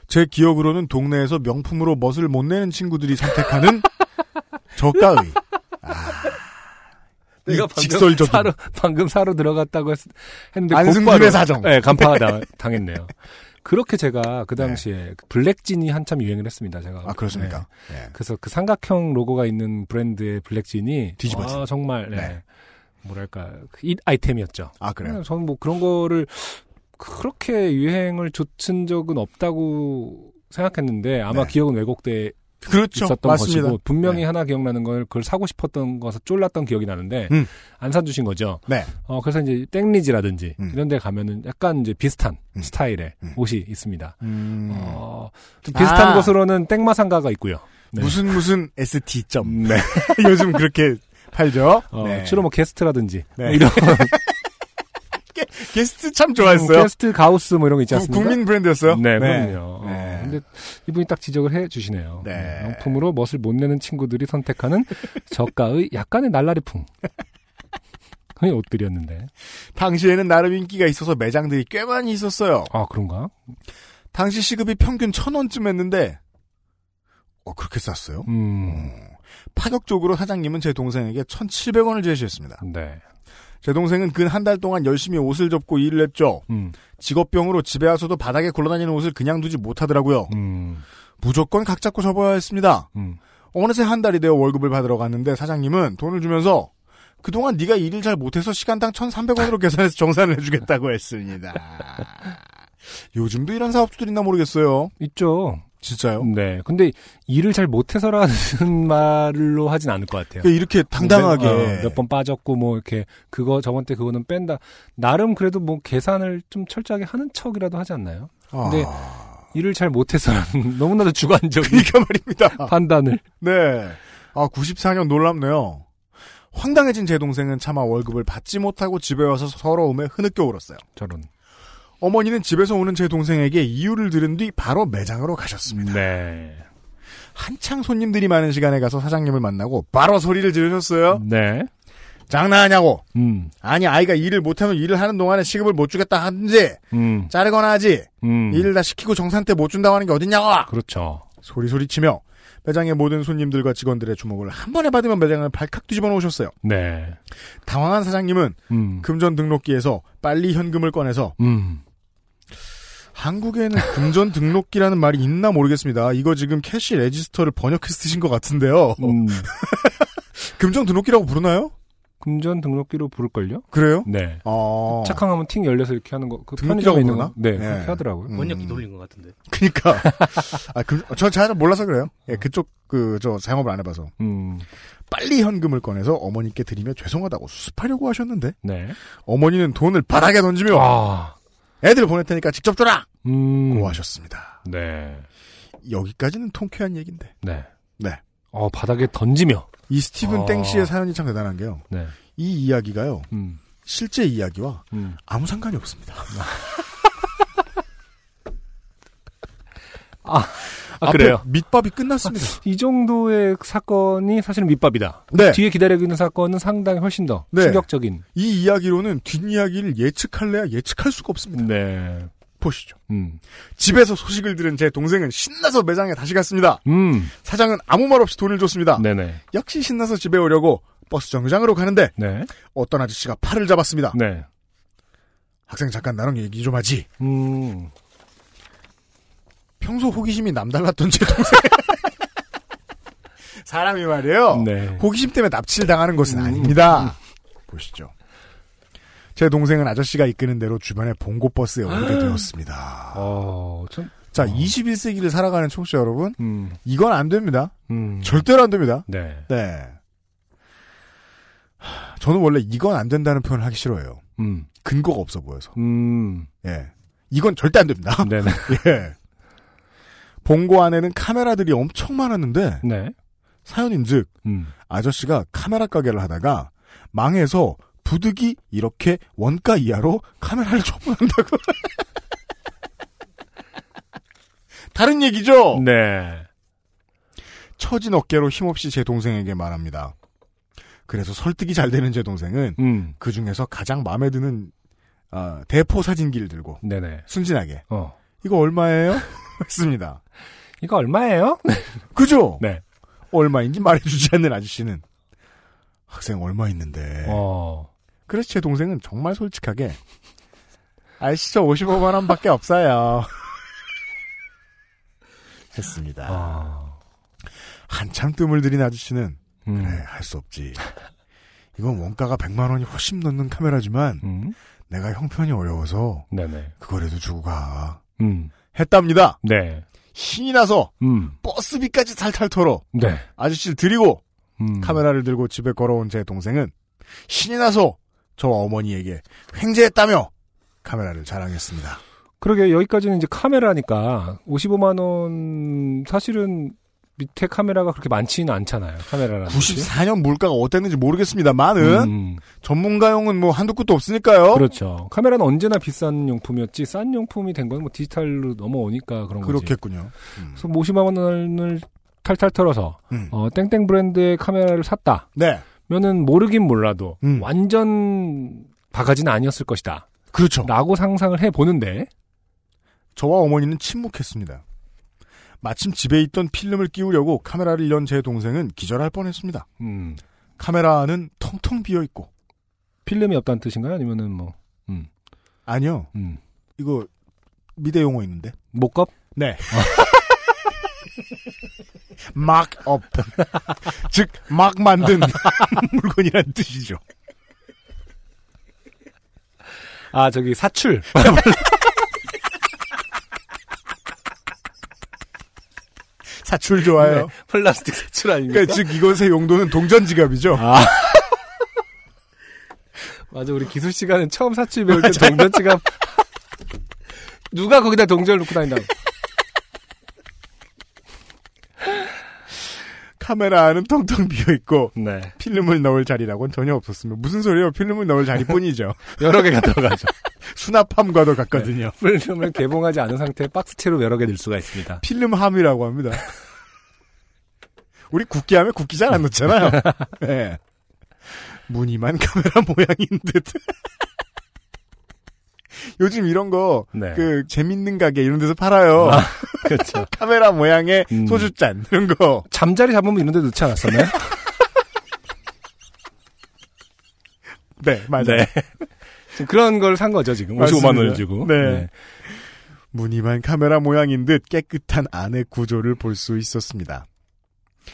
제 기억으로는 동네에서 명품으로 멋을 못 내는 친구들이 선택하는 저가의. 아, 이 내가 방금 직설적인. 사러 방금 사러 들어갔다고 했, 했는데 안승준의 사정. 네, 간파가 다- 당했네요. 그렇게 제가 그 당시에 블랙진이 한참 유행을 했습니다. 제가. 아, 그렇습니까? 네. 예. 그래서 그 삼각형 로고가 있는 브랜드의 블랙진이 뒤집어진. 아, 정말 네. 네. 뭐랄까 잇 아이템이었죠. 아, 그래요? 네, 저는 뭐 그런 거를 그렇게 유행을 좇은 적은 없다고 생각했는데 아마 네. 기억은 왜곡돼 그렇죠. 있었던 맞습니다. 것이고 분명히 네. 하나 기억나는 걸 그걸 사고 싶었던 것에 쫄랐던 기억이 나는데 음. 안 사주신 거죠. 네. 어 그래서 이제 땡리지라든지 음. 이런 데 가면은 약간 이제 비슷한 음. 스타일의 음. 옷이 있습니다. 음. 어, 좀 비슷한 아. 곳으로는 땡마상가가 있고요. 무슨 무슨 ST 점. 네. 요즘 그렇게 팔죠. 어, 네. 주로 뭐 게스트라든지 네. 뭐 이런 게스트 참 좋아했어요. 게스트 가우스 뭐 이런 거 있지 구- 않습니까? 국민 브랜드였어요? 네, 네. 그럼요. 네. 어, 근데 이분이 딱 지적을 해 주시네요. 네. 명품으로 멋을 못 내는 친구들이 선택하는 저가의 약간의 날라리풍. 의 옷들이었는데. 당시에는 나름 인기가 있어서 매장들이 꽤 많이 있었어요. 아, 그런가? 당시 시급이 평균 천 원쯤 했는데, 어, 그렇게 쌌어요? 음. 파격적으로 사장님은 제 동생에게 1,700원을 제시했습니다. 네. 제 동생은 근 한 달 동안 열심히 옷을 접고 일을 했죠. 음. 직업병으로 집에 와서도 바닥에 굴러다니는 옷을 그냥 두지 못하더라고요. 음. 무조건 각 잡고 접어야 했습니다. 음. 어느새 한 달이 되어 월급을 받으러 갔는데 사장님은 돈을 주면서 그동안 네가 일을 잘 못해서 시간당 1,300원으로 계산해서 정산을 해주겠다고 했습니다. 요즘도 이런 사업주들 있나 모르겠어요. 있죠. 진짜요? 네. 근데 일을 잘 못해서라는 말로 하진 않을 것 같아요. 그러니까 이렇게 당당하게 몇번 빠졌고 뭐 이렇게 그거 저번 때 그거는 뺀다. 나름 그래도 뭐 계산을 좀 철저하게 하는 척이라도 하지 않나요? 근데 일을 잘 못해서라는 너무나도 주관적인 그러니까 말입니다. 판단을. 네. 아, 94년 놀랍네요. 황당해진 제 동생은 차마 월급을 받지 못하고 집에 와서 서러움에 흐느껴 울었어요. 저런. 어머니는 집에서 오는 제 동생에게 이유를 들은 뒤 바로 매장으로 가셨습니다. 네. 한창 손님들이 많은 시간에 가서 사장님을 만나고 바로 소리를 지르셨어요. 네. 장난하냐고. 음. 아니 아이가 일을 못하면 일을 하는 동안에 시급을 못 주겠다 하든지 음. 자르거나 하지. 음. 일을 다 시키고 정산 때 못 준다고 하는 게 어딨냐고. 그렇죠. 소리 소리치며 매장의 모든 손님들과 직원들의 주목을 한 번에 받으면 매장을 발칵 뒤집어 놓으셨어요. 네. 당황한 사장님은 음. 금전 등록기에서 빨리 현금을 꺼내서 음. 한국에는 금전 등록기라는 말이 있나 모르겠습니다. 이거 지금 cash register를 번역해서 쓰신 것 같은데요. 음. 금전 등록기라고 부르나요? 금전 등록기로 부를걸요? 그래요? 네. 어. 착 하면 팅 열려서 이렇게 하는 거. 그 등록기라고 편의점에 있는? 거. 네, 네. 그렇게 하더라고요. 번역기 돌린 것 같은데. 그니까. 아, 그, 저 잘 몰라서 그래요. 예, 그쪽, 그, 저, 상업을 안 해봐서. 음. 빨리 현금을 꺼내서 어머니께 드리며 죄송하다고 수습하려고 하셨는데, 네. 어머니는 돈을 바닥에 던지며, 아. 애들 보낼 테니까 직접 줘라! 음. 고 하셨습니다. 네. 여기까지는 통쾌한 얘기인데. 네. 네. 어, 바닥에 던지며. 이 스티븐 아. 땡 씨의 사연이 참 대단한 게요. 네. 이 이야기가요. 음. 실제 이야기와 음. 아무 상관이 없습니다. 아, 아 그래요? 밑밥이 끝났습니다. 이 정도의 사건이 사실은 밑밥이다. 네. 뒤에 기다리고 있는 사건은 상당히 훨씬 더 네. 충격적인. 이 이야기로는 뒷이야기를 예측할래야 예측할 수가 없습니다. 네. 보시죠. 음. 집에서 소식을 들은 제 동생은 신나서 매장에 다시 갔습니다. 음. 사장은 아무 말 없이 돈을 줬습니다. 네네. 역시 신나서 집에 오려고 버스 정류장으로 가는데 네. 어떤 아저씨가 팔을 잡았습니다. 네. 학생 잠깐 나랑 얘기 좀 하지. 음. 평소 호기심이 남달랐던 제 동생. 사람이 말이에요. 네. 호기심 때문에 납치를 당하는 것은 음. 아닙니다. 보시죠. 제 동생은 아저씨가 이끄는 대로 주변의 봉고버스에 오르게 되었습니다. 어, 참. 자, 21세기를 살아가는 청취자 여러분, 음. 이건 안 됩니다. 음. 절대로 안 됩니다. 네. 네. 하, 저는 원래 이건 안 된다는 표현을 하기 싫어해요. 음. 근거가 없어 보여서. 음. 예. 이건 절대 안 됩니다. 네네. 예. 봉고 안에는 카메라들이 엄청 많았는데, 네. 사연인 즉, 음. 아저씨가 카메라 가게를 하다가 망해서 부득이 이렇게 원가 이하로 카메라를 처분한다고. 다른 얘기죠? 네. 처진 어깨로 힘없이 제 동생에게 말합니다. 그래서 설득이 잘 되는 제 동생은 음. 그 중에서 가장 마음에 드는 아, 대포 사진기를 들고 네네. 순진하게 어. 이거 얼마예요? 했습니다. 이거 얼마예요? 그죠? 네. 얼마인지 말해주지 않는 아저씨는 학생 얼마 있는데. 어. 그래서 제 동생은 정말 솔직하게 아저씨 저 55만 원밖에 없어요. 했습니다. 아. 한참 뜸을 들인 아저씨는 음. 그래 할 수 없지. 이건 원가가 100만 원이 훨씬 넘는 카메라지만 음. 내가 형편이 어려워서 네네. 그거라도 주고 가. 음. 했답니다. 네. 신이 나서 음. 버스비까지 탈탈 털어 네. 아저씨를 드리고 음. 카메라를 들고 집에 걸어온 제 동생은 신이 나서 저와 어머니에게 횡재했다며 카메라를 자랑했습니다. 그러게 여기까지는 이제 카메라니까 55만 원 사실은 밑에 카메라가 그렇게 많지는 않잖아요. 카메라라는 것이. 94년 물가가 어땠는지 모르겠습니다만은 음. 전문가용은 뭐 한두 끝도 없으니까요. 그렇죠. 카메라는 언제나 비싼 용품이었지 싼 용품이 된 건 뭐 디지털로 넘어오니까 그런 거지. 그렇겠군요. 그래서 뭐 50만 원을 탈탈 털어서 음. 어, 땡땡 브랜드의 카메라를 샀다. 네. 면은 모르긴 몰라도 음. 완전 바가지는 아니었을 것이다. 그렇죠. 라고 상상을 해 보는데 저와 어머니는 침묵했습니다. 마침 집에 있던 필름을 끼우려고 카메라를 연 제 동생은 기절할 뻔했습니다. 음. 카메라는 텅텅 비어 있고 필름이 없다는 뜻인가요? 아니면은 뭐 음. 아니요. 음. 이거 미대 용어 있는데. 목겁? 네. mock-up. 즉, 막 만든 물건이란 뜻이죠. 아 저기 사출. 사출 좋아요. 네, 플라스틱 사출 아닙니까? 그러니까 즉 이것의 용도는 동전 지갑이죠. 아. 맞아 우리 기술 시간에 처음 사출 배울 때 동전 지갑 누가 거기다 동전을 놓고 다닌다고. 카메라는 텅텅 비어 있고 네. 필름을 넣을 자리라고는 전혀 없었으면 무슨 소리예요? 필름을 넣을 자리뿐이죠. 여러 개가 들어가죠. 수납함과도 같거든요. 필름을 개봉하지 않은 상태에 박스채로 여러 개 넣을 수가 있습니다. 필름함이라고 합니다. 우리 국기 하면 국기 잘 안 넣잖아요. 네. 무늬만 카메라 모양인 듯. 요즘 이런 거, 네. 그, 재밌는 가게 이런 데서 팔아요. 아, 그렇죠. 카메라 모양의 음. 소주잔, 이런 거. 잠자리 잡으면 이런 데 넣지 않았었나요? 네, 맞아요. 네. 지금 그런 걸 산 거죠, 지금. 55만 원을 주고. 네. 무늬만 카메라 모양인 듯 깨끗한 안의 구조를 볼 수 있었습니다.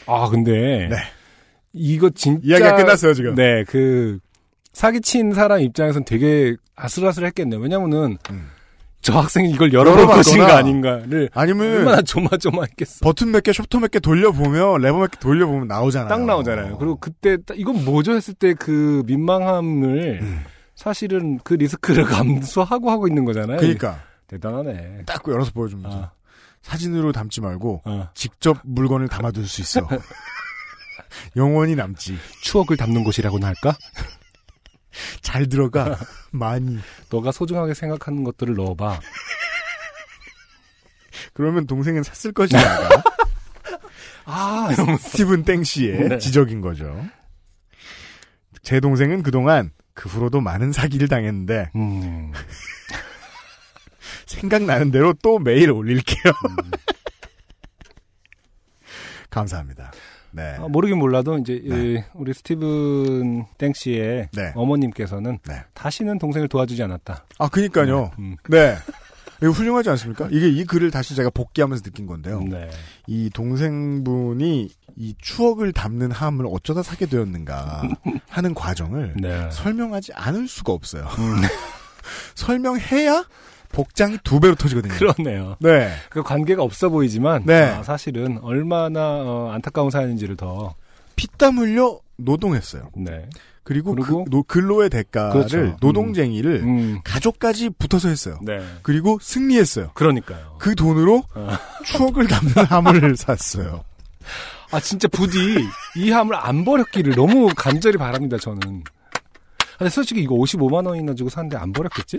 아, 근데. 네. 이거 진짜. 이야기가 끝났어요, 지금. 네, 그, 사기친 사람 입장에선 되게 아슬아슬했겠네요. 왜냐면은, 저 학생이 이걸 열어볼 것인가 아닌가를. 아니면 얼마나 조마조마했겠어. 버튼 몇 개, 쇼터 몇 개 돌려보면, 레버 몇 개 돌려보면 나오잖아요. 딱 나오잖아요. 그리고 그때, 딱 이건 뭐죠 했을 때 그 민망함을 음. 사실은 그 리스크를 감수하고 하고 있는 거잖아요. 그러니까. 대단하네. 딱 열어서 보여줍니다. 아. 사진으로 담지 말고, 어. 직접 물건을 담아둘 수 있어. 영원히 남지. 추억을 담는 곳이라고나 할까? 잘 들어가. 많이. 너가 소중하게 생각하는 것들을 넣어봐. 그러면 동생은 샀을 것이다가 아, 스티븐 땡 씨의 네. 지적인 거죠. 제 동생은 그동안 그 후로도 많은 사기를 당했는데 음. 생각나는 대로 또 매일 올릴게요. 음. 감사합니다. 네. 아, 모르긴 몰라도 이제 이, 우리 스티븐 땡 씨의 네. 어머님께서는 네. 다시는 동생을 도와주지 않았다. 아, 그니까요. 음. 네. 이거 훌륭하지 않습니까? 이게 이 글을 다시 제가 복귀하면서 느낀 건데요. 네. 이 동생분이 이 추억을 담는 함을 어쩌다 사게 되었는가 하는 과정을 네. 설명하지 않을 수가 없어요. 설명해야 복장이 두 배로 터지거든요. 그러네요. 네. 그 관계가 없어 보이지만 네. 아, 사실은 얼마나 어, 안타까운 사연인지를 더 피땀 흘려 노동했어요. 네. 그리고, 그리고 그 노- 근로의 대가를 그렇죠. 노동쟁의를 음. 가족까지 붙어서 했어요. 네. 그리고 승리했어요. 그러니까요. 그 돈으로 어. 추억을 담는 함을 샀어요. 아 진짜 부디 이 함을 안 버렸기를 너무 간절히 바랍니다. 저는. 근데 솔직히 이거 55만 원이나 주고 샀는데 안 버렸겠지?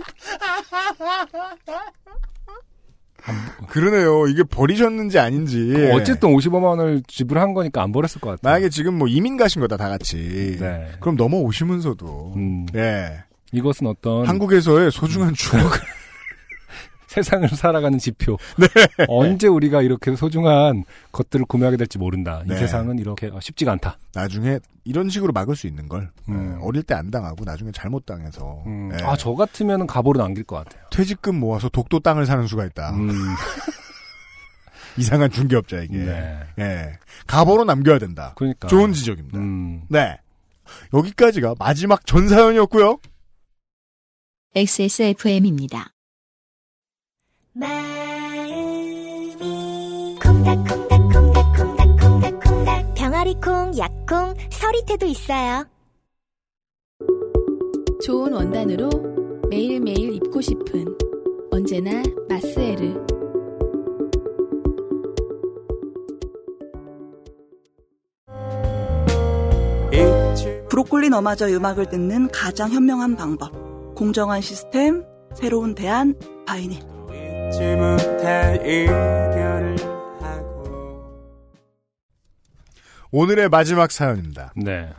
그러네요. 이게 버리셨는지 아닌지. 어쨌든 55만 원을 지불한 거니까 안 버렸을 것 같아요. 만약에 지금 뭐 이민 가신 거다 다 같이. 네. 그럼 넘어오시면서도 음. 네. 이것은 어떤 한국에서의 소중한 추억을 세상을 살아가는 지표. 네. 언제 우리가 이렇게 소중한 것들을 구매하게 될지 모른다. 이 네. 세상은 이렇게 어, 쉽지가 않다. 나중에 이런 식으로 막을 수 있는 걸 음. 네, 어릴 때 안 당하고 나중에 잘못 당해서 음. 네. 아, 저 같으면 가보로 남길 것 같아요. 퇴직금 모아서 독도 땅을 사는 수가 있다. 음. 이상한 중개업자에게. 네. 예. 가보로 남겨야 된다. 그러니까. 좋은 지적입니다. 음. 네. 여기까지가 마지막 전사연이었고요. XSFM입니다. 마음이 콩닥콩닥콩닥콩닥콩닥. 병아리콩, 약콩, 서리태도 있어요. 좋은 원단으로 매일매일 입고 싶은 언제나 마스에르. 브로콜리 너마저 음악을 듣는 가장 현명한 방법. 공정한 시스템, 새로운 대안, 바이닐. 오늘의 마지막 사연입니다. 네.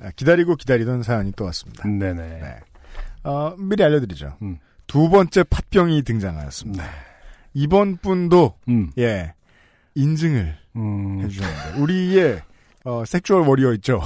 아, 기다리고 기다리던 사연이 또 왔습니다. 네네. 어, 미리 알려드리죠. 두 번째 팟병이 등장하였습니다. 이번 분도 예 인증을 해주셨는데 우리의 어, sexual warrior 있죠.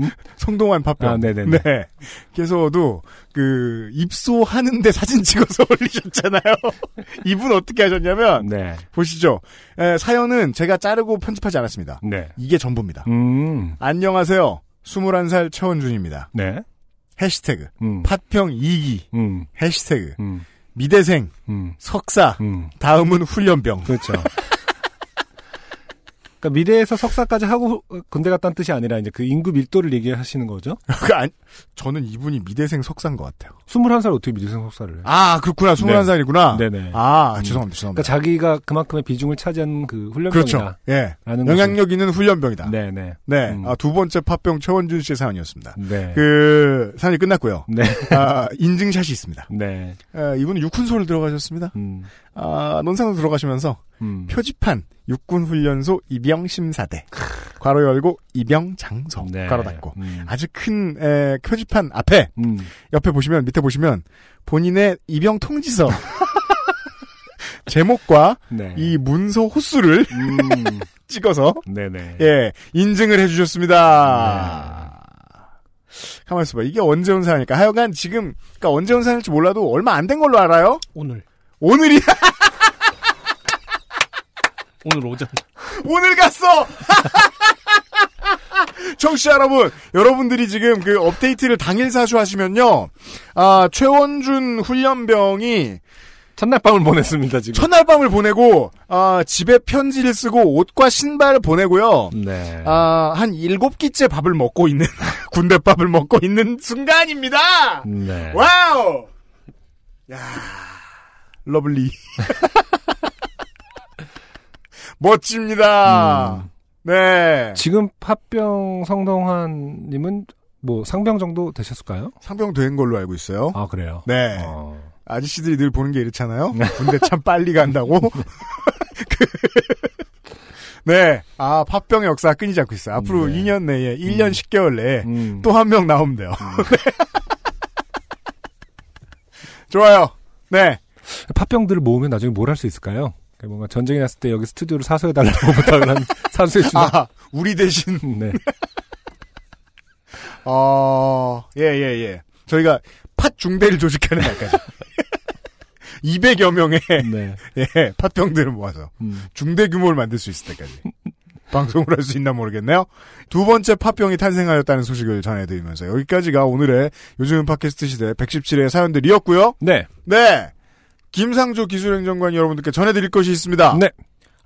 성동환 팟병. 아, 네네네. 네. 께서도 그 입소하는데 사진 찍어서 올리셨잖아요. 이분 어떻게 하셨냐면 네. 보시죠. 에, 사연은 제가 자르고 편집하지 않았습니다. 네. 이게 전부입니다. 음. 안녕하세요. 21살 최원준입니다. 네. 해시태그 음. 팥평 2기 음. 해시태그 음. 미대생 음. 석사 음. 다음은 훈련병 그렇죠. 그러니까 미대에서 석사까지 하고 군대 갔다는 뜻이 아니라 이제 그 인구 밀도를 얘기하시는 거죠? 그 아니, 저는 이분이 미대생 석사인 것 같아요. 21살 어떻게 미대생 석사를 해요? 아 그렇구나 21살이구나. 네네. 아 음. 죄송합니다 죄송합니다. 그러니까 자기가 그만큼의 비중을 차지한 그 훈련병이다. 그렇죠. 예. 영향력 있는 훈련병이다. 네네. 네. 음. 아, 두 번째 팥병 최원준 씨의 사연이었습니다. 네. 그 사연이 끝났고요. 네. 아, 인증샷이 있습니다. 네. 아, 이분은 육훈소를 들어가셨습니다. 음. 아, 논산으로 들어가시면서 음. 표지판 육군훈련소 입영 심사대 괄호 열고 입영 장소 네. 괄호 닫고 음. 아주 큰 에, 표지판 앞에 음. 옆에 보시면 밑에 보시면 본인의 입영 통지서 제목과 네. 이 문서 호수를 음. 찍어서 네네. 예 인증을 해주셨습니다. 가만 있어봐 이게 언제 온 사연일까? 하여간 지금 그러니까 언제 온 사연일지 몰라도 얼마 안 된 걸로 알아요. 오늘. 오늘이 오늘 오전. 오늘 갔어. 청취자 여러분, 여러분들이 지금 그 업데이트를 당일 사수하시면요, 아 최원준 훈련병이 첫날 밤을 보냈습니다 지금. 첫날 밤을 보내고 아 집에 편지를 쓰고 옷과 신발을 보내고요. 네. 아 한 일곱 끼째 밥을 먹고 있는 군대 밥을 먹고 있는 순간입니다. 네. wow. 야 lovely. 멋집니다. 음. 네. 지금 팟병 성동환님은 뭐 상병 정도 되셨을까요? 상병 된 걸로 알고 있어요. 아 그래요. 네. 어. 아저씨들이 늘 보는 게 이렇잖아요. 군대 참 빨리 간다고. 그- 네. 아, 팟병의 역사 끊이지 않고 있어요. 앞으로 네. 2년 내에, 1년 10개월 내에 음. 또한 명 나오면 돼요. 네. 좋아요. 네. 팥병들을 모으면 나중에 뭘 할 수 있을까요? 그러니까 뭔가 전쟁이 났을 때 여기 스튜디오를 사수해달라고 부탁을 한 사수해 주나? 아, 우리 대신. 네. 어, 예, 예, 예. 저희가 팥 중대를 조직하는 날까지. 200여 명의 네. 예, 팥병들을 모아서 음. 중대 규모를 만들 수 있을 때까지 방송을 할 수 있나 모르겠네요. 두 번째 팥병이 탄생하였다는 소식을 전해드리면서 여기까지가 오늘의 요즘 팟캐스트 시대 117회 사연들이었고요. 네. 네. 김상조 기술행정관이 여러분들께 전해드릴 것이 있습니다. 네.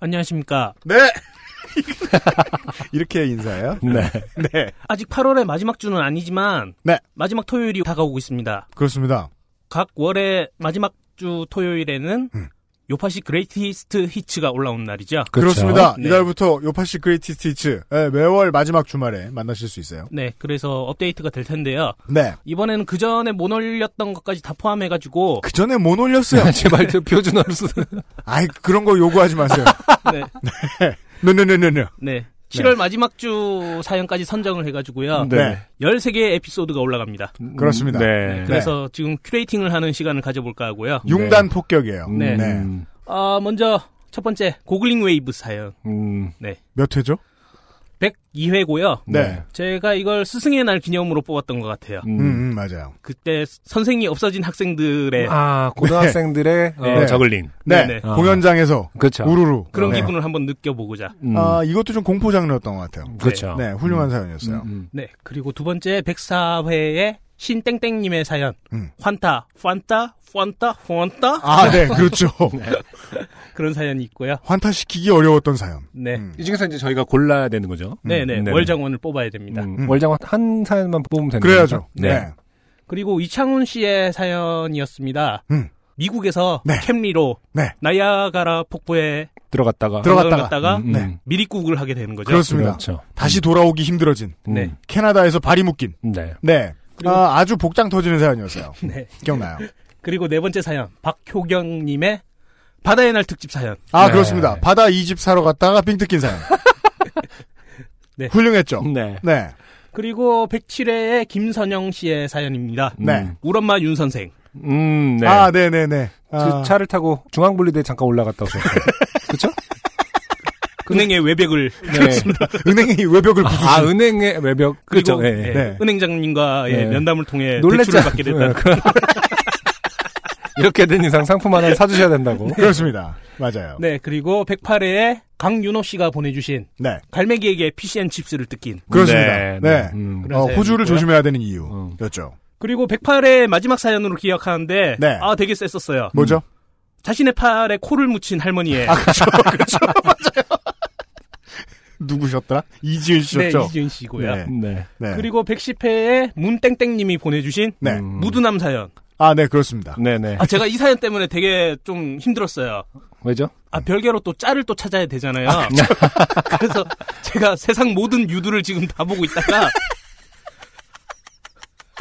안녕하십니까. 네. 이렇게 인사해요? 네. 네. 아직 8월의 마지막 주는 아니지만 네. 마지막 토요일이 다가오고 있습니다. 그렇습니다. 각 월의 마지막 주 토요일에는 음. 요파시 Greatest Hits가 올라온 날이죠. 그렇죠. 습니다 네. 이달부터 요파시 Greatest Hits 예, 매월 마지막 주말에 만나실 수 있어요. 네, 그래서 업데이트가 될 텐데요. 네. 이번에는 그 전에 못 올렸던 것까지 다 포함해가지고 그 전에 못 올렸어요. 제발 저 표준어로 쓰. 아이 그런 거 요구하지 마세요. 네, 네네네네. 네. 7월 마지막 주 사연까지 선정을 해가지고요. 네. 13개의 에피소드가 올라갑니다. 그렇습니다. 네. 그래서 지금 curating을 하는 시간을 가져볼까 하고요. 융단 폭격이에요. 네. 음. 아, 먼저 첫 번째 저글링 웨이브 사연. 음. 네. 몇 회죠? 102회고요. 네. 제가 이걸 스승의 날 기념으로 뽑았던 것 같아요. 음, 음, 맞아요. 그때 선생이 없어진 학생들의 아, 고등학생들의 어, 네. 저글링. 네. 네네. 어. 공연장에서 그렇죠. 우르르. 그런 네. 기분을 한번 느껴보고자. 음. 아 이것도 좀 공포 장르였던 것 같아요. 그렇죠. 네, 훌륭한 사연이었어요. 음, 음. 네. 그리고 두 번째 104회의 신땡땡님의 사연. 음. 환타, 환타, 환타, 환타. 아, 네, 그렇죠. 그런 사연이 있고요. 환타시키기 어려웠던 사연. 네. 음. 이 중에서 이제 저희가 골라야 되는 거죠. 네네. 네네. 월장원을 뽑아야 됩니다. 음, 음. 월장 한 사연만 뽑으면 되는 그래야죠. 거죠? 네. 네. 그리고 이창훈 씨의 사연이었습니다. 음. 미국에서 네. 캠리로 네. 나이아가라 폭포에 들어갔다가 들어갔다가. 갔다가 음, 음. 미리국을 하게 되는 거죠. 그렇습니다. 그렇죠. 다시 돌아오기 힘들어진 네. 캐나다에서 발이 묶인 네. 네. 아, 아주 복장 터지는 사연이었어요. 네. 기억나요? 그리고 네 번째 사연 박효경님의 바다의 날 특집 사연. 아 네. 그렇습니다. 바다 이집 사러 갔다가 빙 뜯긴 사연. 네. 훌륭했죠. 네. 네. 그리고 107회의 김선영 씨의 사연입니다. 네. 우리 엄마 윤 선생. 음, 네. 아, 네네네. 그 아, 차를 타고 중앙분리대에 잠깐 올라갔다 오셨어요. 그쵸? 은행의 외벽을 네. 은행의 외벽을 부수신. 아, 은행의 외벽. 그렇죠. 네. 예, 네. 은행장님과의 네. 면담을 통해 놀랬죠. 대출을 받게 됐다. 네, 그- 이렇게 된 이상 상품 하나 사주셔야 된다고. 그렇습니다. 맞아요. 네, 그리고 108회에 강윤호 씨가 보내주신 네. 갈매기에게 피시앤 칩스를 뜯긴. 그렇습니다. 네, 네. 네. 음. 어, 호주를 있고요. 조심해야 되는 이유였죠. 그리고 108회 마지막 사연으로 기억하는데 네. 아 되게 셌었어요. 뭐죠? 자신의 팔에 코를 묻힌 할머니의 아, 그렇죠. 그렇죠. 맞아요. 누구셨더라? 이지은 네, 씨였죠? 이지은 씨고요. 네. 네. 네. 그리고 110회에 문땡땡님이 보내주신 네. 음. 무두남 사연. 아, 네, 그렇습니다. 네네. 아 제가 이 사연 때문에 되게 좀 힘들었어요. 왜죠? 아 별개로 또 짤을 또 찾아야 되잖아요. 그래서 제가 세상 모든 유두를 지금 다 보고 있다가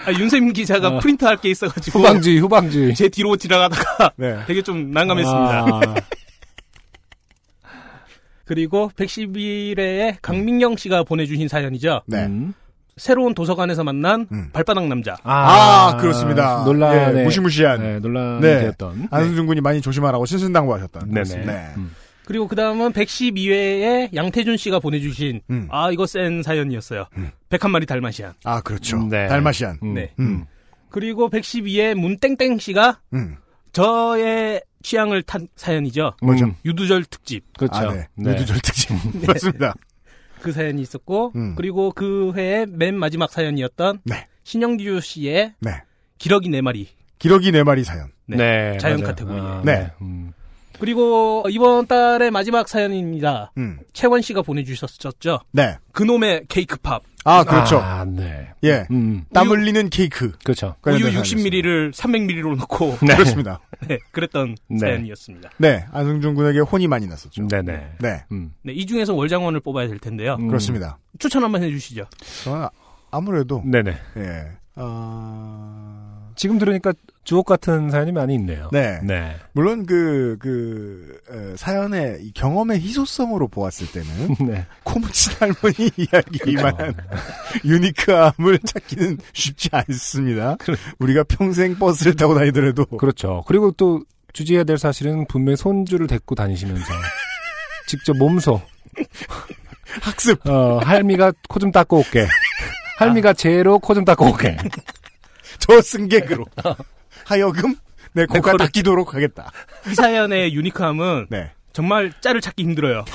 아, 윤세민 기자가 어. 프린트할 게 있어가지고 후방주의, 후방주의. 제 뒤로 지나가다가 네. 되게 좀 난감했습니다. 아, 그리고 111회에 강민경 씨가 보내주신 사연이죠. 네. 음. 새로운 도서관에서 만난 음. 발바닥 남자. 아, 그렇습니다. 논란의 예, 무시무시한. 네, 논란이 네. 되었던. 안승준 군이 많이 조심하라고 신신당부하셨던. 네네. 네. 음. 그리고 그 다음은 112회에 양태준 씨가 보내주신 음. 아 이거 센 사연이었어요. 101마리 달마시안. 아, 그렇죠. 네. 달마시안. 음. 네. 음. 그리고 112회 문땡땡 씨가 음. 저의 취향을 탄 사연이죠. 뭐죠? 유두절 특집. 그렇죠. 아, 네. 유두절 특집. 맞습니다. 그 사연이 있었고 음. 그리고 그 해의 맨 마지막 사연이었던 네. 신영규 씨의 네. 기러기 네 마리. 기러기 네 마리 사연. 네. 네. 자연 맞아요. 카테고리. 아, 네. 음. 그리고 이번 달의 마지막 사연입니다. 음. 채원 씨가 보내주셨죠. 네. 그놈의 케이크팝. 아, 그렇죠. 아, 네. 예. 음. 땀 우유- 흘리는 케이크. 그렇죠. 우유 관련된 사연이었습니다. 60ml를 300ml로 넣고 네. 그렇습니다. 네, 그랬던 네. 사연이었습니다. 네. 안승준 군에게 혼이 많이 났었죠. 네네. 네. 음. 네, 이 중에서 월장원을 뽑아야 될 텐데요. 음. 그렇습니다. 추천 한번 해주시죠. 저는 아무래도 네네. 예. 어... 지금 들으니까 주옥 같은 사연이 많이 있네요. 네. 네. 물론 그, 그, 에, 사연의 이 경험의 희소성으로 보았을 때는, 네. 코무치 할머니 이야기만한 유니크함을 찾기는 쉽지 않습니다. 우리가 평생 버스를 타고 다니더라도. 그렇죠. 그리고 또 주지해야 될 사실은 분명히 손주를 데리고 다니시면서 직접 몸소 학습. 어, 할미가 코 좀 닦고 올게. 할미가 제로 코 좀 닦고 올게. 저 승객으로. 하여금, 내 코가 닦이도록 하겠다. 이 사연의 유니크함은 네. 정말 짤을 찾기 힘들어요.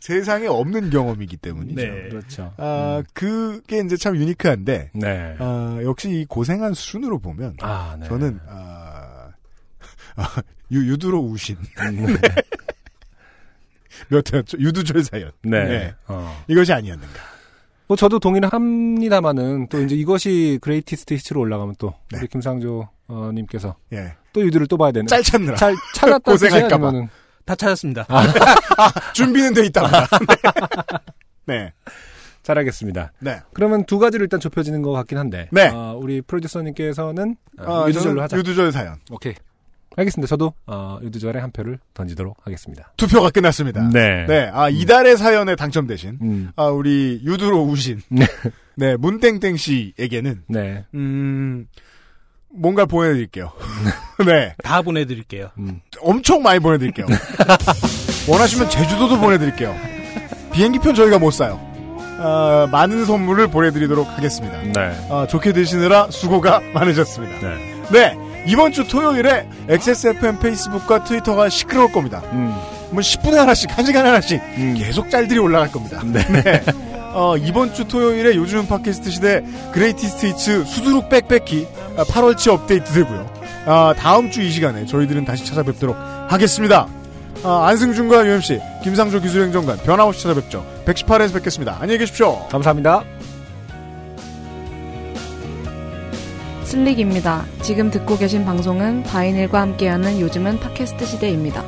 세상에 없는 경험이기 때문이죠. 네. 그렇죠. 아, 그게 이제 참 유니크한데, 네. 아, 역시 이 고생한 수준으로 보면, 아, 네. 저는, 아, 아, 유, 유두로 우신. 음, 네. 몇 회였죠? 유두절 사연. 네. 어. 이것이 아니었는가. 뭐 저도 동의를 합니다만은 또 이제 이것이 Greatest Hits로 올라가면 또 네. 우리 김상조 어, 님께서 예. 또 유두를 또 봐야 되는. 짤 찾느라. 잘 찾았다 고생할까봐. 다 찾았습니다. 아, 준비는 돼 있답니다. 네. 잘하겠습니다. 네. 그러면 두 가지로 일단 좁혀지는 것 같긴 한데. 네. 어, 우리 프로듀서님께서는 어, 어, 유두절로 하자. 유두절 사연. 오케이. 알겠습니다. 저도 어, 유두절에 한 표를 던지도록 하겠습니다. 투표가 끝났습니다. 네. 네. 아, 이달의 사연에 당첨되신, 음. 아, 우리 유두로 우신, 네. 네, 문땡땡 씨에게는, 네. 음, 뭔가 보내드릴게요. 네. 다 보내드릴게요. 음. 엄청 많이 보내드릴게요. 원하시면 제주도도 보내드릴게요. 비행기편 저희가 못 사요. 아, 많은 선물을 보내드리도록 하겠습니다. 네. 아, 좋게 드시느라 수고가 많으셨습니다. 네. 네. 이번 주 토요일에 XSFM 페이스북과 트위터가 시끄러울 겁니다. 음. 뭐 10분에 하나씩, 1시간에 하나씩 계속 짤들이 올라갈 겁니다. 네. 어, 이번 주 토요일에 요즘 팟캐스트 시대 Greatest Hits 수두룩 빽빽히 8월치 업데이트 되고요. 아, 다음 주 이 시간에 저희들은 다시 찾아뵙도록 하겠습니다. 아, 안승준과 UMC, 김상조 기술행정관 변함없이 찾아뵙죠. 118회에서 뵙겠습니다. 안녕히 계십시오. 감사합니다. 슬릭입니다. 지금 듣고 계신 방송은 바이닐과 함께하는 요즘은 팟캐스트 시대입니다.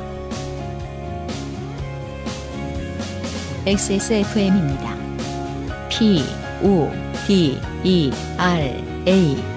XSFM입니다. P, O, D, E, R, A.